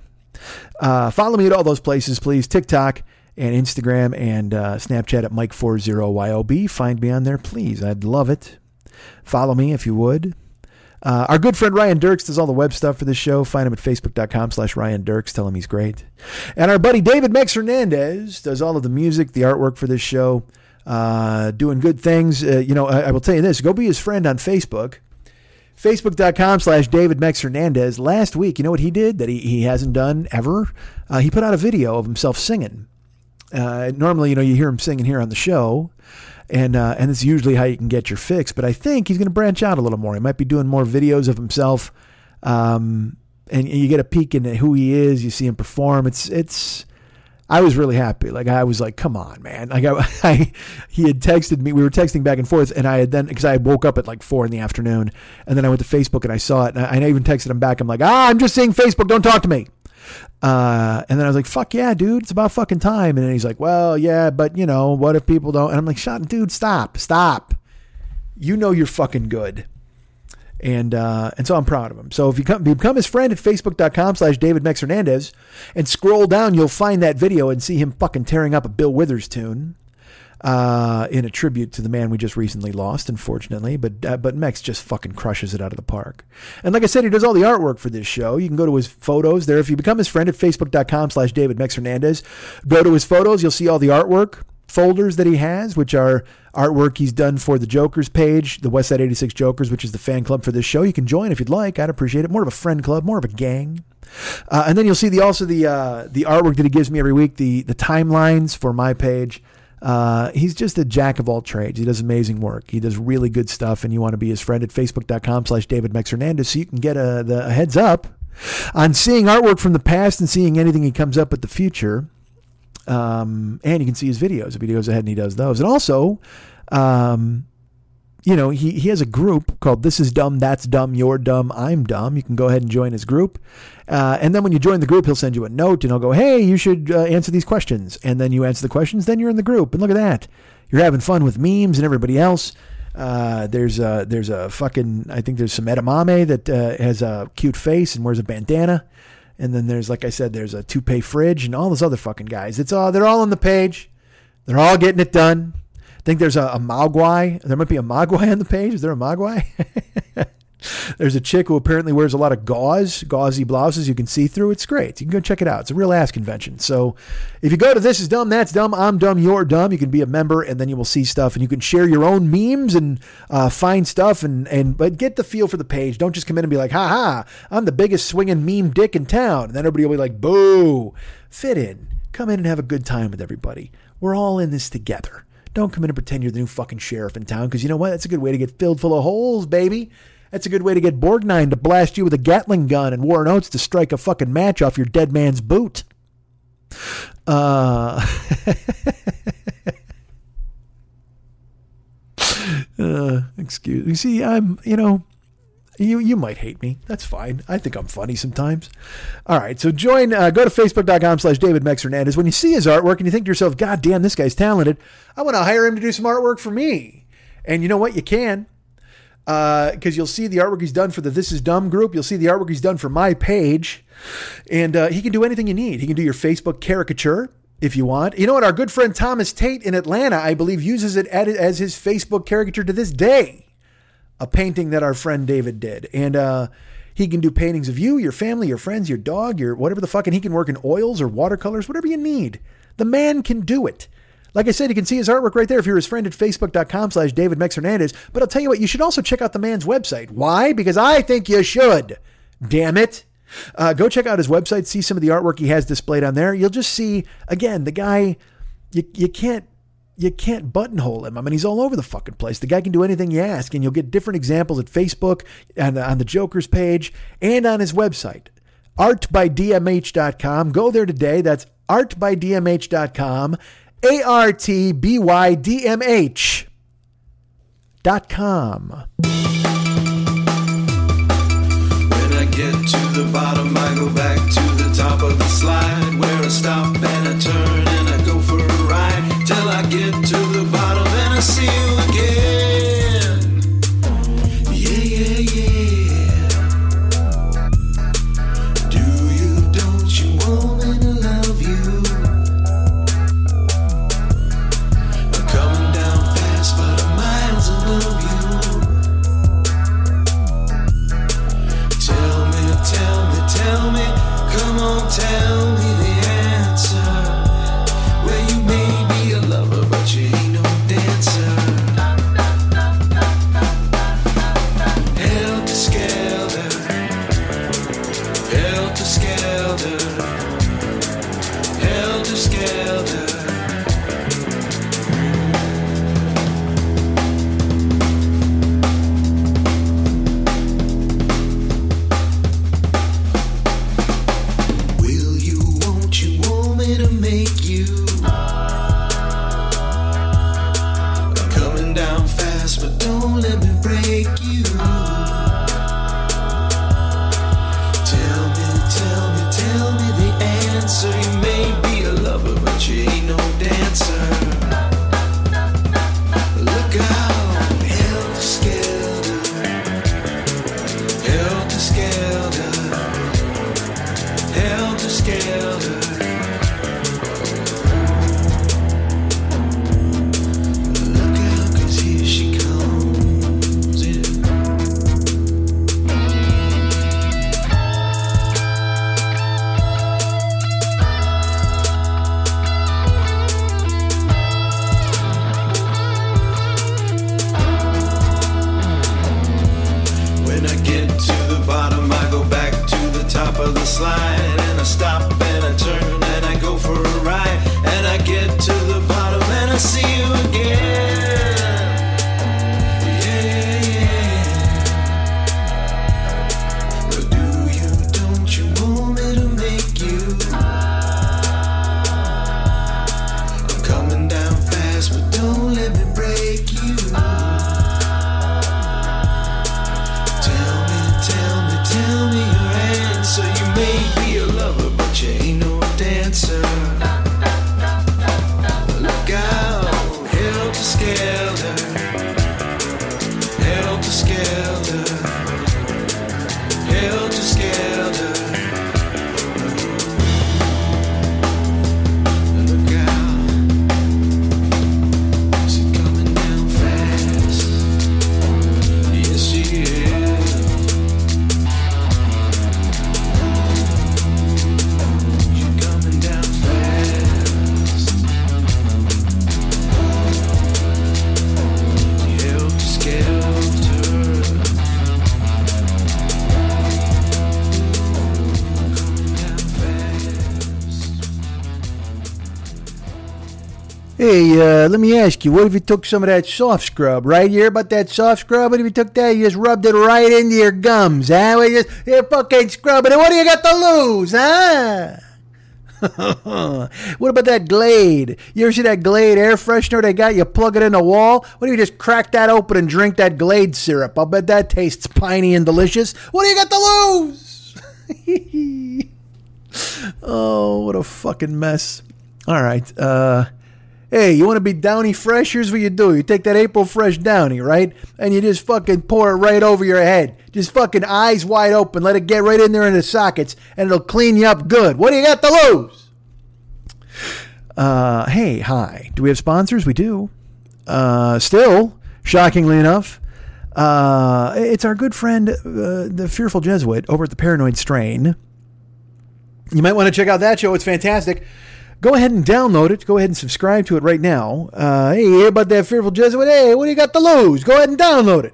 Speaker 2: Uh, follow me at all those places, please. TikTok and Instagram and uh, Snapchat at Mike40YOB. Find me on there, please. I'd love it. Follow me if you would. Uh, our good friend Ryan Dirks does all the web stuff for this show. Find him at facebook.com slash Ryan Dirks. Tell him he's great. And our buddy David Mex Hernandez does all of the music, the artwork for this show. Uh, doing good things. Uh, you know, I, I will tell you this go be his friend on Facebook. Facebook.com slash David Mex Hernandez. Last week, you know what he did that he, he hasn't done ever? Uh, he put out a video of himself singing. Uh, normally, you know, you hear him singing here on the show, and uh, and it's usually how you can get your fix. But I think he's going to branch out a little more. He might be doing more videos of himself, um, and you get a peek into who he is. You see him perform. It's it's. I was really happy. Like I was like, come on, man. Like I, [laughs] I he had texted me. We were texting back and forth, and I had then because I woke up at like four in the afternoon, and then I went to Facebook and I saw it, and I, I even texted him back. I'm like, ah, I'm just seeing Facebook. Don't talk to me. Uh, and then I was like, fuck yeah, dude, it's about fucking time. And then he's like, well, yeah, but you know, what if people don't? And I'm like, shut, dude, stop, stop. You know you're fucking good. And uh, and so I'm proud of him. So if you come, become his friend at facebook.com slash David Mex Hernandez and scroll down, you'll find that video and see him fucking tearing up a Bill Withers tune uh, in a tribute to the man we just recently lost, unfortunately. But uh, but Mex just fucking crushes it out of the park. And like I said, he does all the artwork for this show. You can go to his photos there. If you become his friend at facebook.com slash David Mex Hernandez, go to his photos. You'll see all the artwork folders that he has, which are artwork he's done for the Jokers page, the Westside 86 Jokers, which is the fan club for this show. You can join if you'd like. I'd appreciate it. More of a friend club, more of a gang. Uh, and then you'll see the also the uh, the artwork that he gives me every week, the the timelines for my page. Uh, he's just a jack of all trades. He does amazing work. He does really good stuff, and you want to be his friend at facebook.com slash David Mex Hernandez so you can get a, the, a heads up on seeing artwork from the past and seeing anything he comes up with the future. Um, and you can see his videos if he goes ahead and he does those. And also, um, you know, he, he has a group called This Is Dumb, That's Dumb, You're Dumb, I'm Dumb. You can go ahead and join his group. Uh, and then when you join the group, he'll send you a note and he'll go, hey, you should uh, answer these questions. And then you answer the questions, then you're in the group. And look at that. You're having fun with memes and everybody else. Uh, there's a there's a fucking I think there's some edamame that uh, has a cute face and wears a bandana, and then there's like I said there's a toupee fridge and all those other fucking guys. It's all they're all on the page, they're all getting it done. Think there's a, a Mogwai. There might be a Mogwai on the page. Is there a Mogwai? [laughs] there's a chick who apparently wears a lot of gauze, gauzy blouses you can see through. It's great. You can go check it out. It's a real ass convention. So if you go to This Is Dumb, That's Dumb, I'm Dumb, You're Dumb, you can be a member and then you will see stuff and you can share your own memes and uh, find stuff and, and but get the feel for the page. Don't just come in and be like, ha ha, I'm the biggest swinging meme dick in town. And then everybody will be like, boo. Fit in. Come in and have a good time with everybody. We're all in this together. Don't come in and pretend you're the new fucking sheriff in town because you know what? That's a good way to get filled full of holes, baby. That's a good way to get Borgnine to blast you with a Gatling gun and Warren Oates to strike a fucking match off your dead man's boot. Uh, [laughs] uh, excuse me. See, I'm, you know, you you might hate me. That's fine. I think I'm funny sometimes. All right. So join. Uh, go to facebook.com slash David Mex Hernandez. When you see his artwork and you think to yourself, God damn, this guy's talented. I want to hire him to do some artwork for me. And you know what? You can. because you'll see the artwork he's done for the This Is Dumb group. You'll see the artwork he's done for my page. And uh, he can do anything you need. He can do your Facebook caricature if you want. You know what? Our good friend Thomas Tate in Atlanta, I believe, uses it as his Facebook caricature to this day. A painting that our friend David did. And uh, he can do paintings of you, your family, your friends, your dog, your whatever the fuck. And he can work in oils or watercolors, whatever you need. The man can do it. Like I said, you can see his artwork right there if you're his friend at facebook.com slash David Mex Hernandez. But I'll tell you what, you should also check out the man's website. Why? Because I think you should. Damn it. Uh, go check out his website, see some of the artwork he has displayed on there. You'll just see, again, the guy, you, you can't you can't buttonhole him. I mean, he's all over the fucking place. The guy can do anything you ask, and you'll get different examples at Facebook and on the Joker's page and on his website, artbydmh.com. Go there today. That's artbydmh.com, A R T B Y D M H dot com.
Speaker 1: get to the bottom, I go back to the top of the slide where I
Speaker 2: Uh, let me ask you, what if you took some of that soft scrub, right? You hear about that soft scrub? What if you took that, you just rubbed it right into your gums, huh? You just, you fucking scrubbing it. What do you got to lose, huh? [laughs] what about that Glade? You ever see that Glade air freshener they got? You plug it in the wall. What if you just crack that open and drink that Glade syrup? I'll bet that tastes piney and delicious. What do you got to lose? [laughs] oh, what a fucking mess. All right. Uh, Hey, you want to be Downy Fresh? Here's what you do. You take that April Fresh Downy, right? And you just fucking pour it right over your head. Just fucking eyes wide open. Let it get right in there in the sockets, and it'll clean you up good. What do you got to lose? Uh, hey, hi. Do we have sponsors? We do. Uh, still, shockingly enough, uh, it's our good friend, uh, the Fearful Jesuit, over at the Paranoid Strain. You might want to check out that show. It's fantastic go ahead and download it. Go ahead and subscribe to it right now. Uh, hey, about that fearful Jesuit? Hey, what do you got to lose? Go ahead and download it.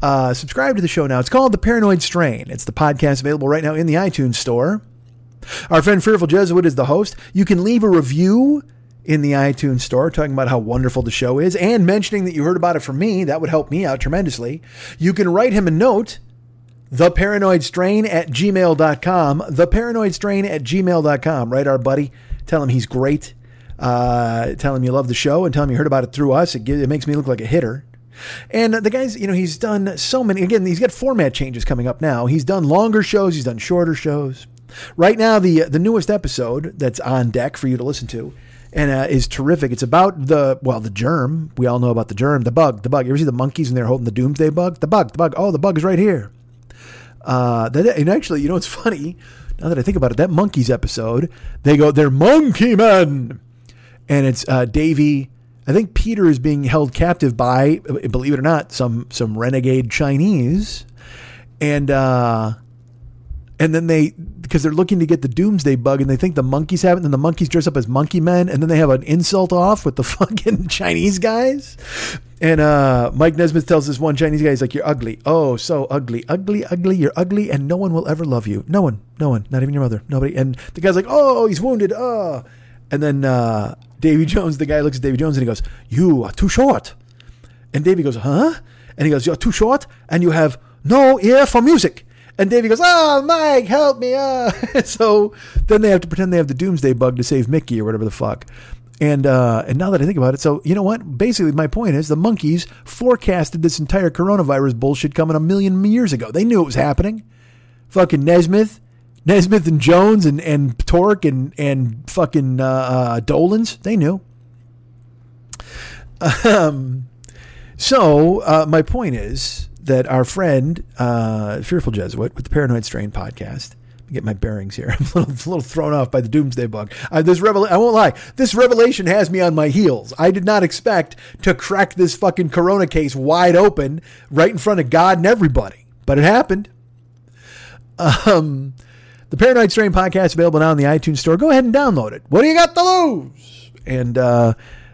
Speaker 2: Uh, subscribe to the show now. It's called The Paranoid Strain. It's the podcast available right now in the iTunes store. Our friend Fearful Jesuit is the host. You can leave a review in the iTunes store talking about how wonderful the show is and mentioning that you heard about it from me. That would help me out tremendously. You can write him a note the paranoid strain at gmail.com the paranoid strain at gmail.com right our buddy Tell him he's great. Uh, tell him you love the show and tell him you heard about it through us. It, gives, it makes me look like a hitter. And the guy's, you know, he's done so many. Again, he's got format changes coming up now. He's done longer shows. He's done shorter shows. Right now, the the newest episode that's on deck for you to listen to, and uh, is terrific. It's about the well, the germ. We all know about the germ, the bug, the bug. You ever see the Monkees when they're holding the doomsday bug? The bug, the bug. Oh, the bug is right here. Uh, that, and actually, you know, it's [laughs] funny now that I think about it, that Monkees episode, they go, they're monkey men. And it's uh, Davy. I think Peter is being held captive by, believe it or not, some some renegade Chinese. And uh, and then they because they're looking to get the doomsday bug and they think the Monkees have it and then the Monkees dress up as monkey men and then they have an insult off with the [laughs] fucking chinese guys. And uh, mike nesmith tells this one chinese guy he's like you're ugly. Oh so ugly. Ugly ugly. You're ugly and no one will ever love you. No one. No one. Not even your mother. Nobody. And the guy's like oh he's wounded. Oh. And then uh, davy jones the guy looks at davy jones and he goes you are too short. And davy goes huh? And he goes you're too short and you have no ear for music and Davy goes, "Oh, Mike, help me!" Uh. [laughs] so then they have to pretend they have the Doomsday Bug to save Micky or whatever the fuck. And uh, and now that I think about it, so you know what? Basically, my point is the Monkees forecasted this entire coronavirus bullshit coming a million years ago. They knew it was happening. Fucking Nesmith, Nesmith and Jones and and Tork and and fucking uh, uh, Dolenz. They knew. [laughs] Um, so uh, my point is that our friend, uh, Fearful Jesuit, with the Paranoid Strain podcast, get my bearings here. [laughs] I'm a little, a little thrown off by the Doomsday Bug. Uh, this revel- I won't lie. This revelation has me on my heels. I did not expect to crack this fucking Corona case wide open right in front of God and everybody, but it happened. Um, the Paranoid Strain podcast available now in the iTunes store. Go ahead and download it. What do you got to lose? And uh,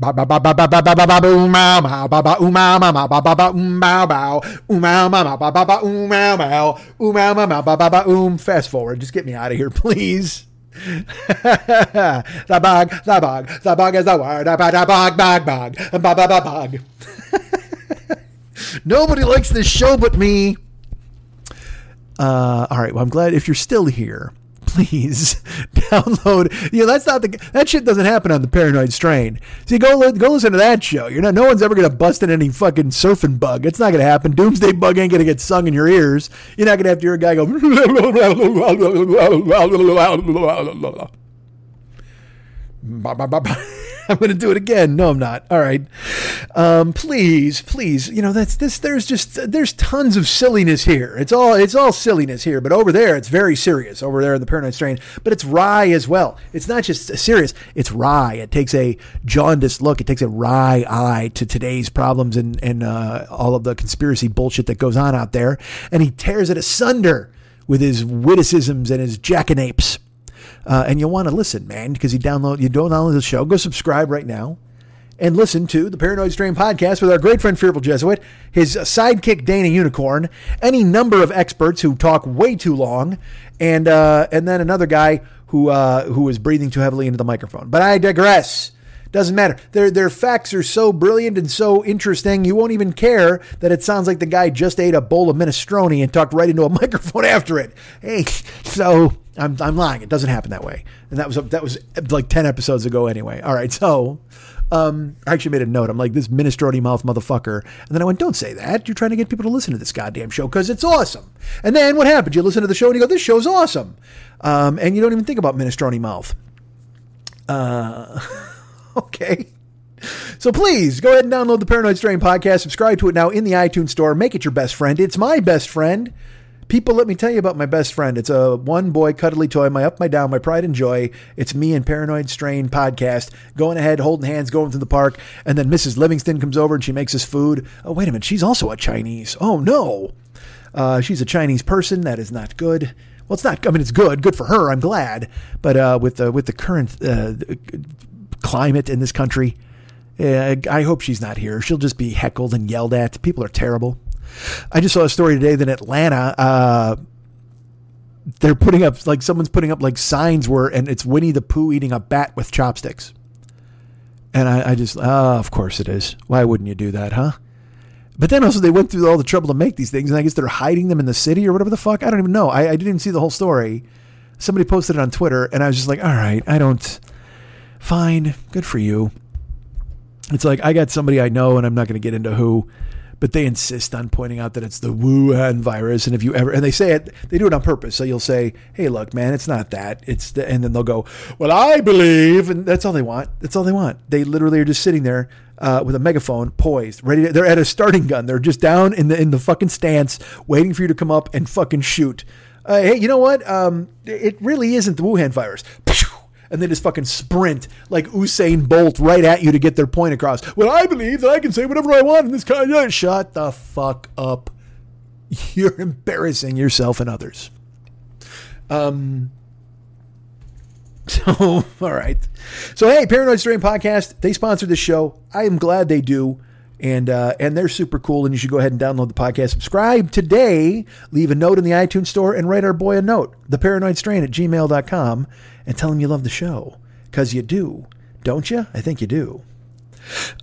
Speaker 2: ba ba. Ba ba ba ba ba ba ba boom bow bow ba ba um bow ma ba ba ba um bow bow um bow ma ba ba ba um bow bow um bow ma ba ba ba um. Fast forward, just get me out of here, please. the bug, the bug, the bug is the word. The bug, bug, bug, bug, bug, bug. Nobody likes this show but me. Uh, all right. Well, I'm glad if you're still here please [laughs] download. You know, that's not the that shit doesn't happen on the Paranoid Strain. See, go go listen to that show. You're not. No one's ever gonna bust in any fucking surfing bug. It's not gonna happen. Doomsday bug ain't gonna get sung in your ears. You're not gonna have to hear a guy go. [laughs] [laughs] I'm going to do it again. No, I'm not. All right. Um, please, please. You know, that's this. There's just there's tons of silliness here. It's all it's all silliness here, but over there it's very serious. Over there in the Paranoid Strain, but it's wry as well. It's not just serious. It's wry. It takes a jaundiced look. It takes a wry eye to today's problems and and uh, all of the conspiracy bullshit that goes on out there, and he tears it asunder with his witticisms and his jackanapes. Uh, and you'll want to listen, man, because you download you download the show. Go subscribe right now and listen to the Paranoid Strain podcast with our great friend Fearful Jesuit, his sidekick Dana Unicorn, any number of experts who talk way too long, and uh, and then another guy who uh, who is breathing too heavily into the microphone. But I digress. Doesn't matter. Their their facts are so brilliant and so interesting, you won't even care that it sounds like the guy just ate a bowl of minestrone and talked right into a [laughs] microphone after it. Hey, so I'm I'm lying. It doesn't happen that way. And that was that was like ten episodes ago anyway. All right, so. Um, I actually made a note. I'm like, this minestrone mouth motherfucker. And then I went, don't say that. You're trying to get people to listen to this goddamn show because it's awesome. And then what happened? You listen to the show and you go, this show's awesome. Um, and you don't even think about minestrone mouth. Uh, [laughs] [laughs] okay. So please go ahead and download the Paranoid Strain podcast. Subscribe to it now in the iTunes store. Make it your best friend. It's my best friend. People, let me tell you about my best friend. It's a one boy cuddly toy, my up, my down, my pride and joy. It's me and Paranoid Strain podcast going ahead, holding hands, going to the park. And then Mrs. Livingston comes over and she makes us food. Oh, wait a minute. She's also a Chinese. Oh, no. Uh, she's a Chinese person. That is not good. Well, it's not. I mean, it's good. Good for her. I'm glad. But uh, with the with the current uh, climate in this country, uh, I hope she's not here. She'll just be heckled and yelled at. People are terrible. I just saw a story today that in Atlanta, uh, they're putting up like someone's putting up like signs where, and it's Winnie the Pooh eating a bat with chopsticks. And I, I just, oh, of course it is. Why wouldn't you do that, huh? But then also they went through all the trouble to make these things, and I guess they're hiding them in the city or whatever the fuck. I don't even know. I, I didn't even see the whole story. Somebody posted it on Twitter, and I was just like, all right, I don't. Fine, good for you. It's like I got somebody I know, and I'm not going to get into who but they insist on pointing out that it's the Wuhan virus. And if you ever, and they say it, they do it on purpose. So you'll say, hey, look, man, it's not that. It's the, and then they'll go, well, I believe. And that's all they want. That's all they want. They literally are just sitting there uh, with a megaphone poised, ready. To, they're at a starting gun. They're just down in the, in the fucking stance, waiting for you to come up and fucking shoot. Uh, hey, you know what? Um, it really isn't the Wuhan virus and they just fucking sprint like Usain Bolt right at you to get their point across. Well, I believe that I can say whatever I want in this kind of shut the fuck up. [laughs] You're embarrassing yourself and others. Um. [laughs] So, all right. So, hey, Paranoid Strain Podcast, they sponsor the show. I am glad they do. And uh, and they're super cool, and you should go ahead and download the podcast. Subscribe today, leave a note in the iTunes store, and write our boy a note, the paranoid strain at gmail.com and tell him you love the show because you do, don't you? I think you do.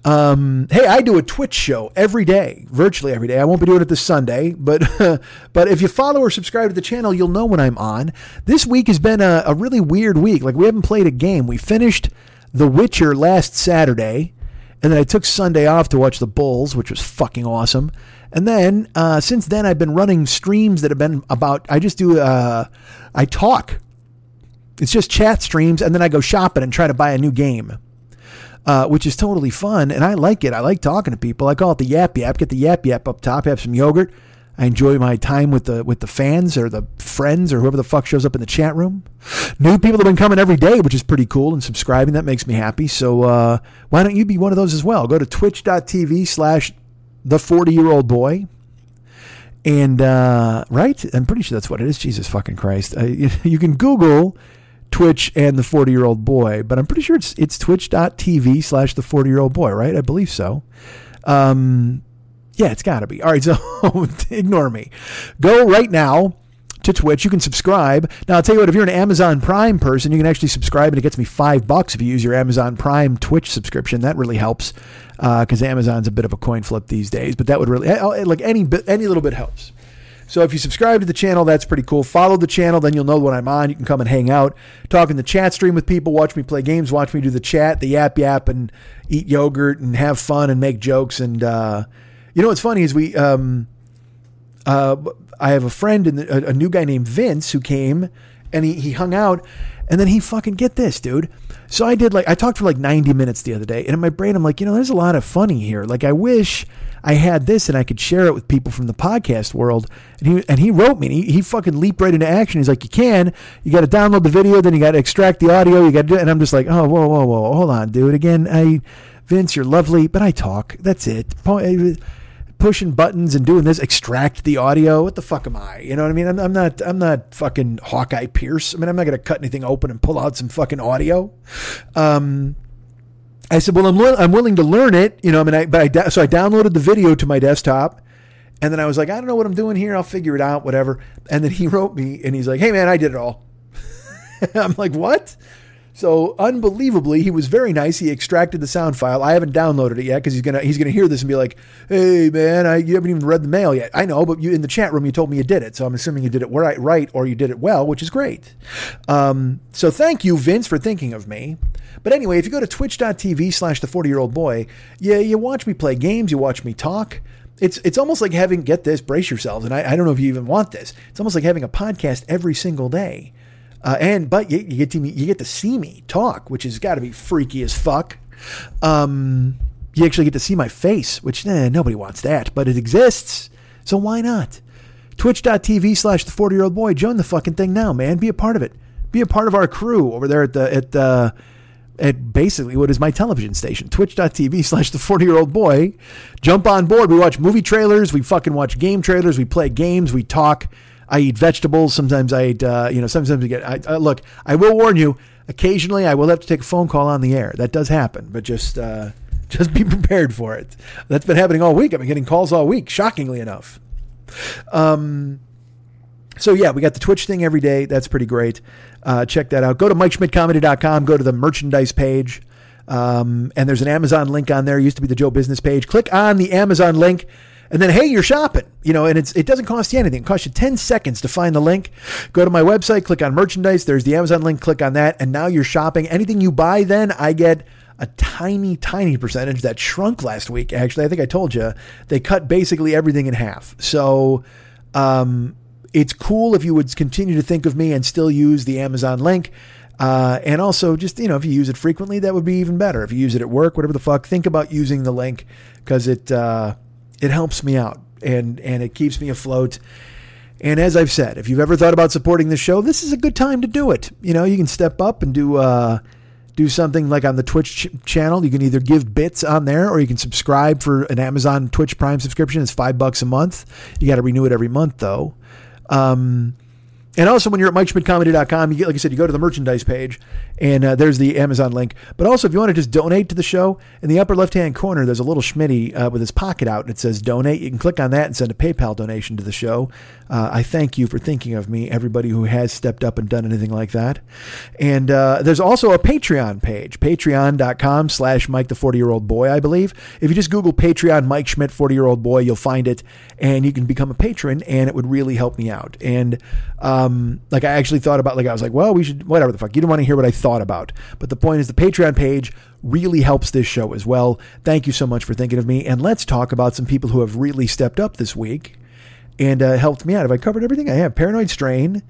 Speaker 2: Um, hey, I do a Twitch show every day, virtually every day. I won't be doing it this Sunday, but [laughs] but if you follow or subscribe to the channel, you'll know when I'm on. This week has been a, a really weird week. Like we haven't played a game. We finished The Witcher last Saturday, and then I took Sunday off to watch the Bulls, which was fucking awesome. And then uh, since then, I've been running streams that have been about. I just do. Uh, I talk it's just chat streams, and then I go shopping and try to buy a new game, uh, which is totally fun, and I like it. I like talking to people. I call it the yap yap. Get the yap yap up top. Have some yogurt. I enjoy my time with the with the fans or the friends or whoever the fuck shows up in the chat room. New people have been coming every day, which is pretty cool, and subscribing. That makes me happy. So uh, why don't you be one of those as well? Go to twitch.tv slash the 40 year old boy. And uh, right, I'm pretty sure that's what it is. Jesus fucking Christ! [laughs] You can Google Twitch and the 40 year old boy, but I'm pretty sure it's it's twitch.tv slash the 40 year old boy, right? I believe so. Um, yeah, it's got to be. All right, [laughs] so ignore me. Go right now to Twitch. You can subscribe. Now, I'll tell you what, if you're an Amazon Prime person, you can actually subscribe, and it gets me five bucks if you use your Amazon Prime Twitch subscription. That really helps because uh, Amazon's a bit of a coin flip these days, but that would really, like any, any little bit helps. So if you subscribe to the channel, that's pretty cool. Follow the channel, then you'll know when I'm on. You can come and hang out, talk in the chat stream with people, watch me play games, watch me do the chat, the yap yap, and eat yogurt and have fun and make jokes. And uh, you know what's funny is we, um, uh, I have a friend and a, a new guy named Vince who came and he he hung out, and then he fucking get this, dude. So I did like I talked for like 90 minutes the other day, and in my brain I'm like, you know, there's a lot of funny here. Like I wish I had this and I could share it with people from the podcast world. And he and he wrote me. And he, he fucking leaped right into action. He's like, you can. You got to download the video, then you got to extract the audio. You got to do it. And I'm just like, oh, whoa, whoa, whoa, hold on, dude. Again, I, Vince, you're lovely, but I talk. That's it. Eh, Pushing buttons and doing this, extract the audio. What the fuck am I? You know what I mean? I'm, I'm not. I'm not fucking Hawkeye Pierce. I mean, I'm not gonna cut anything open and pull out some fucking audio. Um, I said, well, I'm, I'm willing to learn it, you know, I mean, I, but I, so I downloaded the video to my desktop and then I was like, I don't know what I'm doing here. I'll figure it out, whatever. And then he wrote me and he's like, Hey man, I did it all. [laughs] I'm like, what? So unbelievably, he was very nice. He extracted the sound file. I haven't downloaded it yet because he's gonna he's gonna hear this and be like, "Hey man, I, you haven't even read the mail yet." I know, but you in the chat room you told me you did it, so I'm assuming you did it right, right or you did it well, which is great. Um, so thank you, Vince, for thinking of me. But anyway, if you go to twitch.tv slash the 40 year old boy, yeah, you watch me play games, you watch me talk. It's it's almost like having get this, brace yourselves, and I, I don't know if you even want this. It's almost like having a podcast every single day. Uh, and but you, you, get to me, you get to see me talk, which has got to be freaky as fuck. Um, you actually get to see my face, which eh, nobody wants that, but it exists, so why not? Twitch.tv slash the 40 year old boy. Join the fucking thing now, man. Be a part of it. Be a part of our crew over there at the at the at basically what is my television station, twitch.tv slash the 40 year old boy. Jump on board. We watch movie trailers. We fucking watch game trailers. We play games. We talk. I eat vegetables. Sometimes I eat, uh, you know, sometimes we get, I, uh, look, I will warn you, occasionally I will have to take a phone call on the air. That does happen, but just, uh, [laughs] just be prepared for it. That's been happening all week. I've been getting calls all week, shockingly enough. Um, so yeah, we got the Twitch thing every day. That's pretty great. Uh, check that out. Go to MikeSchmidtComedy.com. Go to the merchandise page. Um, and there's an Amazon link on there. It used to be the Joe Business page. Click on the Amazon link. And then, hey, you're shopping, you know, and it's it doesn't cost you anything. It costs you 10 seconds to find the link. Go to my website, click on merchandise. There's the Amazon link, click on that. And now you're shopping. Anything you buy, then I get a tiny, tiny percentage that shrunk last week. Actually, I think I told you they cut basically everything in half. So, um, it's cool if you would continue to think of me and still use the Amazon link. Uh, and also, just you know, if you use it frequently, that would be even better. If you use it at work, whatever the fuck, think about using the link because it uh, it helps me out and and it keeps me afloat. And as I've said, if you've ever thought about supporting the show, this is a good time to do it. You know, you can step up and do uh, do something like on the Twitch ch- channel. You can either give bits on there, or you can subscribe for an Amazon Twitch Prime subscription. It's five bucks a month. You got to renew it every month though. Um, and also, when you're at MikeSchmidtComedy.com, you get, like I said, you go to the merchandise page, and uh, there's the Amazon link. But also, if you want to just donate to the show, in the upper left-hand corner, there's a little Schmitty uh, with his pocket out, and it says donate. You can click on that and send a PayPal donation to the show. Uh, I thank you for thinking of me, everybody who has stepped up and done anything like that. And uh, there's also a Patreon page, patreon.com slash Mike the 40-year-old boy, I believe. If you just Google Patreon Mike Schmidt 40-year-old boy, you'll find it, and you can become a patron, and it would really help me out. And um, like I actually thought about, like I was like, well, we should, whatever the fuck. You don't want to hear what I thought about. But the point is the Patreon page really helps this show as well. Thank you so much for thinking of me. And let's talk about some people who have really stepped up this week and uh, helped me out. Have I covered everything? I have. Paranoid Strain.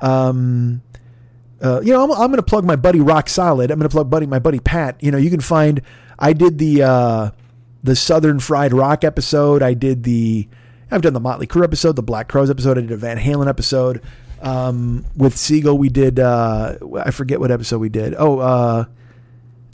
Speaker 2: Um, uh, you know, I'm, I'm going to plug my buddy Rock Solid. I'm going to plug buddy my buddy Pat. You know, you can find. I did the uh, the Southern Fried Rock episode. I did the. I've done the Motley Crue episode, the Black Crowes episode. I did a Van Halen episode. Um, with Siegel, we did. Uh, I forget what episode we did. Oh, uh,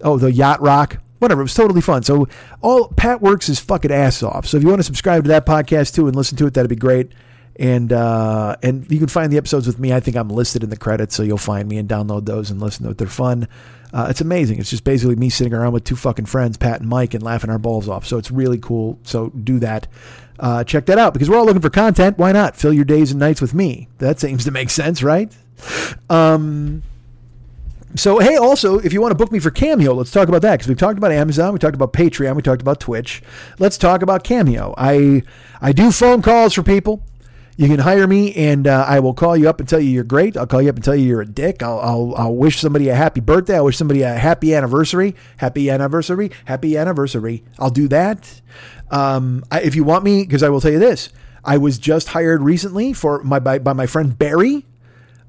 Speaker 2: oh, the Yacht Rock whatever. It was totally fun. So all Pat works his fucking ass off. So if you want to subscribe to that podcast too and listen to it, that'd be great. And uh, and you can find the episodes with me. I think I'm listed in the credits, so you'll find me and download those and listen to it. They're fun. Uh, it's amazing. It's just basically me sitting around with two fucking friends, Pat and Mike, and laughing our balls off. So it's really cool. So do that. Uh, check that out because we're all looking for content. Why not fill your days and nights with me? That seems to make sense, right? Um, so hey, also if you want to book me for Cameo, let's talk about that because we've talked about Amazon, we talked about Patreon, we talked about Twitch. Let's talk about Cameo. I I do phone calls for people. You can hire me, and uh, I will call you up and tell you you're great. I'll call you up and tell you you're a dick. I'll, I'll, I'll wish somebody a happy birthday. I'll wish somebody a happy anniversary. Happy anniversary. Happy anniversary. I'll do that. Um, I, if you want me, because I will tell you this, I was just hired recently for my by, by my friend Barry,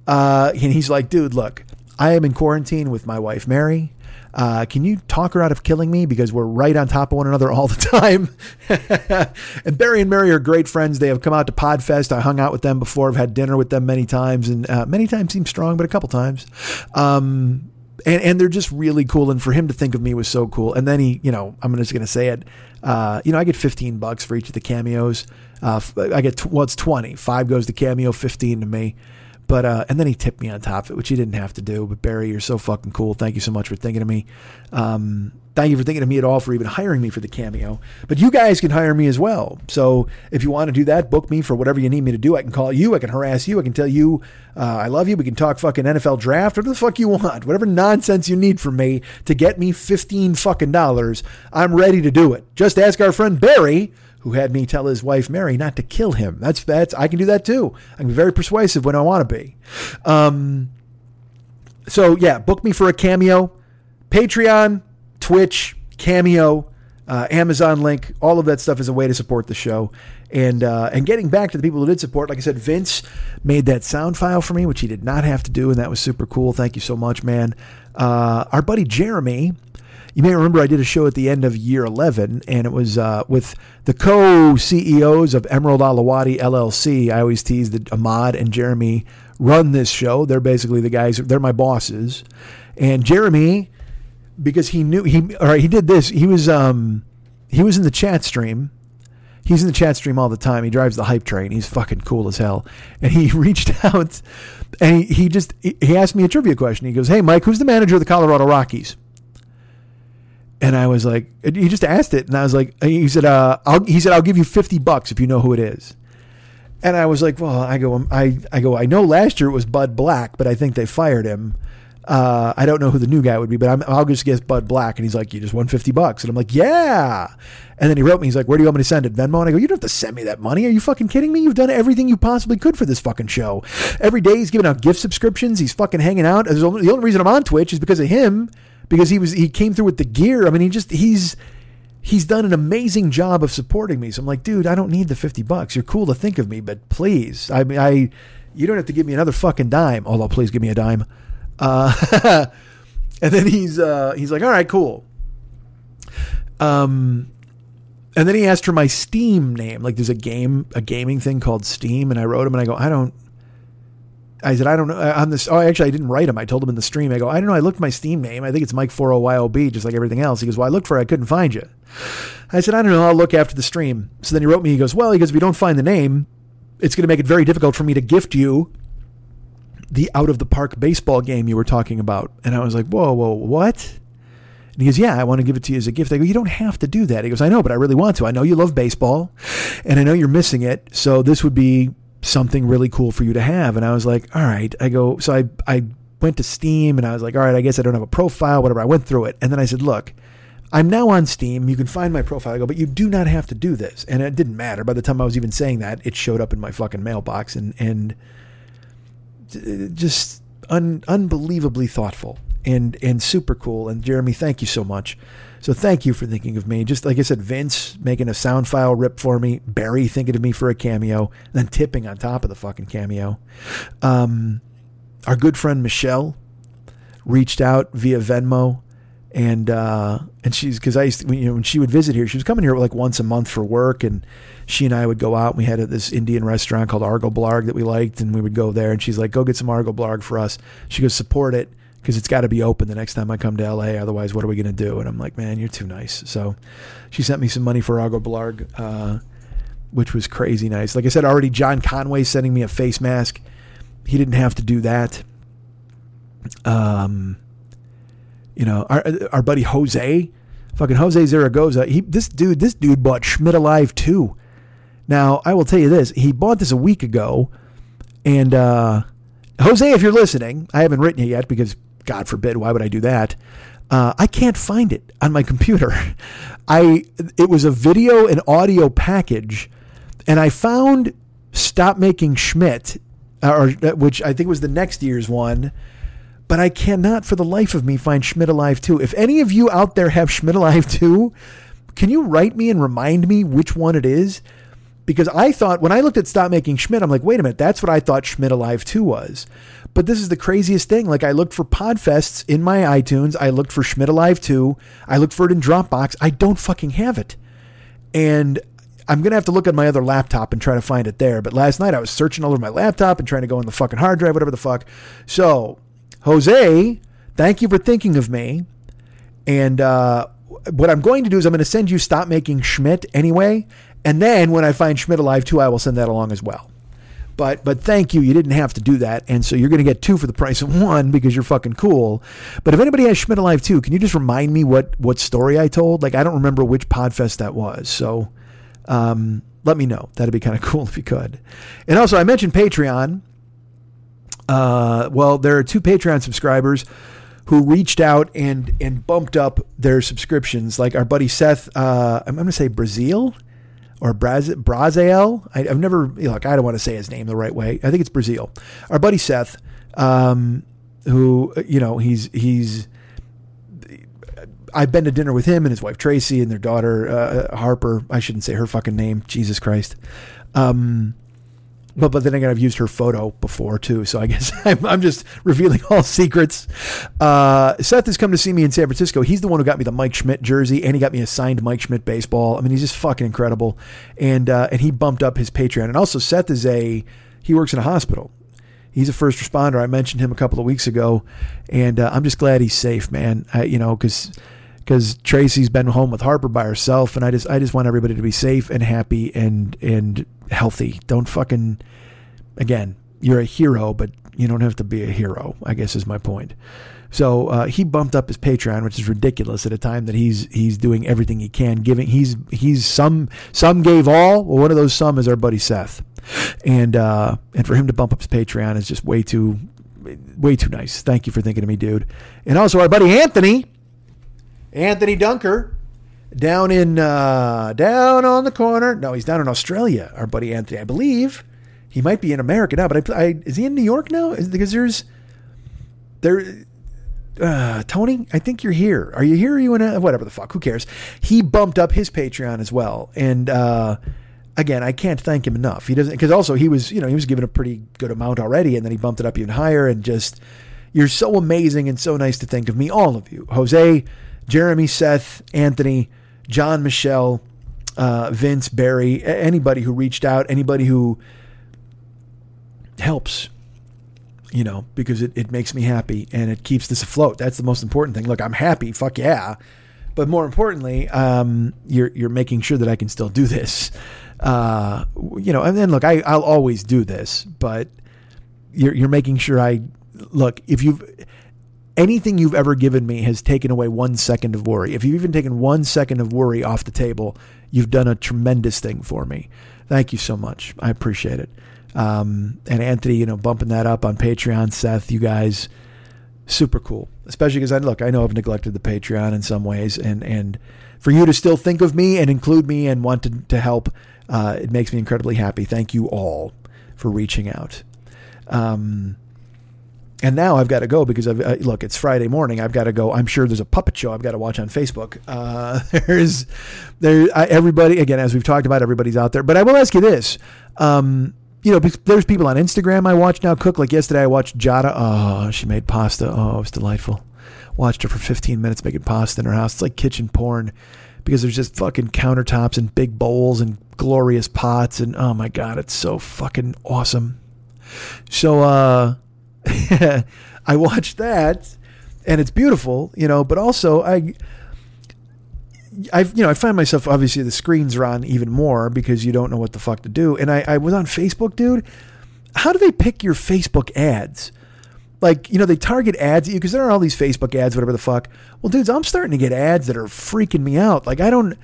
Speaker 2: uh, and he's like, dude, look, I am in quarantine with my wife, Mary. Uh, can you talk her out of killing me because we're right on top of one another all the time? [laughs] and Barry and Mary are great friends. They have come out to Podfest. I hung out with them before. I've had dinner with them many times, and uh, many times seem strong, but a couple times. Um, and and they're just really cool. And for him to think of me was so cool. And then he, you know, I'm just going to say it. Uh, you know, I get 15 bucks for each of the cameos. Uh, I get well, it's 20. Five goes to cameo, 15 to me. But uh, and then he tipped me on top of it, which he didn't have to do. But Barry, you're so fucking cool. Thank you so much for thinking of me. Um, thank you for thinking of me at all for even hiring me for the cameo. But you guys can hire me as well. So if you want to do that, book me for whatever you need me to do. I can call you. I can harass you. I can tell you uh, I love you. We can talk fucking NFL draft, whatever the fuck you want, whatever nonsense you need from me to get me fifteen fucking dollars. I'm ready to do it. Just ask our friend Barry who had me tell his wife Mary not to kill him. That's that's I can do that too. I can be very persuasive when I want to be. Um, so yeah, book me for a cameo, Patreon, Twitch, Cameo, uh, Amazon link. All of that stuff is a way to support the show. And uh, and getting back to the people who did support, like I said, Vince made that sound file for me, which he did not have to do, and that was super cool. Thank you so much, man. Uh, our buddy Jeremy you may remember I did a show at the end of year 11, and it was uh, with the co CEOs of Emerald Alawadi LLC. I always tease that Ahmad and Jeremy run this show. They're basically the guys, they're my bosses. And Jeremy, because he knew, he, all right, he did this. He was, um, he was in the chat stream. He's in the chat stream all the time. He drives the hype train. He's fucking cool as hell. And he [laughs] reached out and he, he just, he asked me a trivia question. He goes, Hey, Mike, who's the manager of the Colorado Rockies? And I was like, he just asked it, and I was like, he said, uh, I'll, he said, I'll give you fifty bucks if you know who it is. And I was like, well, I go, I, I go, I know last year it was Bud Black, but I think they fired him. Uh, I don't know who the new guy would be, but i will just guess Bud Black. And he's like, you just won 50 bucks. And I'm like, yeah. And then he wrote me, he's like, where do you want me to send it? Venmo? And I go, you don't have to send me that money. Are you fucking kidding me? You've done everything you possibly could for this fucking show. Every day he's giving out gift subscriptions. He's fucking hanging out. The only reason I'm on Twitch is because of him because he was he came through with the gear. I mean, he just he's he's done an amazing job of supporting me. So I'm like, dude, I don't need the 50 bucks. You're cool to think of me, but please, I mean, I you don't have to give me another fucking dime. Although, please give me a dime. Uh, [laughs] and then he's uh, he's like, all right, cool. Um, and then he asked for my Steam name. Like, there's a game, a gaming thing called Steam, and I wrote him, and I go, I don't, I said, I don't know. Uh, on this, oh, actually, I didn't write him. I told him in the stream. I go, I don't know. I looked my Steam name. I think it's Mike40YOB, just like everything else. He goes, Well, I looked for it. I couldn't find you. I said, I don't know. I'll look after the stream. So then he wrote me. He goes, Well, he goes, if you don't find the name, it's going to make it very difficult for me to gift you the out of the park baseball game you were talking about. And I was like, Whoa, whoa, what? And he goes, Yeah, I want to give it to you as a gift. I go, You don't have to do that. He goes, I know, but I really want to. I know you love baseball and I know you're missing it. So this would be something really cool for you to have. And I was like, all right. I go, so I, I went to Steam and I was like, all right, I guess I don't have a profile, whatever. I went through it. And then I said, look, I'm now on Steam. You can find my profile. I go, but you do not have to do this. And it didn't matter. By the time I was even saying that, it showed up in my fucking mailbox and, and uh, just un, unbelievably thoughtful and, and super cool. And Jeremy, thank you so much. So thank you for thinking of me. Just like I said, Vince making a sound file rip for me, Barry thinking of me for a cameo, then tipping on top of the fucking cameo. Um, our good friend Michelle reached out via Venmo, and uh, and she's because I used to, you know when she would visit here, she was coming here like once a month for work, and she and I would go out. And we had this Indian restaurant called Argo Blarg that we liked, and we would go there. And she's like, "Go get some Argo Blarg for us." She goes, "Support it." Because it's got to be open the next time I come to LA. Otherwise, what are we going to do? And I'm like, man, you're too nice. So she sent me some money for Argo Blarg, uh, which was crazy nice. Like I said already, John Conway sending me a face mask. He didn't have to do that. Um, you know, our our buddy Jose, fucking Jose Zaragoza. He this dude, this dude bought Schmidt Alive too. Now I will tell you this: he bought this a week ago, and uh, Jose, if you're listening, I haven't written it yet because God forbid, why would I do that? Uh, I can't find it on my computer. [laughs] I it was a video and audio package, and I found "Stop Making Schmidt," or which I think was the next year's one. But I cannot, for the life of me, find Schmidt Alive 2. If any of you out there have Schmidt Alive 2, can you write me and remind me which one it is? Because I thought when I looked at Stop Making Schmidt, I'm like, wait a minute, that's what I thought Schmidt Alive 2 was. But this is the craziest thing. Like I looked for Podfests in my iTunes. I looked for Schmidt Alive 2. I looked for it in Dropbox. I don't fucking have it. And I'm going to have to look at my other laptop and try to find it there. But last night I was searching all over my laptop and trying to go in the fucking hard drive, whatever the fuck. So, Jose, thank you for thinking of me. And uh, what I'm going to do is I'm going to send you Stop Making Schmidt anyway. And then when I find Schmidt Alive 2, I will send that along as well. But but thank you. You didn't have to do that, and so you're going to get two for the price of one because you're fucking cool. But if anybody has Schmidt Alive 2, can you just remind me what what story I told? Like I don't remember which Podfest that was. So um, let me know. That'd be kind of [laughs] cool if you could. And also, I mentioned Patreon. Uh, well, there are two Patreon subscribers who reached out and and bumped up their subscriptions. Like our buddy Seth, uh, I'm going to say Brazil or Braz- Braziel. I, have never like I don't want to say his name the right way. I think it's Brazil. Our buddy Seth, um, who you know he's he's. I've been to dinner with him and his wife Tracy and their daughter uh, Harper. I shouldn't say her fucking name. Jesus Christ. Um, but but then again, I've used her photo before too, so I guess [laughs] I'm, I'm just revealing all [laughs] secrets. Uh, Seth has come to see me in San Francisco. He's the one who got me the Mike Schmidt jersey, and he got me a signed Mike Schmidt baseball. I mean, he's just fucking incredible, and uh, and he bumped up his Patreon. And also, Seth is a he works in a hospital. He's a first responder. I mentioned him a couple of weeks ago, and uh, I'm just glad he's safe, man. you know, because because Tracy's been home with Harper by herself, and I just I just want everybody to be safe and happy and and healthy. Don't fucking again, you're a hero, but you don't have to be a hero. I guess is my point. So uh, he bumped up his Patreon, which is ridiculous at a time that he's he's doing everything he can, giving he's he's some some gave all. Well, one of those some is our buddy Seth, and uh, and for him to bump up his Patreon is just way too way too nice. Thank you for thinking of me, dude. And also our buddy Anthony Anthony Dunker down in uh, down on the corner. No, he's down in Australia. Our buddy Anthony, I believe he might be in America now. But I, I is he in New York now? Is, because there's there. Uh, Tony, I think you're here. Are you here? Are you in a whatever the fuck? Who cares? He bumped up his Patreon as well, and uh, again, I can't thank him enough. He doesn't because also he was you know he was given a pretty good amount already, and then he bumped it up even higher, and just you're so amazing and so nice to think of me, all of you, Jose. Jeremy, Seth, Anthony, John, Michelle, uh, Vince, Barry, anybody who reached out, anybody who helps, you know, because it, it makes me happy and it keeps this afloat. That's the most important thing. Look, I'm happy, fuck yeah. But more importantly, um, you're you're making sure that I can still do this. Uh, you know, and then look, I, I'll always do this, but you're you're making sure I look if you've anything you've ever given me has taken away one second of worry. If you've even taken one second of worry off the table, you've done a tremendous thing for me. Thank you so much. I appreciate it. Um, and Anthony, you know, bumping that up on Patreon, Seth, you guys, super cool. Especially because I look, I know I've neglected the Patreon in some ways, and and for you to still think of me and include me and want to to help, uh, it makes me incredibly happy. Thank you all for reaching out. Um, and now I've got to go because I've, uh, look, it's Friday morning. I've got to go. I'm sure there's a puppet show I've got to watch on Facebook. Uh, [laughs] there's there everybody again as we've talked about. Everybody's out there, but I will ask you this. Um, you know, there's people on Instagram I watch now cook. Like yesterday, I watched Giada. Oh, she made pasta. Oh, it was delightful. Watched her for 15 minutes making pasta in her house. It's like kitchen porn because there's just fucking countertops and big bowls and glorious pots and oh my god, it's so fucking awesome. So, uh, [laughs] I watched that, and it's beautiful, you know. But also, I, I, you know, I find myself obviously the screens are on even more because you don't know what the fuck to do. And I, I was on Facebook, dude. How do they pick your Facebook ads? Like, you know, they target ads at you because there are all these Facebook ads, whatever the fuck. Well, dudes, I'm starting to get ads that are freaking me out. Like, I don't.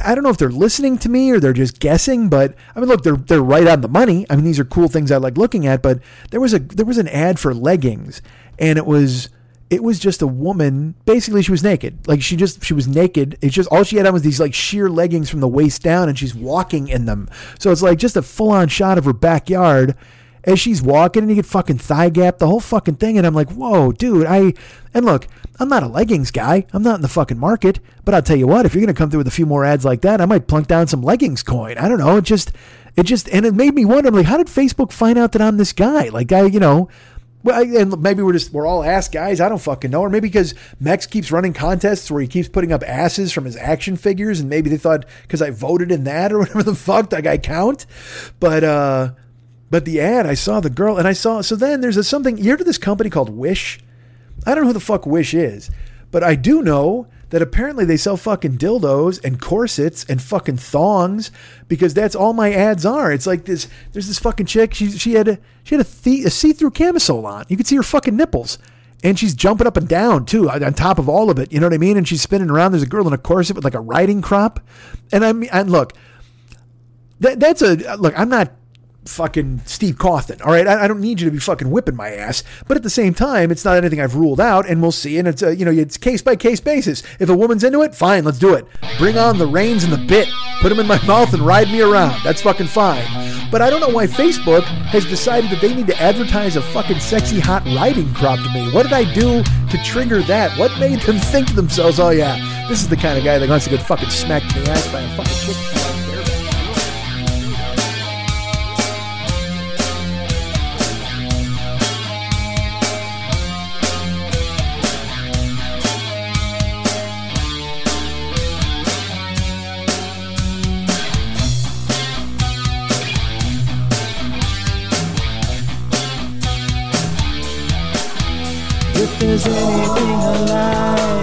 Speaker 2: I don't know if they're listening to me or they're just guessing, but I mean, look, they're they're right on the money. I mean, these are cool things I like looking at. But there was a there was an ad for leggings, and it was it was just a woman. Basically, she was naked. Like she just she was naked. It's just all she had on was these like sheer leggings from the waist down, and she's walking in them. So it's like just a full on shot of her backyard as she's walking, and you get fucking thigh gap, the whole fucking thing. And I'm like, whoa, dude. I and look, I'm not a leggings guy. I'm not in the fucking market. But I'll tell you what, if you're going to come through with a few more ads like that, I might plunk down some leggings coin. I don't know. It just, it just, and it made me wonder, like, how did Facebook find out that I'm this guy? Like, I, you know, well, and maybe we're just, we're all ass guys. I don't fucking know. Or maybe because Mex keeps running contests where he keeps putting up asses from his action figures. And maybe they thought because I voted in that or [laughs] whatever the fuck, like I count. But, uh, but the ad, I saw the girl and I saw, so then there's a, something, you heard of this company called Wish? I don't know who the fuck Wish is, but I do know that apparently they sell fucking dildos and corsets and fucking thongs because that's all my ads are. It's like this. There's this fucking chick. She she had a she had a, a see-through camisole on. You could see her fucking nipples. And she's jumping up and down too, on top of all of it. You know what I mean? And she's spinning around. There's a girl in a corset with like a riding crop. And I mean, and look, that, that's a look. I'm not fucking Steve Cawthon. All right, I, I, don't need you to be fucking whipping my ass, but at the same time, it's not anything I've ruled out, and we'll see. And it's a, you know it's case by case basis. If a woman's into it, fine, let's do it. Bring on the reins and the bit. Put them in my [laughs] mouth and ride me around. That's fucking fine. But I don't know why Facebook has decided that they need to advertise a fucking sexy hot riding crop to me. What did I do to trigger that? What made them [laughs] think to themselves, oh yeah, this is the kind of guy that wants to get fucking smacked in the ass by a fucking chick?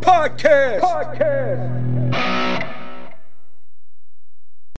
Speaker 2: Podcast. Podcast.